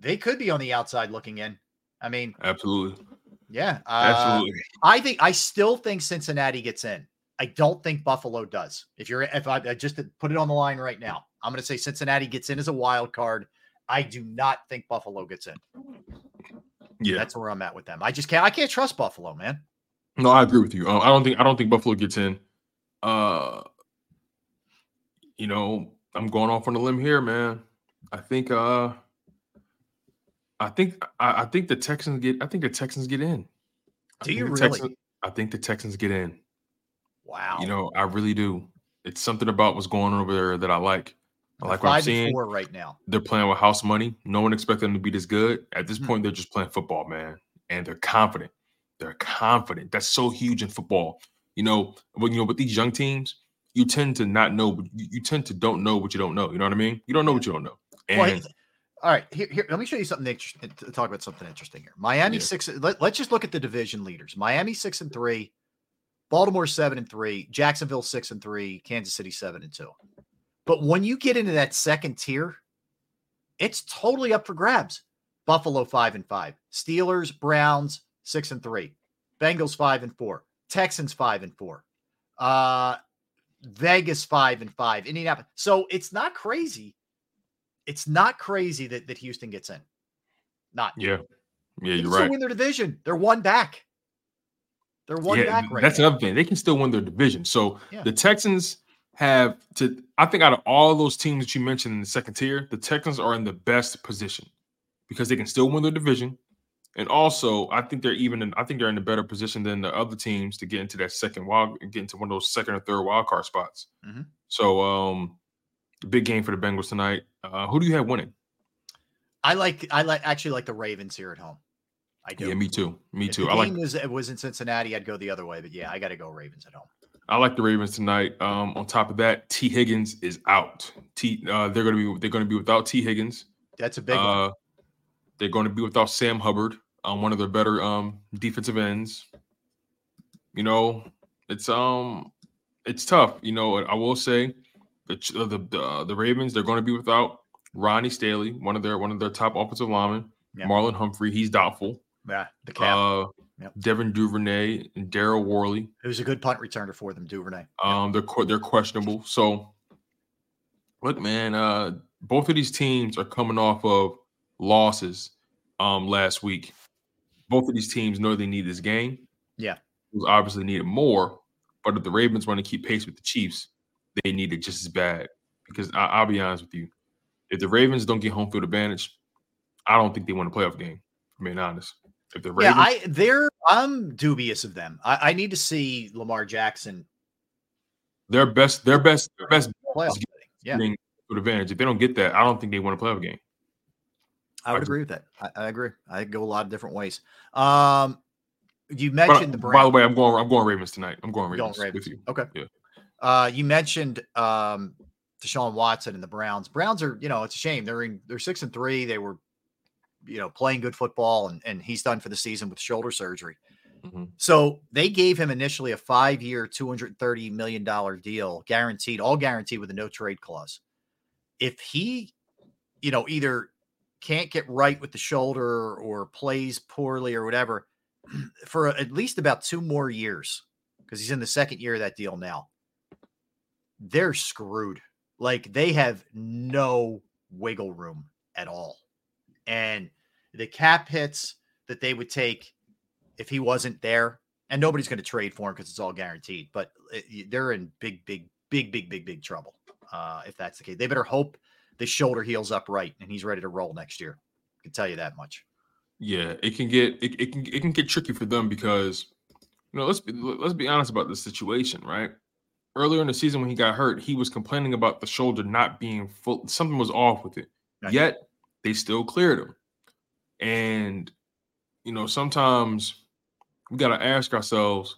they could be on the outside looking in. I mean, Absolutely. yeah, uh, Absolutely. I think I still think Cincinnati gets in. I don't think Buffalo does. If you're, if I, I just put it on the line right now, I'm going to say Cincinnati gets in as a wild card. I do not think Buffalo gets in. Yeah. That's where I'm at with them. I just can't. I can't trust Buffalo, man. No, I agree with you. Uh, I don't think I don't think Buffalo gets in. Uh you know, I'm going off on a limb here, man. I think uh I think I, I think the Texans get I think the Texans get in. I Do you think the really? Texans- I think the Texans get in. Wow. You know, I really do. It's something about what's going on over there that I like. I like what I'm seeing. four right now. They're playing with house money. No one expected them to be this good. At this Mhm. point, they're just playing football, man. And they're confident. They're confident. That's so huge in football. You know, when you know with these young teams, you tend to not know, you, you tend to don't know what you don't know. You know what I mean? You don't know what you don't know. And Well, all right, here, here, let me show you something interesting. Talk about something interesting here. Miami Yeah. six. Let, let's just look at the division leaders. Miami six and three, Baltimore seven and three, Jacksonville six and three, Kansas City seven and two. But when you get into that second tier, it's totally up for grabs. Buffalo five and five, Steelers, Browns six and three, Bengals five and four, Texans five and four, uh, Vegas five and five, Indianapolis. So it's not crazy. It's not crazy that that Houston gets in. Not yeah, Yeah, you're right. win their division. They're one back. They're one yeah, back right that's now. another thing. They can still win their division. So Yeah. the Texans have to. I think out of all those teams that you mentioned in the second tier, the Texans are in the best position because they can still win their division, and also I think they're even. In, I think they're in a better position than the other teams to get into that second wild, get into one of those second or third wild card spots. Mhm. So, um, big game for the Bengals tonight. Uh, who do you have winning? I like I like actually like the Ravens here at home. I do. Yeah, me too. Me If too. the I like was, was in Cincinnati, I'd go the other way, but yeah, I got to go Ravens at home. I like the Ravens tonight. Um, on top of that, T. Higgins is out. T. Uh, they're going to be they're going to be without T. Higgins. That's a big one. Uh, they're going to be without Sam Hubbard, um, one of their better um defensive ends. You know, it's um, it's tough. You know, I will say the uh, the the, uh, the Ravens they're going to be without Ronnie Stanley, one of their one of their top offensive linemen. Yeah. Marlon Humphrey, he's doubtful. Yeah, the cap. Uh, Yep. Devin Duvernay and Daryl Worley. Who's a good punt returner for them, Duvernay. Um, they're they're questionable. So, look, man, uh, both of these teams are coming off of losses um last week. Both of these teams know they need this game. Yeah. Who's obviously needed more, but if the Ravens want to keep pace with the Chiefs, they need it just as bad. Because I, I'll be honest with you, if the Ravens don't get home field advantage, I don't think they win a playoff game. I'm being honest. If the Ravens, Yeah, I they're I'm dubious of them. I, I need to see Lamar Jackson their best, their best, their best playoff. Yeah, field advantage. If they don't get that, I don't think they win a playoff game. I would I- agree with that. I, I agree. I go a lot of different ways. Um, you But, mentioned the Browns. by the way, I'm going. I'm going Ravens tonight. I'm going You're going Ravens, Ravens. with you. Okay. Yeah. Uh, you mentioned um, Deshaun Watson and the Browns. Browns are, you know, it's a shame. They're in, they're six and three. They were, you know, playing good football, and and he's done for the season with shoulder surgery. Mhm. So they gave him initially a five-year, two hundred thirty million dollar deal, guaranteed, all guaranteed with a no trade clause. If he, you know, either can't get right with the shoulder or plays poorly or whatever, for at least about two more years, because he's in the second year of that deal now, they're screwed. Like they have no wiggle room at all. And the cap hits that they would take if he wasn't there, and nobody's going to trade for him because it's all guaranteed, but uh, they're in big, big, big, big, big, big trouble uh, if that's the case. They better hope the shoulder heals up right and he's ready to roll next year. I can tell you that much. Yeah, it can get it, it can it can get tricky for them because you know let's be let's be honest about the situation, right? Earlier in the season when he got hurt, he was complaining about the shoulder not being full. Something was off with it. Right. Yet they still cleared him. And you know sometimes we got to ask ourselves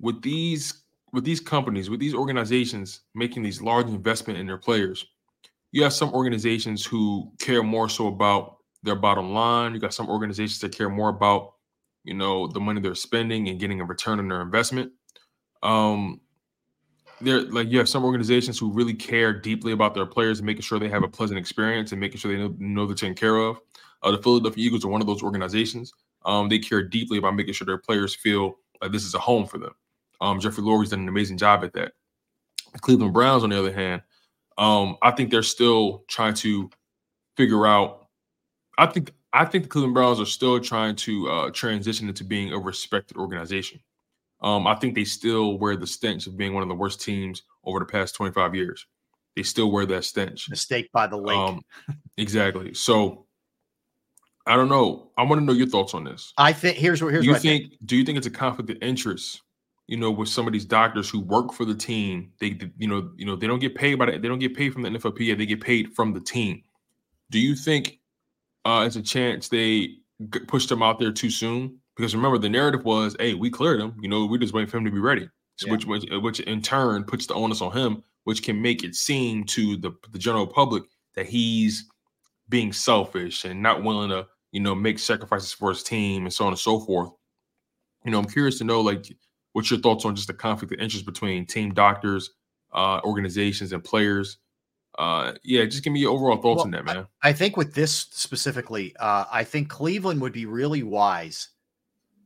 with these with these companies with these organizations making these large investment in their players you have some organizations who care more so about their bottom line you got some organizations that care more about you know the money they're spending and getting a return on their investment um there like you have some organizations who really care deeply about their players and making sure they have a pleasant experience and making sure they know, know they're taken care of uh, the philadelphia eagles are one of those organizations um, they care deeply about making sure their players feel like this is a home for them. Um, Jeffrey Lurie's done an amazing job at that. The Cleveland Browns, on the other hand, um, I think they're still trying to figure out. I think I think the Cleveland Browns are still trying to uh, transition into being a respected organization. Um, I think they still wear the stench of being one of the worst teams over the past 25 years. They still wear that stench. Mistake by the lake. Um, exactly. So I don't know. I want to know your thoughts on this. I think here's what here's Do you what I think. think, do you think it's a conflict of interest you know with some of these doctors who work for the team they you know you know they don't get paid by the, they don't get paid from the nflpa they get paid from the team. Do you think uh it's a chance they g- pushed him out there too soon? Because remember the narrative was hey we cleared him you know we're just waiting for him to be ready. So Yeah. which, which which in turn puts the onus on him which can make it seem to the the general public that he's being selfish and not willing to you know make sacrifices for his team and so on and so forth. You know i'm curious to know like what's your thoughts on just the conflict of interest between team doctors uh organizations and players uh yeah just give me your overall thoughts Well, on that man I think with this specifically, uh, I think Cleveland would be really wise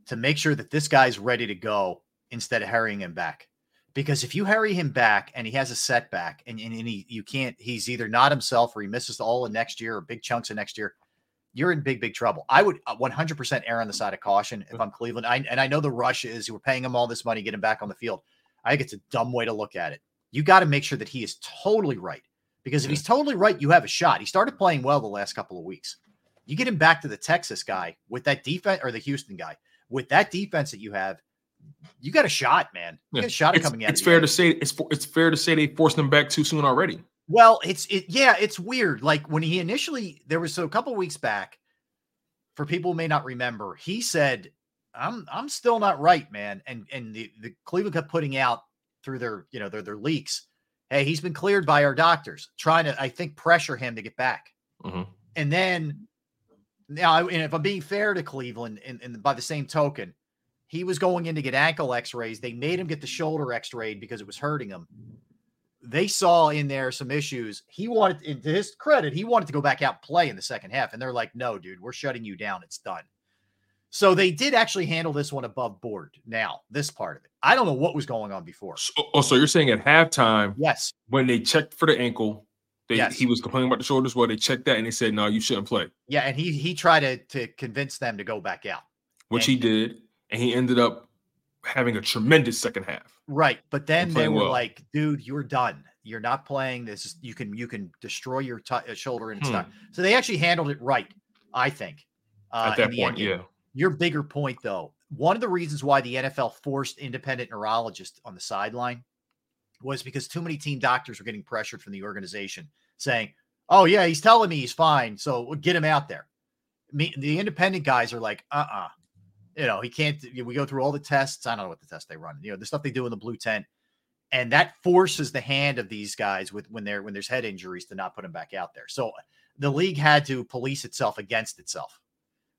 to make sure that this guy's ready to go instead of hurrying him back. Because if you hurry him back and he has a setback and, and, and he you can't, he's either not himself or he misses all of next year or big chunks of next year, you're in big, big trouble. I would uh, 100% err on the side of caution if I'm Cleveland. I, and I know the rush is we're paying him all this money, get him back on the field. I think it's a dumb way to look at it. You got to make sure that he is totally right. Because if he's totally right, you have a shot. He started playing well the last couple of weeks. You get him back to the Texas guy with that defense or the Houston guy with that defense that you have. You got a shot, man. You got a shot at It's, coming out. it's fair to say it's it's fair to say they forced him back too soon already. Well, it's it yeah, it's weird. Like when he initially there was so a couple weeks back, for people who may not remember, he said, I'm I'm still not right, man. And and the, the Cleveland kept putting out through their, you know, their their leaks. Hey, he's been cleared by our doctors, trying to, I think, pressure him to get back. Mhm. And then now, and if I'm being fair to Cleveland, and, and by the same token, he was going in to get ankle x-rays. They made him get the shoulder x-rayed because it was hurting him. They saw in there some issues. He wanted, and to his credit, he wanted to go back out and play in the second half. And they're like, no, dude, we're shutting you down. It's done. So they did actually handle this one above board. Now, this part of it, I don't know what was going on before. Oh, so you're saying at halftime, Yes. when they checked for the ankle, they, Yes. he was complaining about the shoulders. Well, they checked that and they said, no, you shouldn't play, Yeah, and he he tried to to convince them to go back out. which he did. And he ended up having a tremendous second half. Right, but then they were well. like, "Dude, you're done. You're not playing this. You can you can destroy your t- uh, shoulder and it's Hmm. done." So they actually handled it right, I think. Uh, At that point, end. yeah. Your bigger point, though, one of the reasons why the NFL forced independent neurologists on the sideline was because too many team doctors were getting pressured from the organization, saying, "Oh yeah, he's telling me he's fine, so get him out there." Me, the independent guys are like, "Uh, uh you know, he can't." We go through all the tests. I don't know what the tests they run. You know, the stuff they do in the blue tent, and that forces the hand of these guys with when they're when there's head injuries to not put them back out there. So the league had to police itself against itself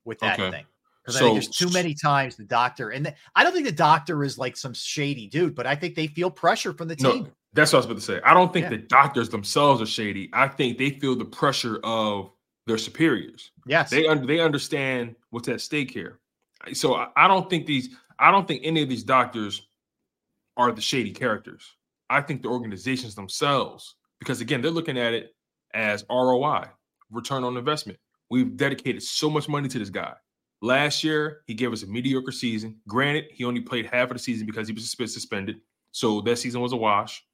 with that Okay. thing. Because I think there's too many times the doctor, and the- I don't think the doctor is like some shady dude, but I think they feel pressure from the team. No, that's what I was about to say. I don't think Yeah. the doctors themselves are shady. I think they feel the pressure of their superiors. Yes. They under they understand what's at stake here. So I, I don't think these I don't think any of these doctors are the shady characters. I think the organizations themselves, because again, they're looking at it as ROI, return on investment. We've dedicated so much money to this guy. Last year, he gave us a mediocre season. Granted, he only played half of the season because he was suspended. So that season was a wash.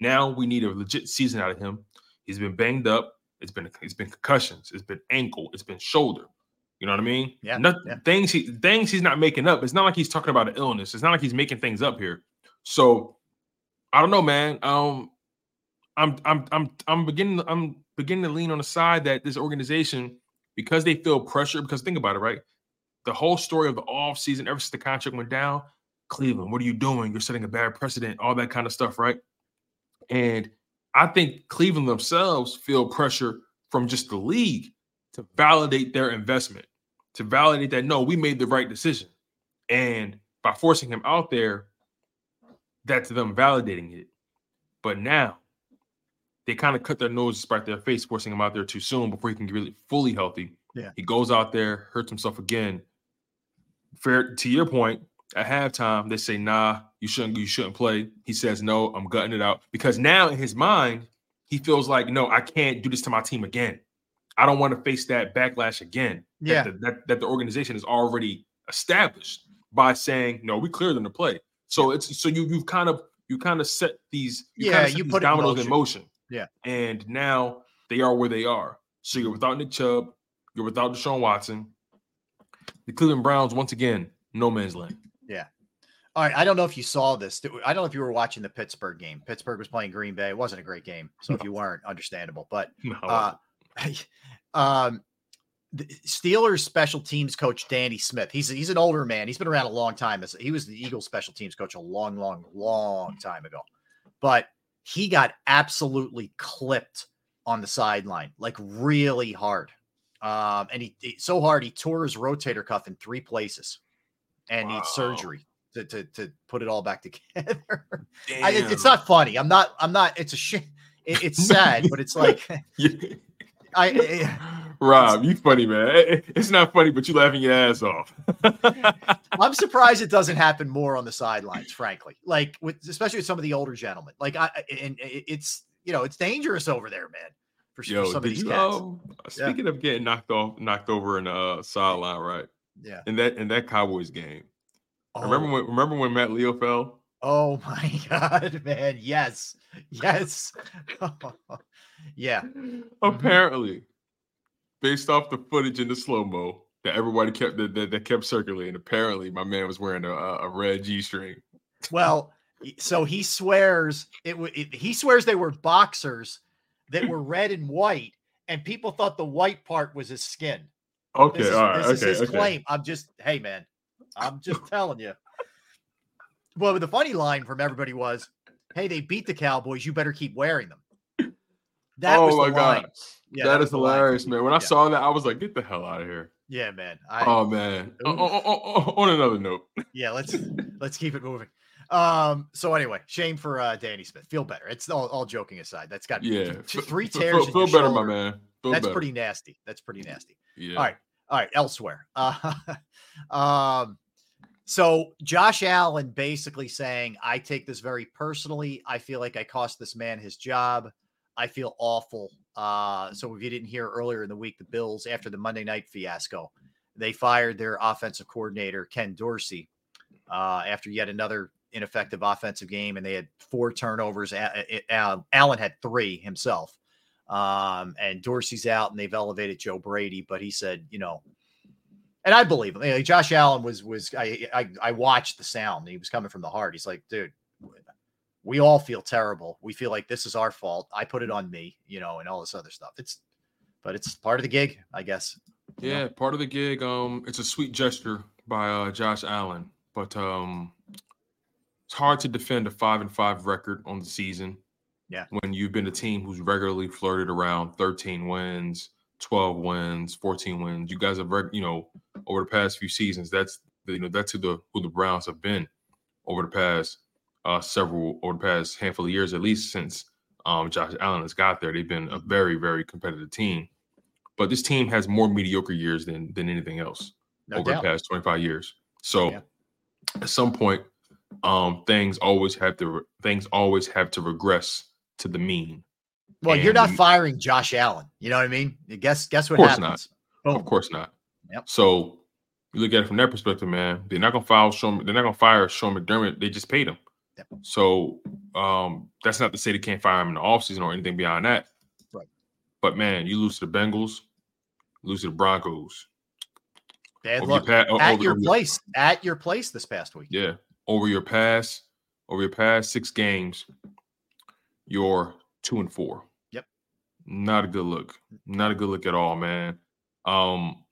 Now we need a legit season out of him. He's been banged up. It's been it's been concussions. It's been ankle. It's been shoulder. You know what I mean? Yeah, yeah. Things he things he's not making up. It's not like he's talking about an illness. It's not like he's making things up here. So I don't know, man. Um, I'm I'm I'm I'm beginning I'm beginning to lean on the side that this organization, because they feel pressure, because think about it, right? The whole story of the off season, ever since the contract went down, Cleveland, what are you doing? You're setting a bad precedent, all that kind of stuff, right? And I think Cleveland themselves feel pressure from just the league to validate their investment, to validate that no, we made the right decision. And by forcing him out there, that's them validating it. But now they kind of cut their nose despite their face, forcing him out there too soon before he can get really fully healthy. Yeah. He goes out there, hurts himself again. Fair to your point, at halftime, they say, nah, you shouldn't, you shouldn't play. He says, no, I'm gutting it out. Because now in his mind, he feels like, no, I can't do this to my team again. I don't want to face that backlash again. that Yeah. the- That, that, the organization is already established by saying, no, we cleared them to play. So it's so you you've kind of you kind of set these you Yeah, set you these put it in dominoes in motion. Yeah. And now they are where they are. So you're without Nick Chubb, you're without Deshaun Watson. The Cleveland Browns, once again, no man's land. Yeah. All right. I don't know if you saw this. I don't know if you were watching the Pittsburgh game. Pittsburgh was playing Green Bay. It wasn't a great game. So if you weren't, understandable. But No. uh, um, the Steelers special teams coach Danny Smith. He's he's an older man. He's been around a long time. He was the Eagles special teams coach a long, long, long time ago. But he got absolutely clipped on the sideline, like really hard. Um, and he, he- so hard he tore his rotator cuff in three places and needs surgery to, to to put it all back together. I, it- it's not funny. I'm not. I'm not. It's a shit. It, it's sad, but it's like I, I Rob, you funny, man. It- it- It's not funny, but you're laughing your ass off. I'm surprised it doesn't happen more on the sidelines, frankly. Like with especially with some of the older gentlemen. Like I I- and it's you know it's dangerous over there, man. for, for Yo, some of did these you? cats. Um, speaking of getting knocked off, knocked over in the uh, sideline, right? Yeah. In that in that Cowboys game, remember Oh. when remember when Matt Leo fell? Oh my god, man! Yes, yes, yeah. Mm-hmm. Apparently, based off the footage in the slow mo that everybody kept that, that, that kept circulating, apparently my man was wearing a, a red G string. Well, so he swears it, it. He swears they were boxers that were red and white, and people thought the white part was his skin. Okay, This is, all right, this okay, is his okay. claim. I'm just, hey man, I'm just telling you. Well, the funny line from everybody was, "Hey, they beat the Cowboys. You better keep wearing them." That oh my god. Yeah, that was is the line. hilarious, man. When I Yeah. saw that, I was like, "Get the hell out of here!" Yeah, man. I, oh man. O- o- o- o- on another note, yeah, let's let's keep it moving. Um, so anyway, shame for uh Danny Smith. Feel better. It's all, all joking aside. That's got Yeah, t- f- three tears. feel- feel better, my man. Feel That's better. pretty nasty. That's pretty nasty. Yeah. All right. All right. Elsewhere. Uh, um, so Josh Allen basically saying, I take this very personally. I feel like I cost this man his job. I feel awful. Uh, so if you didn't hear earlier in the week, the Bills, after the Monday night fiasco, they fired their offensive coordinator, Ken Dorsey, uh, after yet another ineffective offensive game. And they had four turnovers. Allen had three himself. Um, and Dorsey's out, and they've elevated Joe Brady. But he said, you know, and I believe him. Josh Allen was was I, I I watched the sound. He was coming from the heart. He's like, dude, we all feel terrible. We feel like this is our fault. I put it on me, you know, and all this other stuff. It's, but it's part of the gig, I guess. you know? Yeah, part of the gig. Um, it's a sweet gesture by uh, Josh Allen, but um, it's hard to defend a five and five record on the season. Yeah. when you've been a team who's regularly flirted around 13 wins, 12 wins, 14 wins. You guys have, reg- you know, over the past few seasons. That's the, you know that's who the who the Browns have been over the past uh several over the past handful of years, at least since um Josh Allen has got there. They've been a very very competitive team, but this team has more mediocre years than than anything else No over doubt. the past 25 years. So at some point, um, things always have to things always have to regress to the mean. Well, you're not firing Josh Allen. You know what I mean? Guess guess what Of course happens? not. Of course not. Yep. So you look at it from that perspective, man. They're not gonna file Sean. They're not gonna fire Sean McDermott. They just paid him. So um, that's not to say they can't fire him in the offseason or anything beyond that. Right. But man, you lose to the Bengals, lose to the Broncos. Bad your luck. pa- at over- your over your- place. At your place this past week. Yeah. Over your past, over your past six games, you're two and four. Yep. Not a good look. Not a good look at all, man. Um,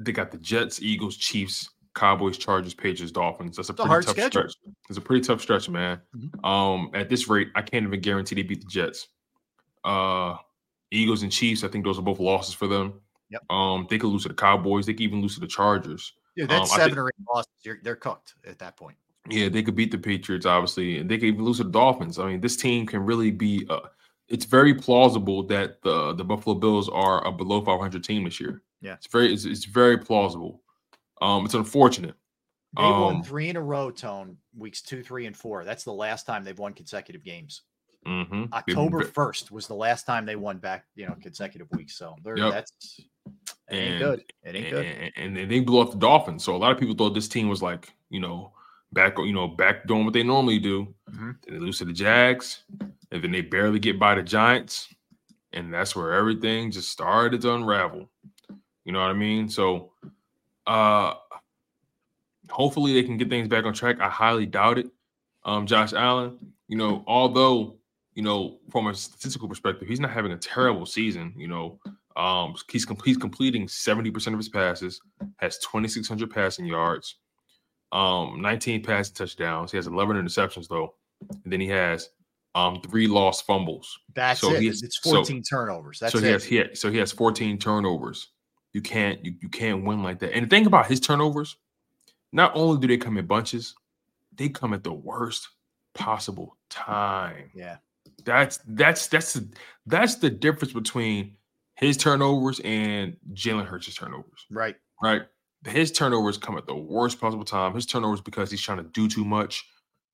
they got the Jets, Eagles, Chiefs, Cowboys, Chargers, Patriots, Dolphins. That's a a pretty hard tough schedule. stretch. It's a pretty tough stretch, man. Um, at this rate, I can't even guarantee they beat the Jets. Uh, Eagles and Chiefs, I think those are both losses for them. Yep. Um, they could lose to the Cowboys. They could even lose to the Chargers. Dude, that's Um, seven think- or eight losses. You're, they're cooked at that point. yeah, they could beat the Patriots, obviously, and they could even lose to the Dolphins. I mean, this team can really be. Uh, it's very plausible that the the Buffalo Bills are a below 500 team this year. Yeah. It's very it's, it's very plausible. Um, it's unfortunate. They won Um, three in a row, Tone, weeks two, three, and four. That's the last time they've won consecutive games. Mm-hmm. October 1st was the last time they won back, you know, consecutive weeks. So they're, Yep. that's it ain't and- good. It ain't good. And, and, and they blew off the Dolphins. So a lot of people thought this team was like, you know, back, you know, back doing what they normally do. Mhm. Then they lose to the Jags, and then they barely get by the Giants, and that's where everything just started to unravel. You know what I mean? So, uh, hopefully they can get things back on track. I highly doubt it. Um, Josh Allen, you know, although you know from a statistical perspective, he's not having a terrible season. You know, um, he's com- he's completing seventy percent of his passes, has twenty six hundred passing yards, um, nineteen passing touchdowns. He has eleven interceptions though, and then he has um three lost fumbles. That's So it. he's- It's so- 14 turnovers. That's so he it. has he has, so he has 14 turnovers. You can't you, you can't win like that. And the thing about his turnovers, not only do they come in bunches, they come at the worst possible time. Yeah. That's that's that's the, that's the difference between his turnovers and Jalen Hurts' turnovers. Right. Right. His turnovers come at the worst possible time. His turnovers because he's trying to do too much.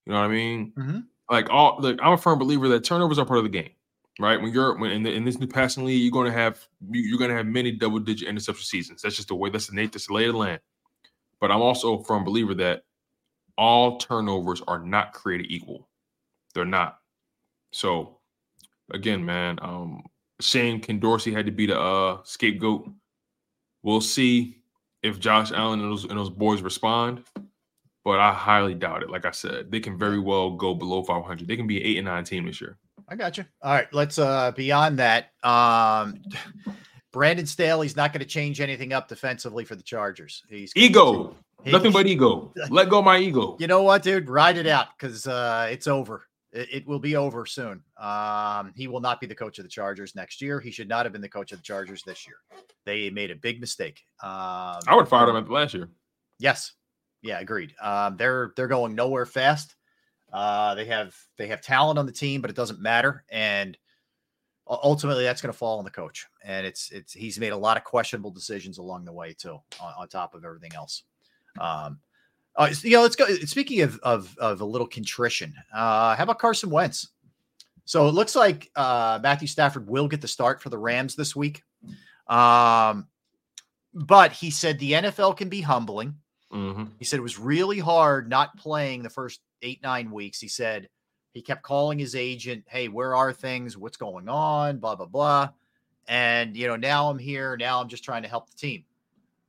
You know what I mean? Mhm. Like all look, I'm a firm believer that turnovers are part of the game. Right? When you're when in, the, in this new passing league, you're going to have you're going to have many double digit interception seasons. That's just the way. That's the nature. That's the lay of the land. But I'm also a firm believer that all turnovers are not created equal. They're not. So again, man, um, shame Ken Dorsey had to be the uh, scapegoat. We'll see if Josh Allen and those, and those boys respond, but I highly doubt it. Like I said, they can very well go below 500. They can be an eight and nine team this year. I got you. All right, let's uh beyond that. Um Brandon Staley's not going to change anything up defensively for the Chargers. He's ego. Nothing but ego. Let go my ego. You know what, dude? Ride it out because uh, it's over. It, it, will be over soon. Um, he will not be the coach of the Chargers next year. He should not have been the coach of the Chargers this year. They made a big mistake. Um, I would fire fired him after last year. Yes. Yeah, agreed. Um, they're they're going nowhere fast. Uh, they have they have talent on the team, but it doesn't matter. And ultimately, that's going to fall on the coach. And it's it's he's made a lot of questionable decisions along the way too, on, on top of everything else. Um, uh, you know, let's go. Speaking of of, of a little contrition, uh, how about Carson Wentz? So it looks like uh, Matthew Stafford will get the start for the Rams this week. Um, but he said the NFL can be humbling. Mm-hmm. He said it was really hard not playing the first eight, nine weeks. He said he kept calling his agent, Hey, where are things? What's going on? Blah, blah, blah. And, you know, now I'm here. Now I'm just trying to help the team.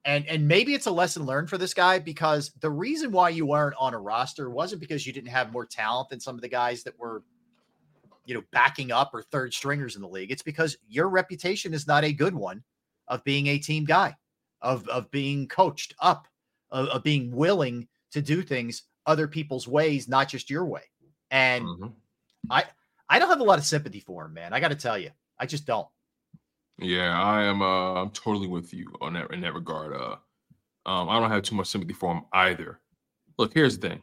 And, and maybe it's a lesson learned for this guy because the reason why you weren't on a roster wasn't because you didn't have more talent than some of the guys that were, you know, backing up or third stringers in the league. It's because your reputation is not a good one of being a team guy, of, of being coached up, of, of being willing to do things other people's ways, not just your way. And mm-hmm. I I don't have a lot of sympathy for him, man. I got to tell you, I just don't. Yeah, I am. Uh, I'm totally with you on that in that regard. Uh, um, I don't have too much sympathy for him either. Look, here's the thing.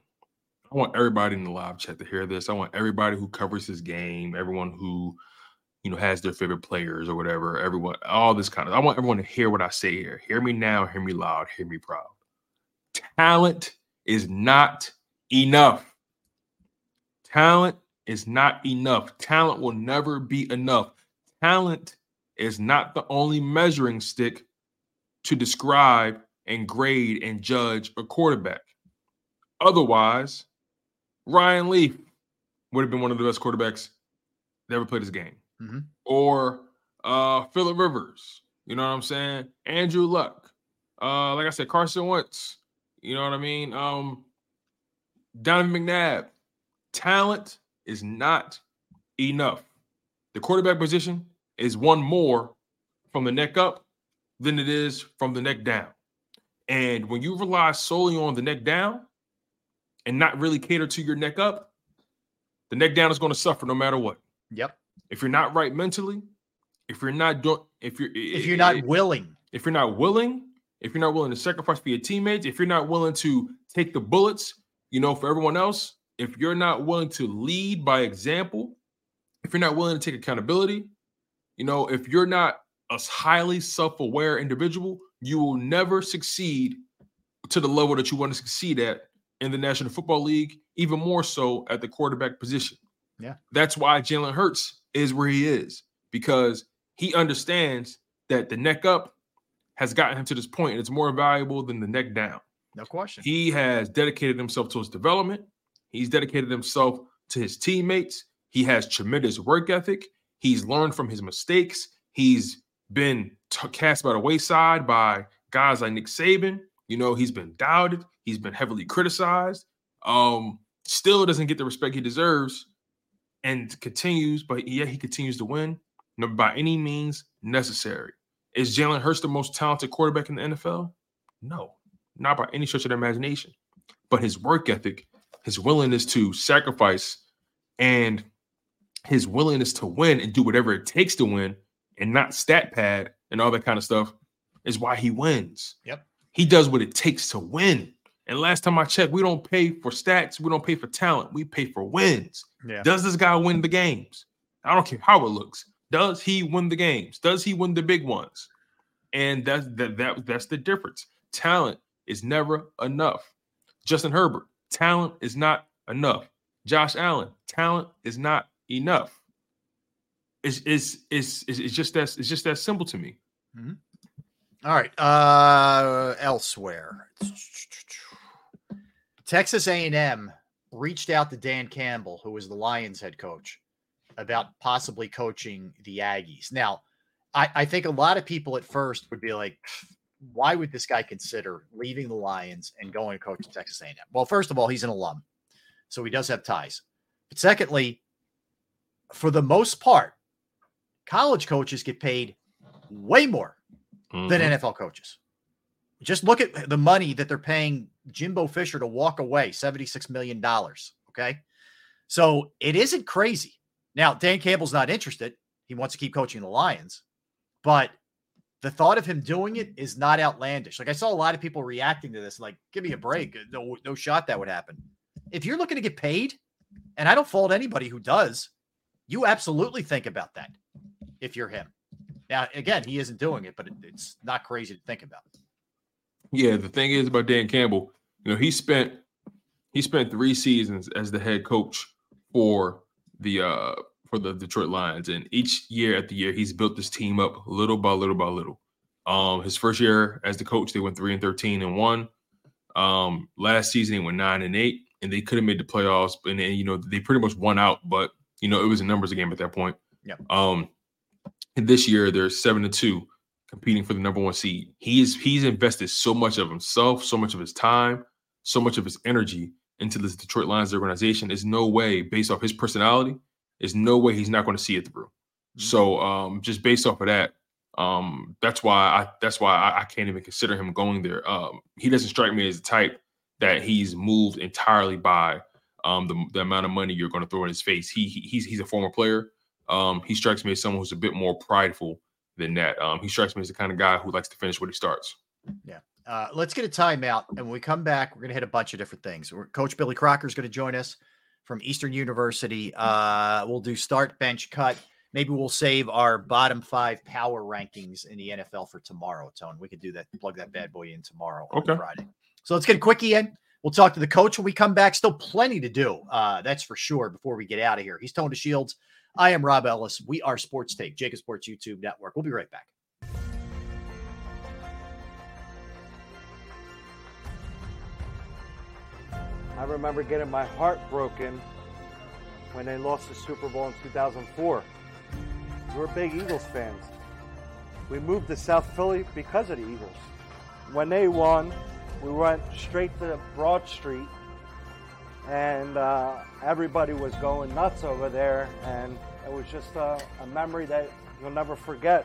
I want everybody in the live chat to hear this. I want everybody who covers this game, everyone who, you know, has their favorite players or whatever, everyone, all this kind of. I want everyone to hear what I say here. Hear me now. Hear me loud. Hear me proud. Talent is not enough. Talent is not enough. Talent will never be enough. Talent is not the only measuring stick to describe and grade and judge a quarterback. Otherwise, Ryan Leaf would have been one of the best quarterbacks that ever played his game. Mm-hmm. Or uh Philip Rivers. You know what I'm saying? Andrew Luck. Uh, like I said, Carson Wentz. You know what I mean? Um, Donovan McNabb. Talent is not enough. The quarterback position is one more from the neck up than it is from the neck down. And when you rely solely on the neck down and not really cater to your neck up, the neck down is going to suffer no matter what. Yep. If you're not right mentally, if you're not doing, if you're if you're not willing, if you're not willing, if you're not willing to sacrifice for your teammates, if you're not willing to take the bullets, you know, for everyone else, if you're not willing to lead by example, if you're not willing to take accountability, you know, if you're not a highly self-aware individual, you will never succeed to the level that you want to succeed at in the National Football League, even more so at the quarterback position. Yeah. That's why Jalen Hurts is where he is because he understands that the neck up has gotten him to this point, and it's more valuable than the neck down. No question. He has dedicated himself to his development. He's dedicated himself to his teammates. He has tremendous work ethic. He's learned from his mistakes. He's been t- cast by the wayside by guys like Nick Saban. You know, he's been doubted. He's been heavily criticized. Um, still doesn't get the respect he deserves, and continues. But yet he continues to win, by any means necessary. Is Jalen Hurts the most talented quarterback in the NFL? No, not by any stretch of the imagination. But his work ethic, his willingness to sacrifice, and his willingness to win and do whatever it takes to win and not stat pad and all that kind of stuff is why he wins. Yep. He does what it takes to win. And last time I checked, we don't pay for stats, we don't pay for talent, we pay for wins. Yeah. Does this guy win the games? I don't care how it looks. Does he win the games? Does he win the big ones? And that's that, that that's the difference. Talent is never enough. Justin Herbert, talent is not enough. Josh Allen, talent is not enough. it's it's it's it's, just that it's just that simple to me. Mhm. All right. Uh elsewhere. Texas A&M reached out to Dan Campbell, who was the Lions head coach, about possibly coaching the Aggies. Now, I, I think a lot of people at first would be like, why would this guy consider leaving the Lions and going to coach at Texas A&M? Well, first of all, he's an alum, so he does have ties. But secondly, for the most part, college coaches get paid way more than Mhm. NFL coaches. Just look at the money that they're paying Jimbo Fisher to walk away $76 million. Okay. So it isn't crazy. Now, Dan Campbell's not interested. He wants to keep coaching the Lions, but the thought of him doing it is not outlandish. Like I saw a lot of people reacting to this, like, give me a break. Uh, no, no shot that would happen. If you're looking to get paid, and I don't fault anybody who does, you absolutely think about that if you're him. Now, again, he isn't doing it, but it, it's not crazy to think about. Yeah, the thing is about Dan Campbell, you know, he spent he spent three seasons as the head coach for the uh for the Detroit Lions, and each year at the year he's built this team up little by little by little. Um, his first year as the coach, they went three and thirteen and one. Um, last season they went nine and eight, and they could have made the playoffs, and then you know they pretty much won out, but you know it was a numbers game at that point. Yeah. Um, and this year they're seven to two, competing for the number one seed. He is he's invested so much of himself, so much of his time, so much of his energy into this Detroit Lions organization. There's no way, based off his personality, there's no way he's not going to see it through. So um, just based off of that, um, that's why I that's why I, I can't even consider him going there. Um, he doesn't strike me as the type that he's moved entirely by um, the, the amount of money you're going to throw in his face. He, he he's he's a former player. Um, he strikes me as someone who's a bit more prideful than that. Um, he strikes me as the kind of guy who likes to finish what he starts. Yeah. Uh, let's get a timeout. And when we come back, we're going to hit a bunch of different things. We're, Coach Billy Crocker is going to join us from Eastern University. Uh, we'll do start, bench, cut. Maybe we'll save our bottom five power rankings in the NFL for tomorrow, Tone. We could do that, plug that bad boy in tomorrow on Okay. Friday. So let's get a quickie in. We'll talk to the coach when we come back. Still plenty to do. Uh, that's for sure before we get out of here. He's Tone DeShields. I am Rob Ellis. We are Sports Take, JAKIB Sports YouTube Network. We'll be right back. I remember getting my heart broken when they lost the Super Bowl in 2004. We're big Eagles fans. We moved to South Philly because of the Eagles. When they won, we went straight to Broad Street, and uh, everybody was going nuts over there, and it was just a, a memory that you'll never forget.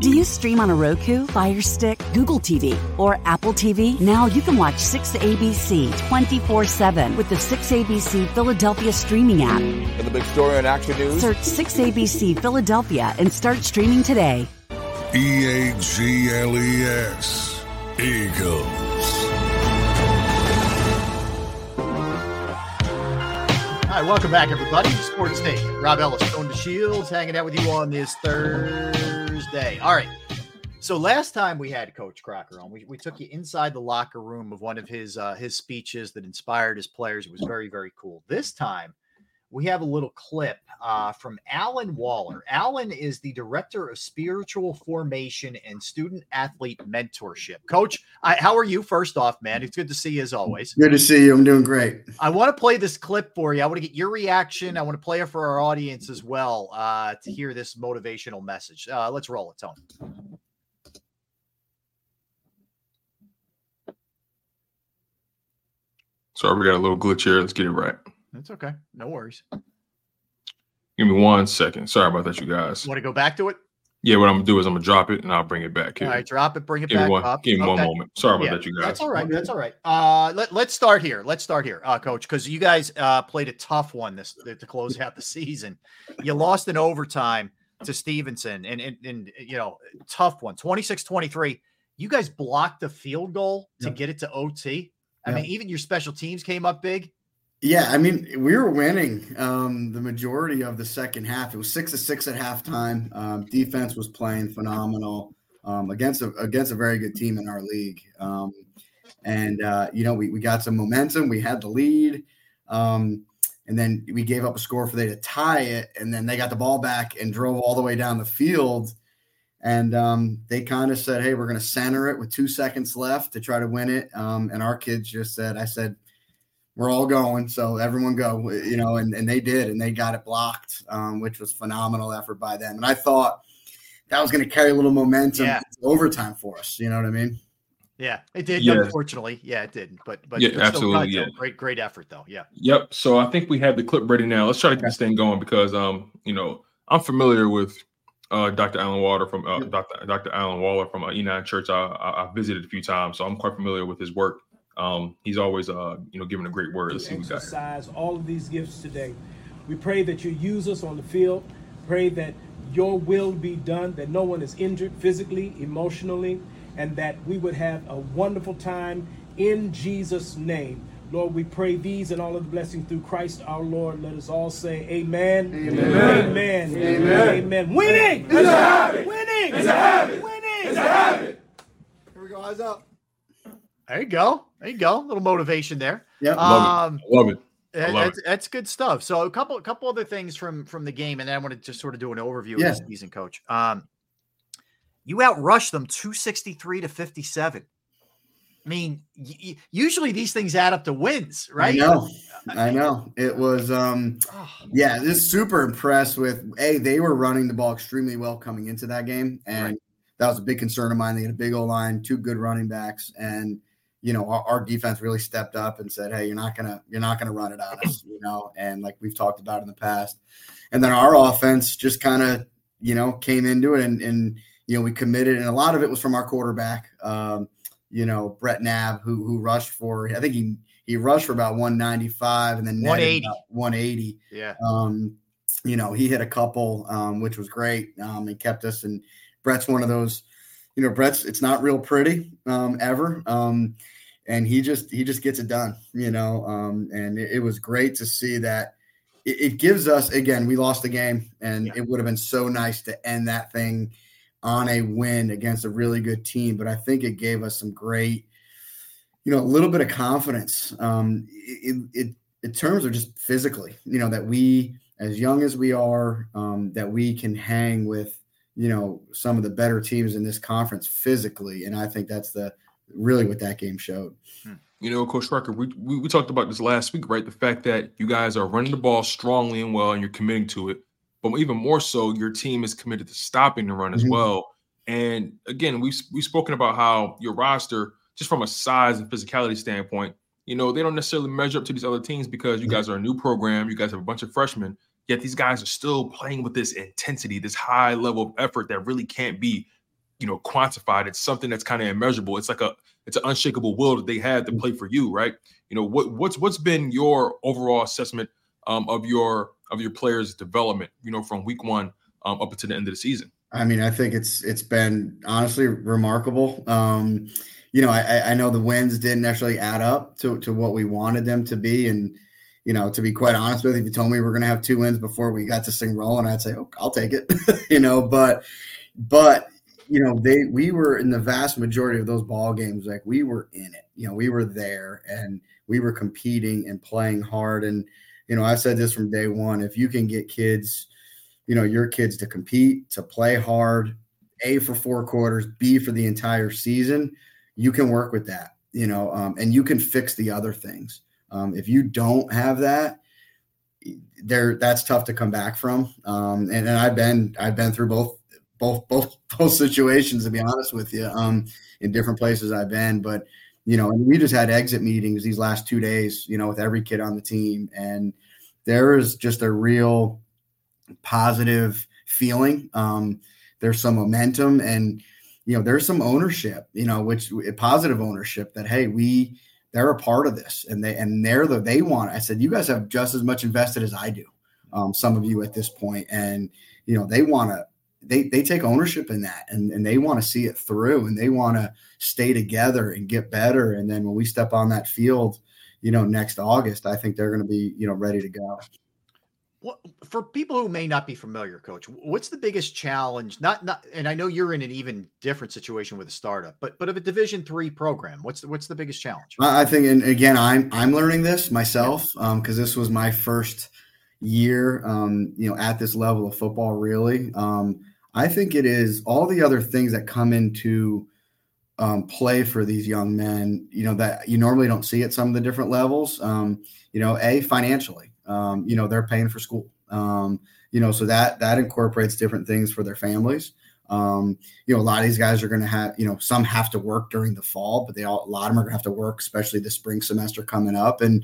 Do you stream on a Roku, Fire Stick, Google TV, or Apple TV? Now you can watch 6ABC 24 7 with the 6ABC Philadelphia streaming app. For the big story on Action News, Search 6ABC Philadelphia and start streaming today. E A G L E S. Eagles. All right, welcome back, everybody. Sports Take. Rob Ellis, Stone DeShields, hanging out with you on this Thursday. All right. So last time we had Coach Crocker on, we, we took you inside the locker room of one of his uh, his speeches that inspired his players. It was very very cool. This time we have a little clip uh, from Alan Waller. Alan is the director of spiritual formation and student athlete mentorship. Coach, I, how are you? First off, man, it's good to see you as always. Good to see you. I'm doing great. I want to play this clip for you. I want to get your reaction. I want to play it for our audience as well uh, to hear this motivational message. Uh, let's roll it, Tony. Sorry, we got a little glitch here. Let's get it right. That's okay. No worries. Give me one second. Sorry about that, you guys. Want to go back to it? Yeah, what I'm gonna do is I'm gonna drop it and I'll bring it back here. All right, drop it, bring it Give me back one- up. give me one moment. Sorry about Yeah, that, you guys. That's all right. That's all right. Uh, let, let's start here. Let's start here, uh, Coach, because you guys uh, played a tough one this to close out the season. You lost in overtime to Stevenson, and, and, and you know, tough one, 26-23. You guys blocked the field goal to Yep. get it to OT. I Yep. mean, even your special teams came up big. Yeah, I mean, we were winning um, the majority of the second half. It was six to six at halftime. Um, defense was playing phenomenal um, against a against a very good team in our league. Um, and uh, you know, we, we got some momentum. We had the lead, um, and then we gave up a score for they to tie it, and then they got the ball back and drove all the way down the field. And um, they kind of said, "Hey, we're going to center it with two seconds left to try to win it." And our kids just said, "I said." We're all going so everyone go you know and, and they did and they got it blocked um, which was phenomenal effort by them and i thought that was going to carry a little momentum Yeah. into overtime for us you know what i mean Yeah, it did. Yeah. Unfortunately, yeah, it didn't. But but Yeah, but still absolutely, yeah. Great, great effort though. Yeah. Yep. So I think we have the clip ready now. Let's try to get this thing going because um, you know, I'm familiar with uh Dr. Alan Waller from uh, Dr. Dr. Alan Waller from uh, E9 Church. I, I I visited a few times, so I'm quite familiar with his work. Um, he's always uh, you know, giving a great word. Let's see what we got. exercise all of these gifts today. We pray that you use us on the field. Pray that your will be done, that no one is injured physically, emotionally, and that we would have a wonderful time in Jesus' name. Lord, we pray these and all of the blessings through Christ our Lord. Let us all say amen. Amen. Amen. Amen. Amen. Winning! It's a habit. Winning! It's a habit. Winning! It's a habit. here we go eyes up There you go. There you go. A little motivation there. Yep. Love Um, it. Love it. I love that's, that's good stuff. So a couple, a couple other things from from the game, and then I want to just sort of do an overview Yeah. of the season, Coach. Um, you outrushed them two sixty three to fifty seven. I mean, y- y- usually these things add up to wins, right? I know. I know. It was um yeah, just super impressed with a they were running the ball extremely well coming into that game. And that was a big concern of mine. They had a big O line, two good running backs, and you know, our, our defense really stepped up and said, Hey, you're not gonna you're not gonna run it on us, you know, and like we've talked about in the past. And then our offense just kind of, you know, came into it and and you know, we committed, and a lot of it was from our quarterback, um, you know, Brett Nav, who who rushed for, I think he he rushed for about 195 and then 180. 180. Yeah. Um, you know, he hit a couple, um, which was great. Um, and kept us. And Brett's one of those, you know, Brett's it's not real pretty um, ever. Um, and he just he just gets it done, you know. Um, and it, it was great to see that. It, it gives us again. We lost the game, and it would have been so nice to end that thing on a win against a really good team. But I think it gave us some great, you know, a little bit of confidence. Um, it, it in terms of just physically, you know, that we, as young as we are, um, that we can hang with, you know, some of the better teams in this conference physically, and I think that's the really what that game showed. You know, Coach Crocker, we, we we talked about this last week, right? The fact that you guys are running the ball strongly and well, and you're committing to it. But even more so, your team is committed to stopping the run as Mhm. well. And again, we've we've spoken about how your roster, just from a size and physicality standpoint, you know, they don't necessarily measure up to these other teams because you guys are a new program. You guys have a bunch of freshmen. Yet these guys are still playing with this intensity, this high level of effort that really can't be, you know, quantified. It's something that's kind of immeasurable. It's like a it's an unshakable will that they had to play for you, right? You know, what what's what's been your overall assessment um, of your of your players' development, you know, from week one um, up until the end of the season? I mean, I think it's it's been honestly remarkable. Um, you know, I, I know the wins didn't necessarily add up to, to what we wanted them to be, and you know, to be quite honest with you, if you told me we were going to have two wins before we got this thing rolling, I'd say, oh, I'll take it. you know, but but you know, they we were in the vast majority of those ball games, like we were in it. You know, we were there and we were competing and playing hard. And you know, I've said this from day one: if you can get kids you know your kids to compete to play hard a for four quarters b for the entire season you can work with that you know um, and you can fix the other things um, if you don't have that there that's tough to come back from um, and, and i've been i've been through both both both both situations to be honest with you um, in different places i've been but you know and we just had exit meetings these last two days you know with every kid on the team and there is just a real positive feeling. Um, there's some momentum and you know there's some ownership, you know, which positive ownership that hey, we they're a part of this and they and they're the they want. I said you guys have just as much invested as I do. Um, some of you at this point, and you know they want to they they take ownership in that and, and they want to see it through and they want to stay together and get better. And then when we step on that field, you know, next August, I think they're going to be you know ready to go. What, for people who may not be familiar, Coach, what's the biggest challenge? Not not, and I know you're in an even different situation with a startup, but but of a Division three program, what's the, what's the biggest challenge? I think, and again, I'm I'm learning this myself because this was my first year, um, you know, at this level of football. Really, um, I think it is all the other things that come into um, play for these young men. You know that you normally don't see at some of the different levels. Um, you know, a financially, um, you know, they're paying for school. Um, you know, so that that incorporates different things for their families. Um, you know, a lot of these guys are going to have, you know, some have to work during the fall, but they all, a lot of them are going to have to work, especially the spring semester coming up. And,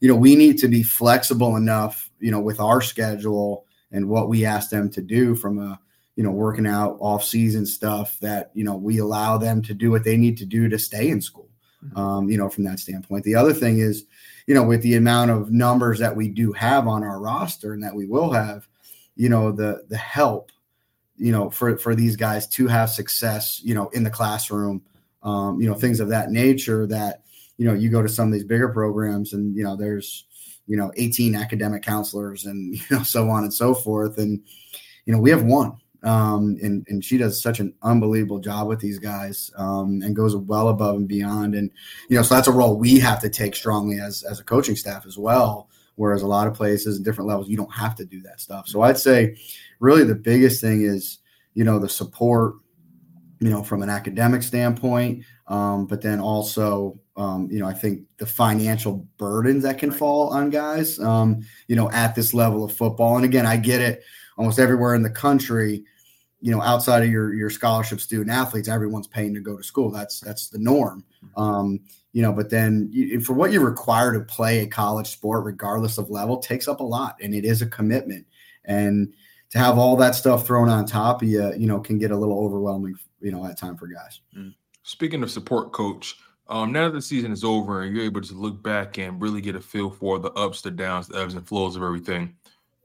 you know, we need to be flexible enough, you know, with our schedule and what we ask them to do from a, you know, working out off season stuff that, you know, we allow them to do what they need to do to stay in school. Um, you know, from that standpoint. The other thing is, you know, with the amount of numbers that we do have on our roster and that we will have, you know, the the help, you know, for for these guys to have success, you know, in the classroom, um, you know, things of that nature that, you know, you go to some of these bigger programs and, you know, there's, you know, 18 academic counselors and, you know, so on and so forth. And, you know, we have one. Um, and, and she does such an unbelievable job with these guys um, and goes well above and beyond. And, you know, so that's a role we have to take strongly as, as a coaching staff as well. Whereas a lot of places and different levels, you don't have to do that stuff. So I'd say really the biggest thing is, you know, the support, you know, from an academic standpoint, um, but then also, um, you know, I think the financial burdens that can fall on guys, um, you know, at this level of football. And again, I get it almost everywhere in the country, you know, outside of your your scholarship student athletes, everyone's paying to go to school. That's that's the norm. Um, you know, but then you, for what you're required to play a college sport, regardless of level, takes up a lot, and it is a commitment. And to have all that stuff thrown on top of you, you know, can get a little overwhelming, you know, at time for guys. Speaking of support, coach, um, now that the season is over and you're able to look back and really get a feel for the ups, the downs, the ebbs and flows of everything,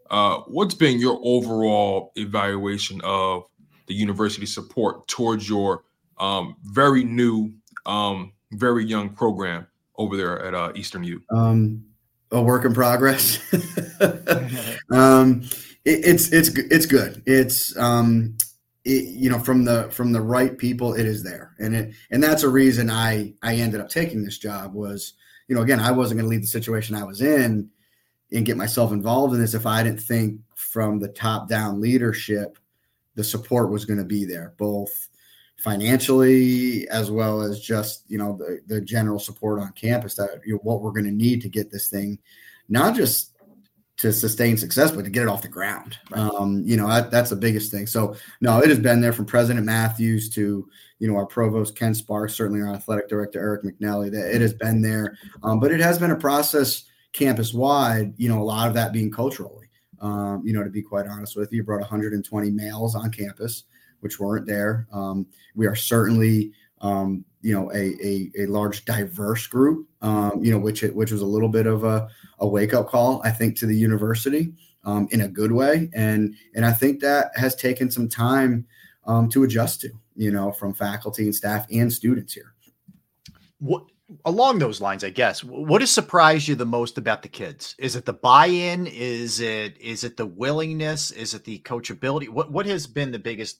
uh, what's been your overall evaluation of the university support towards your um, very new, um, very young program over there at uh, Eastern U? Um, a work in progress. um, it, it's it's it's good. It's um, it, you know from the from the right people, it is there, and it and that's a reason I I ended up taking this job was you know again I wasn't going to leave the situation I was in and get myself involved in this if I didn't think from the top down leadership the support was going to be there both financially as well as just you know the, the general support on campus that you know, what we're going to need to get this thing not just to sustain success but to get it off the ground. Um, you know that, that's the biggest thing. So no it has been there from president matthews to you know our provost ken sparks certainly our athletic director eric mcnally that it has been there. Um, but it has been a process campus wide you know a lot of that being culturally um, you know to be quite honest with you brought 120 males on campus which weren't there. Um, we are certainly, um, you know, a, a, a, large diverse group, um, you know, which it, which was a little bit of a, a wake up call, I think, to the university um, in a good way, and and I think that has taken some time um, to adjust to, you know, from faculty and staff and students here. What along those lines, I guess, what has surprised you the most about the kids? Is it the buy-in? Is it is it the willingness? Is it the coachability? What what has been the biggest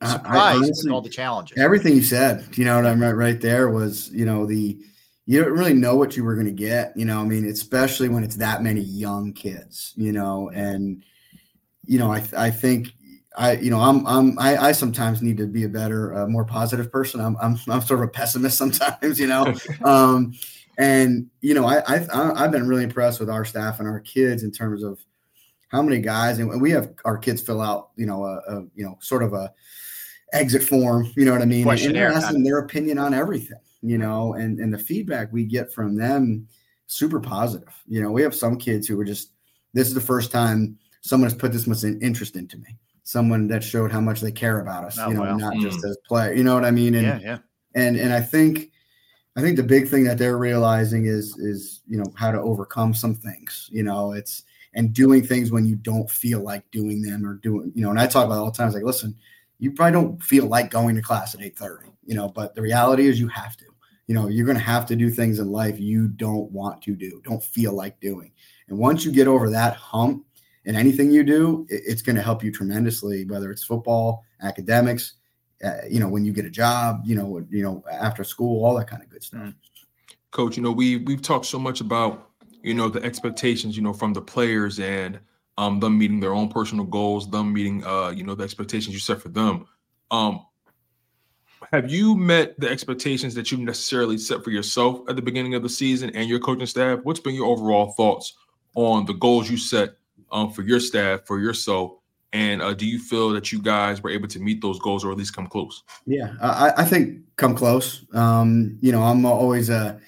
uh, surprised honestly, all the challenges. Everything you said, you know what I meant right there was, you know, the you don't really know what you were going to get, you know. I mean, especially when it's that many young kids, you know, and you know, I I think I you know I'm I'm I, I sometimes need to be a better, uh, more positive person. I'm, I'm I'm sort of a pessimist sometimes, you know. um, and you know, I, I I've been really impressed with our staff and our kids in terms of how many guys, and we have our kids fill out, you know, a, a you know, sort of a exit form, you know what I mean? Questionnaire. And asking their opinion on everything, you know, and, and the feedback we get from them super positive. You know, we have some kids who are just, this is the first time someone has put this much interest into me. Someone that showed how much they care about us, oh, you know, wow. not mm. just as player. You know what I mean? And yeah, yeah. And and I think I think the big thing that they're realizing is is you know how to overcome some things. You know, it's and doing things when you don't feel like doing them or doing, you know, and I talk about all the time, like, listen, you probably don't feel like going to class at 8:30, you know, but the reality is you have to. You know, you're going to have to do things in life you don't want to do, don't feel like doing. And once you get over that hump in anything you do, it's going to help you tremendously whether it's football, academics, uh, you know, when you get a job, you know, you know, after school, all that kind of good stuff. Mm. Coach, you know, we we've talked so much about, you know, the expectations, you know, from the players and um, them meeting their own personal goals, them meeting, uh, you know, the expectations you set for them. Um, have you met the expectations that you necessarily set for yourself at the beginning of the season and your coaching staff? What's been your overall thoughts on the goals you set um, for your staff, for yourself? And uh, do you feel that you guys were able to meet those goals or at least come close? Yeah, I, I think come close. Um, you know, I'm always a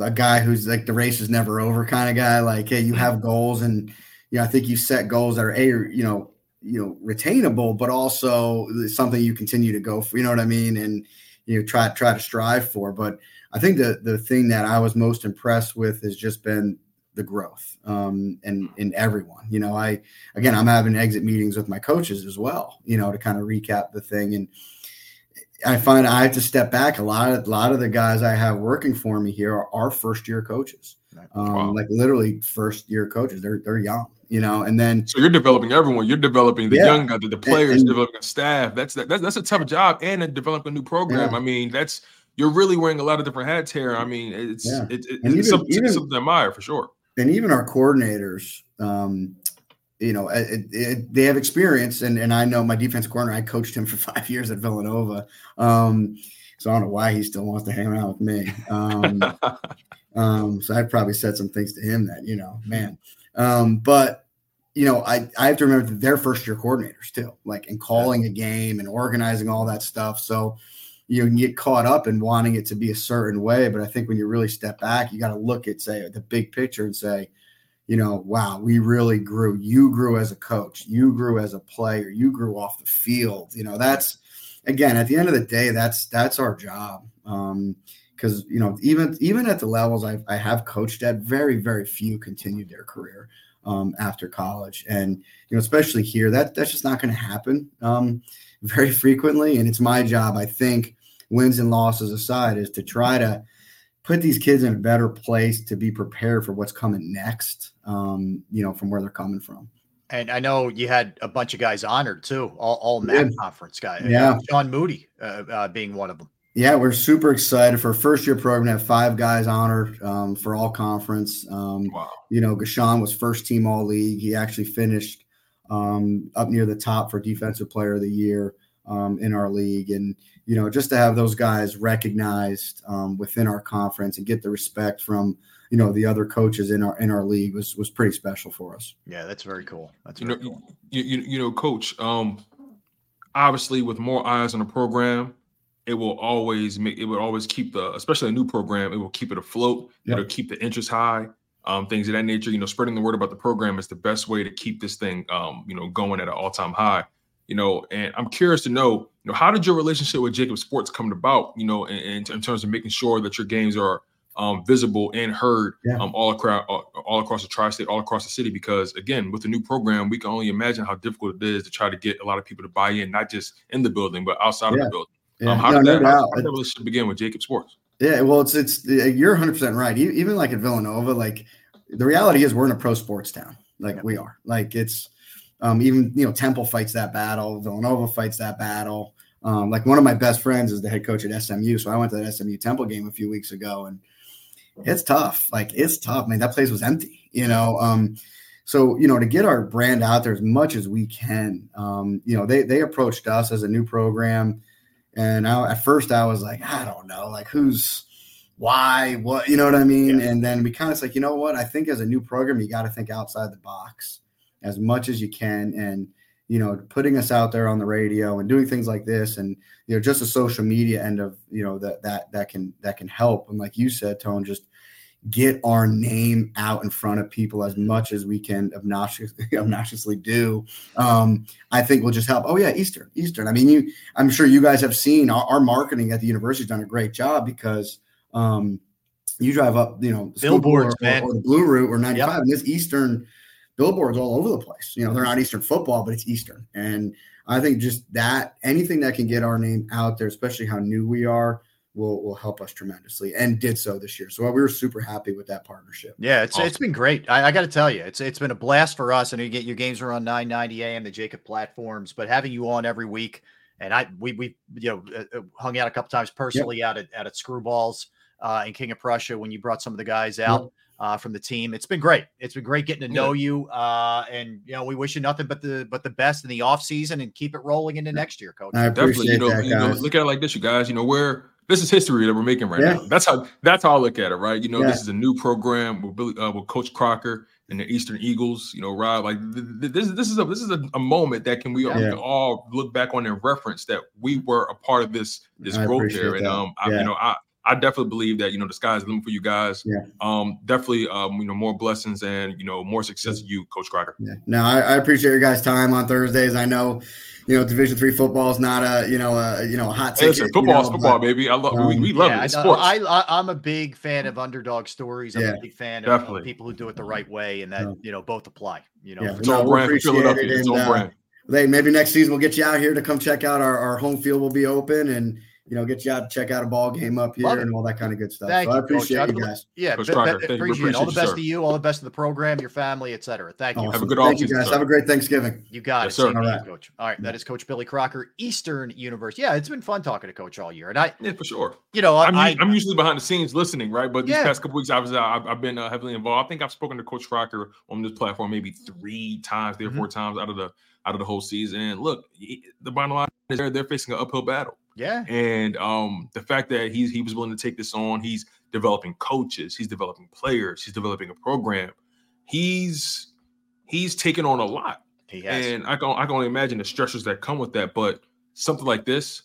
a guy who's like the race is never over kind of guy. Like, hey, you have goals and you know, I think you set goals that are a you know you know retainable, but also something you continue to go for. You know what I mean? And you know try try to strive for. But I think the the thing that I was most impressed with has just been the growth um, and in everyone. You know, I again I'm having exit meetings with my coaches as well. You know, to kind of recap the thing and. I find I have to step back. A lot of a lot of the guys I have working for me here are, are first year coaches, um, wow. like literally first year coaches. They're they're young, you know, and then so you're developing everyone. You're developing the yeah. young guys, the players, and, and, developing staff. That's that, that's that's a tough job, and a developing a new program. Yeah. I mean, that's you're really wearing a lot of different hats here. I mean, it's yeah. it, it, it's even, something, even, something to admire for sure. And even our coordinators, um, you know, it, it, they have experience, and and I know my defense corner. I coached him for five years at Villanova, um, so I don't know why he still wants to hang around with me. Um, um, so I've probably said some things to him that you know, man. Um, but you know, I, I have to remember that they're first year coordinators too, like in calling a game and organizing all that stuff. So you can get caught up in wanting it to be a certain way. But I think when you really step back, you got to look at say the big picture and say, you know, wow, we really grew. You grew as a coach, you grew as a player, you grew off the field. You know, that's again at the end of the day, that's that's our job. Um, because you know, even even at the levels I, I have coached at, very very few continued their career um, after college, and you know, especially here, that that's just not going to happen um, very frequently. And it's my job, I think, wins and losses aside, is to try to put these kids in a better place to be prepared for what's coming next. Um, you know, from where they're coming from. And I know you had a bunch of guys honored too, all, all MAC Yeah. conference guys. Yeah. John Moody uh, uh, being one of them. Yeah, we're super excited for a first year program to have five guys honored um, for all conference. Um, wow. You know, Gashawn was first team all league. He actually finished um, up near the top for defensive player of the year um, in our league. And, you know, just to have those guys recognized um, within our conference and get the respect from, you know, the other coaches in our in our league was was pretty special for us. Yeah, that's very cool. That's you very know, cool. you, you, you know, coach. Um, obviously, with more eyes on the program, it will always make it will always keep the, especially a new program, it will keep it afloat. Yep. It'll keep the interest high. Um, things of that nature. You know, spreading the word about the program is the best way to keep this thing, um, you know, going at an all time high. You know, and I'm curious to know, you know, how did your relationship with JAKIB Sports come about? You know, in, in, terms of making sure that your games are um, visible and heard Yeah. um, all across all, all across the tri-state, all across the city. Because again, with the new program, we can only imagine how difficult it is to try to get a lot of people to buy in, not just in the building, but outside of the building. Yeah. Um, how No, did no that, how, how did that relationship begin with JAKIB Sports? Yeah, well, it's it's you're 100 percent right. Even like at Villanova, like the reality is we're in a pro sports town, like we are. Like it's um, even you know Temple fights that battle, Villanova fights that battle. Um, like one of my best friends is the head coach at SMU, so I went to that SMU Temple game a few weeks ago, and it's tough. Like it's tough, man. That place was empty, you know. Um, so you know to get our brand out there as much as we can. Um, you know they they approached us as a new program. And I, at first, I was like, I don't know, like who's, why, what, you know what I mean? And then we kind of like, you know what? I think as a new program, you got to think outside the box as much as you can, and you know, putting us out there on the radio and doing things like this, and you know, just the social media end of you know that that that can that can help. And like you said, Tone, just get our name out in front of people as much as we can obnoxious, obnoxiously do um, i think will just help oh yeah eastern eastern i mean you i'm sure you guys have seen our, our marketing at the university's done a great job because um, you drive up you know Billboards, or, man. or, the blue route or 95 Yep. and this eastern billboards all over the place you know they're not eastern football but it's eastern and i think just that anything that can get our name out there especially how new we are will will help us tremendously and did so this year. So we were super happy with that partnership. Yeah, it's it's been great. I, I got to tell you, it's it's been a blast for us. And you get your games are on 990 AM, the JAKIB platforms, but having you on every week, and I we we you know uh, uh, hung out a couple times personally out at out at Screwballs uh, in King of Prussia when you brought some of the guys out. Uh, from the team, it's been great. It's been great getting to know you, uh, and you know we wish you nothing but the but the best in the off season, and keep it rolling into next year, coach. I Definitely, you know, that, you know, look at it like this, you guys. You know, where this is history that we're making right Yeah. now. That's how that's how I look at it, right? You know, Yeah. this is a new program with Billy, uh, with Coach Crocker and the Eastern Eagles. You know, Rob, like th- th- this this is a this is a, a moment that can we, we Yeah. can all look back on and reference that we were a part of this this I growth appreciate here, and um, I, Yeah. you know, I. I definitely believe that you know the sky's the limit for you guys. Yeah. Um, definitely, um, you know, more blessings and you know more success to you, Coach Crocker. Yeah. No, I, I appreciate your guys' time on Thursdays. I know, you know, Division three football is not a you know a you know a hot ticket. listen, you football is know, football, but, baby. I love we, um, we love yeah, it. It's I, sports. I, I, I'm a big fan of underdog stories. I'm Yeah, a big fan of, of people who do it the right way, and that you know both apply. You know, Yeah, It's no, on brand Philadelphia. It's and, on uh, brand. Hey, maybe next season we'll get you out here to come check out our, our home field will be open and you know get you out to check out a ball game up here Love and all that kind of good stuff. Thank so I you, Coach. appreciate I'd you guys. Yeah, Coach Crocker, be- thank you. We appreciate it. All the best sir. to you, all the best to the program, your family, et cetera. Thank you. Have a good Thank you guys. sir. Have a great Thanksgiving. You got Yes, it, sir. same All to you. Coach. All right, that is Coach Billy Crocker, Eastern University. Yeah, it's been fun talking to Coach all year, and I, Yeah, for sure. you know, I, I'm, I u- I'm usually behind the scenes listening, right? But these Yeah. past couple weeks, I was uh, I've, I've been uh, heavily involved. I think I've spoken to Coach Crocker on this platform maybe three times, 3 or Mm-hmm. four times out of the out of the whole season. And look, the bottom line is they're they're facing an uphill battle. Yeah, And um, the fact that he's he was willing to take this on, he's developing coaches, he's developing players, he's developing a program. He's he's taken on a lot. he has. And I can I can only imagine the stressors that come with that. But something like this,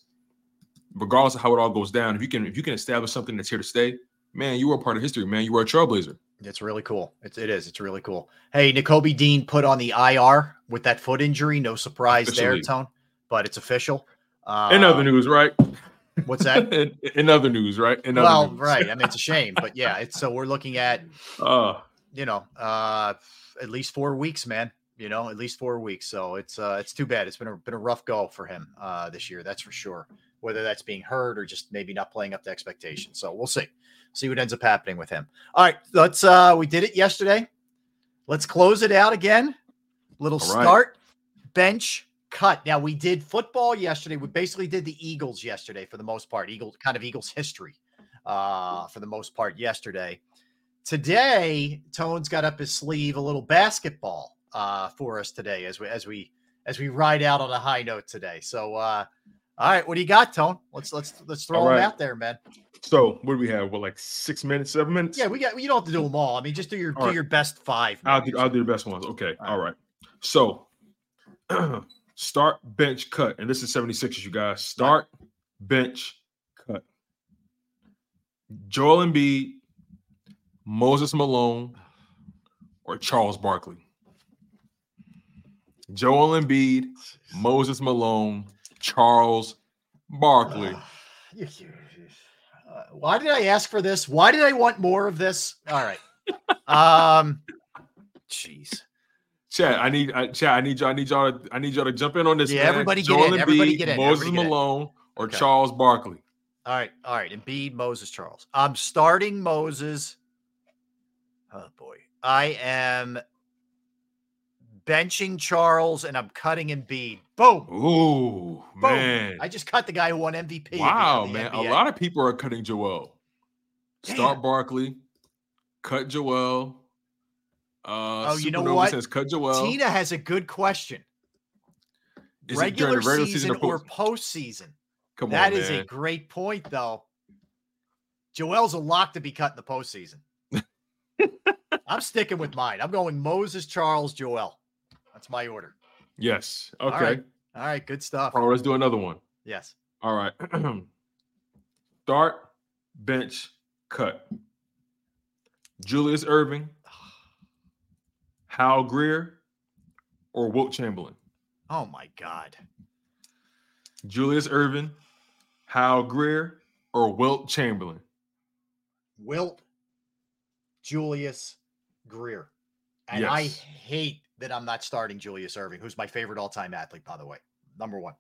regardless of how it all goes down, if you can if you can establish something that's here to stay, man, you were a part of history, man. You were a trailblazer. It's really cool. It's it is. It's really cool. Hey, Nakobe Dean put on the IR with that foot injury. No surprise there, Tone, but it's official. Uh, In other news, right? What's that? in, in other news, right? In well, news. right. I mean, it's a shame, but yeah, it's so we're looking at Uh, you know uh at least four weeks, man. You know, at least four weeks. So it's uh it's too bad. It's been a been a rough go for him uh this year. That's for sure. Whether that's being hurt or just maybe not playing up to expectations. So we'll see. See what ends up happening with him. All right, let's uh we did it yesterday. Let's close it out again. Little right. start, bench, cut. Now we did football yesterday. We basically did the Eagles yesterday for the most part. Eagles kind of Eagles history uh for the most part yesterday. Today, Tone's got up his sleeve a little basketball uh for us today as we as we as we ride out on a high note today. So uh all right, what do you got, Tone? Let's let's let's throw All them right. out there, man. so what do we have? What like six minutes, seven minutes? Yeah, we got you don't have to do them all. I mean, just do your All do right. your best five. I'll do, I'll do the best ones. Okay. All right. So start, bench, cut. And this is 76ers, you guys. Start, bench, cut. Joel Embiid, Moses Malone, or Charles Barkley. Joel Embiid, Moses Malone, Charles Barkley. Uh, why did I ask for this? Why did I want more of this? All right. Um jeez. Chad, I need, I, Chad, I need y'all, I need y'all, to, I need y'all to jump in on this. Yeah, man. everybody get Joel in, everybody Embiid, get in, Moses everybody get in. Malone, or Okay. Charles Barkley. All right, all right. Embiid, Moses, Charles. I'm starting Moses. Oh boy. I am benching Charles and I'm cutting Embiid. Boom. Ooh, Boom. man. I just cut the guy who won MVP. Wow, in man. A lot of people are cutting Joel. Start Barkley, cut Joel. Uh, Oh, you know what? Says cut Joel. Tina has a good question. Is regular, regular season, season or postseason? Come That on, is man. a great point, though. Joel's a lock to be cut in the postseason. I'm sticking with mine. I'm going Moses, Charles, Joel. That's my order. yes. Okay. right. All right. Good stuff. All right, let's do another one. Yes. All right. Start, bench, cut. Julius Erving, Hal Greer, or Wilt Chamberlain. Oh my God. Julius Erving, Hal Greer, or Wilt Chamberlain. Wilt, Julius, Greer. And I hate that I'm not starting Julius Erving, who's my favorite all time athlete, by the way. Number one.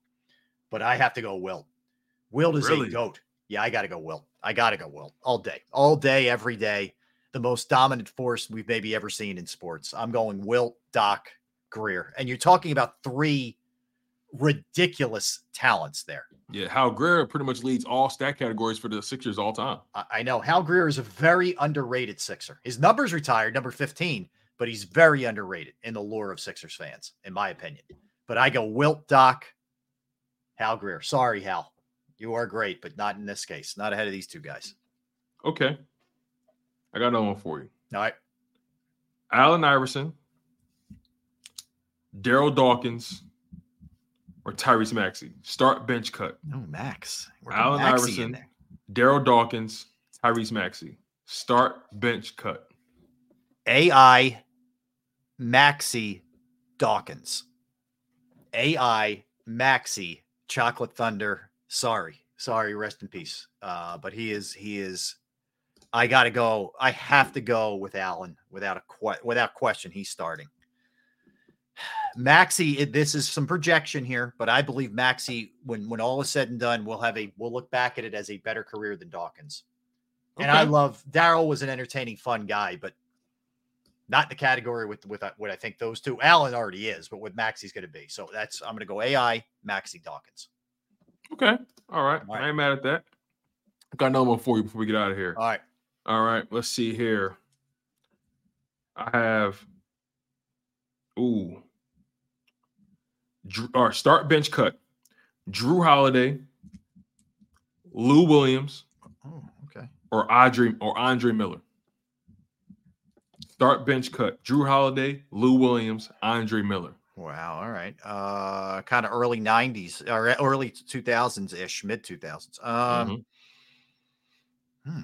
But I have to go Wilt. Wilt is Really? a goat. Yeah, I got to go Wilt. I got to go Wilt all day, all day, every day. The most dominant force we've maybe ever seen in sports. I'm going Wilt, Doc, Greer. And you're talking about three ridiculous talents there. Yeah, Hal Greer pretty much leads all stat categories for the Sixers all time. I I know Hal Greer is a very underrated Sixer. His number's retired, number 15, but he's very underrated in the lore of Sixers fans, in my opinion. But I go Wilt Doc, Hal Greer. Sorry, Hal. You are great, but not in this case. Not ahead of these two guys. Okay. I got another one for you. All right. Allen Iverson, Darryl Dawkins, or Tyrese Maxey. Start bench cut. No, Max. We're Allen Maxey Iverson, Darryl Dawkins, Tyrese Maxey. Start bench cut. AI Maxey Dawkins. AI Maxey Chocolate Thunder. Sorry. Sorry, rest in peace. Uh, but he is he is I gotta go. I have to go with Allen without a que- without question. He's starting. Maxey, this is some projection here, but I believe Maxey, when when all is said and done, we'll have a we'll look back at it as a better career than Dawkins. And I love Darryl was an entertaining, fun guy, but not in the category with with uh, what I think those two. Allen already is, but what Maxey's going to be. So that's I'm going to go AI Maxi Dawkins. Okay. All right. I ain't mad at that. I got another one for you before we get out of here. All right. All right. Let's see here. I have. Ooh. Drew, or start bench cut. Jrue Holiday, Lou Williams, Oh, okay. or Andre or Andre Miller. Start bench cut. Jrue Holiday, Lou Williams, Andre Miller. Wow. All right. Uh, kind of early '90s or early 2000s ish, mid 2000s. Um, Mhm. hmm.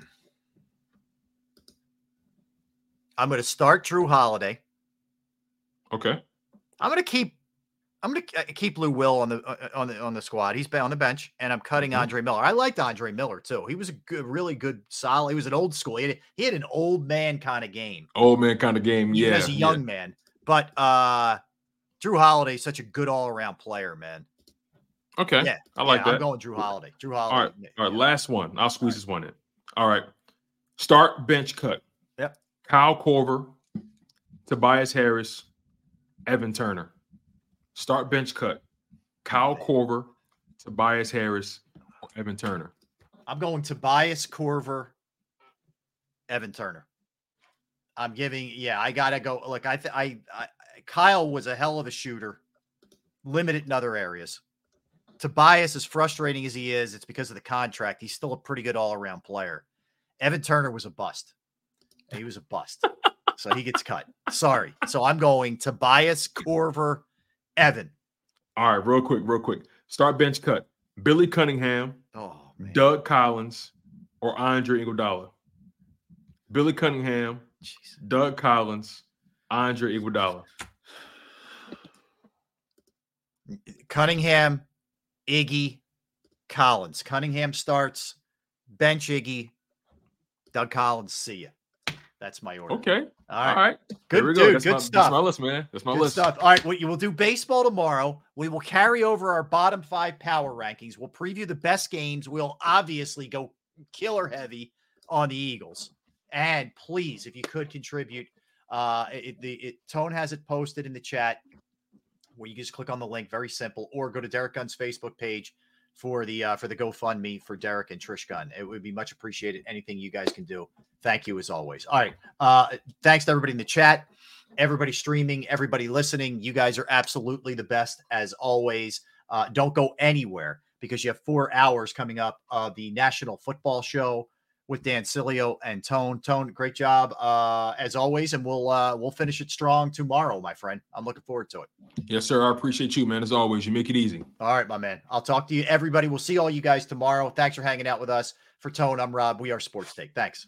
I'm going to start Jrue Holiday. Okay. I'm going to keep. I'm going to keep Lou Will on the uh, on the on the squad. He's been on the bench, and I'm cutting Mm-hmm. Andre Miller. I liked Andre Miller too. He was a good, really good, solid. He was an old school. He had, he had an old man kind of game. Old man kind of game. even Yeah. as a yeah. young man. But uh Jrue Holiday, such a good all around player, man. Okay. Yeah, I like yeah, that. I'm going Jrue Holiday. Drew All Holiday. right. All right. Last one. I'll squeeze this one in. All right. Start bench cut. Kyle Korver, Tobias Harris, Evan Turner. Start bench cut. Kyle Korver, Tobias Harris, Evan Turner. I'm going Tobias Korver, Evan Turner. I'm giving, yeah, I gotta go. Look, I, th- I, I, Kyle was a hell of a shooter, limited in other areas. Tobias, as frustrating as he is, it's because of the contract. He's still a pretty good all around player. Evan Turner was a bust. He was a bust. so he gets cut. Sorry. So I'm going Tobias Korver, Evan. All right, real quick, real quick. Start bench cut. Billy Cunningham, Oh, Doug Collins, or Andre Iguodala. Billy Cunningham, Doug Collins, Andre Iguodala. Cunningham, Iggy, Collins. Cunningham starts, bench Iggy, Doug Collins. See ya. That's my order. Okay. All right. All right. Good There we dude. That's good my, stuff. That's my list, man. That's my Good list. stuff. All right, we will do baseball tomorrow. We will carry over our bottom five power rankings. We'll preview the best games. We'll obviously go killer heavy on the Eagles. And please, if you could contribute, uh, it, the it, Tone has it posted in the chat where you just click on the link. Very simple, or go to Derrick Gunn's Facebook page for the uh, for the GoFundMe for Derrick and Trish Gunn. It would be much appreciated. Anything you guys can do. Thank you as always. All right. Uh, thanks to everybody in the chat, everybody streaming, everybody listening. You guys are absolutely the best as always. Uh, don't go anywhere because you have four hours coming up of the National Football Show with Dan Sileo and Tone. Tone, great job uh, as always, and we'll uh, we'll finish it strong tomorrow, my friend. I'm looking forward to it. Yes, sir. I appreciate you, man. As always, you make it easy. All right, my man. I'll talk to you, everybody. We'll see all you guys tomorrow. Thanks for hanging out with us. For Tone, I'm Rob. We are Sports Take. Thanks.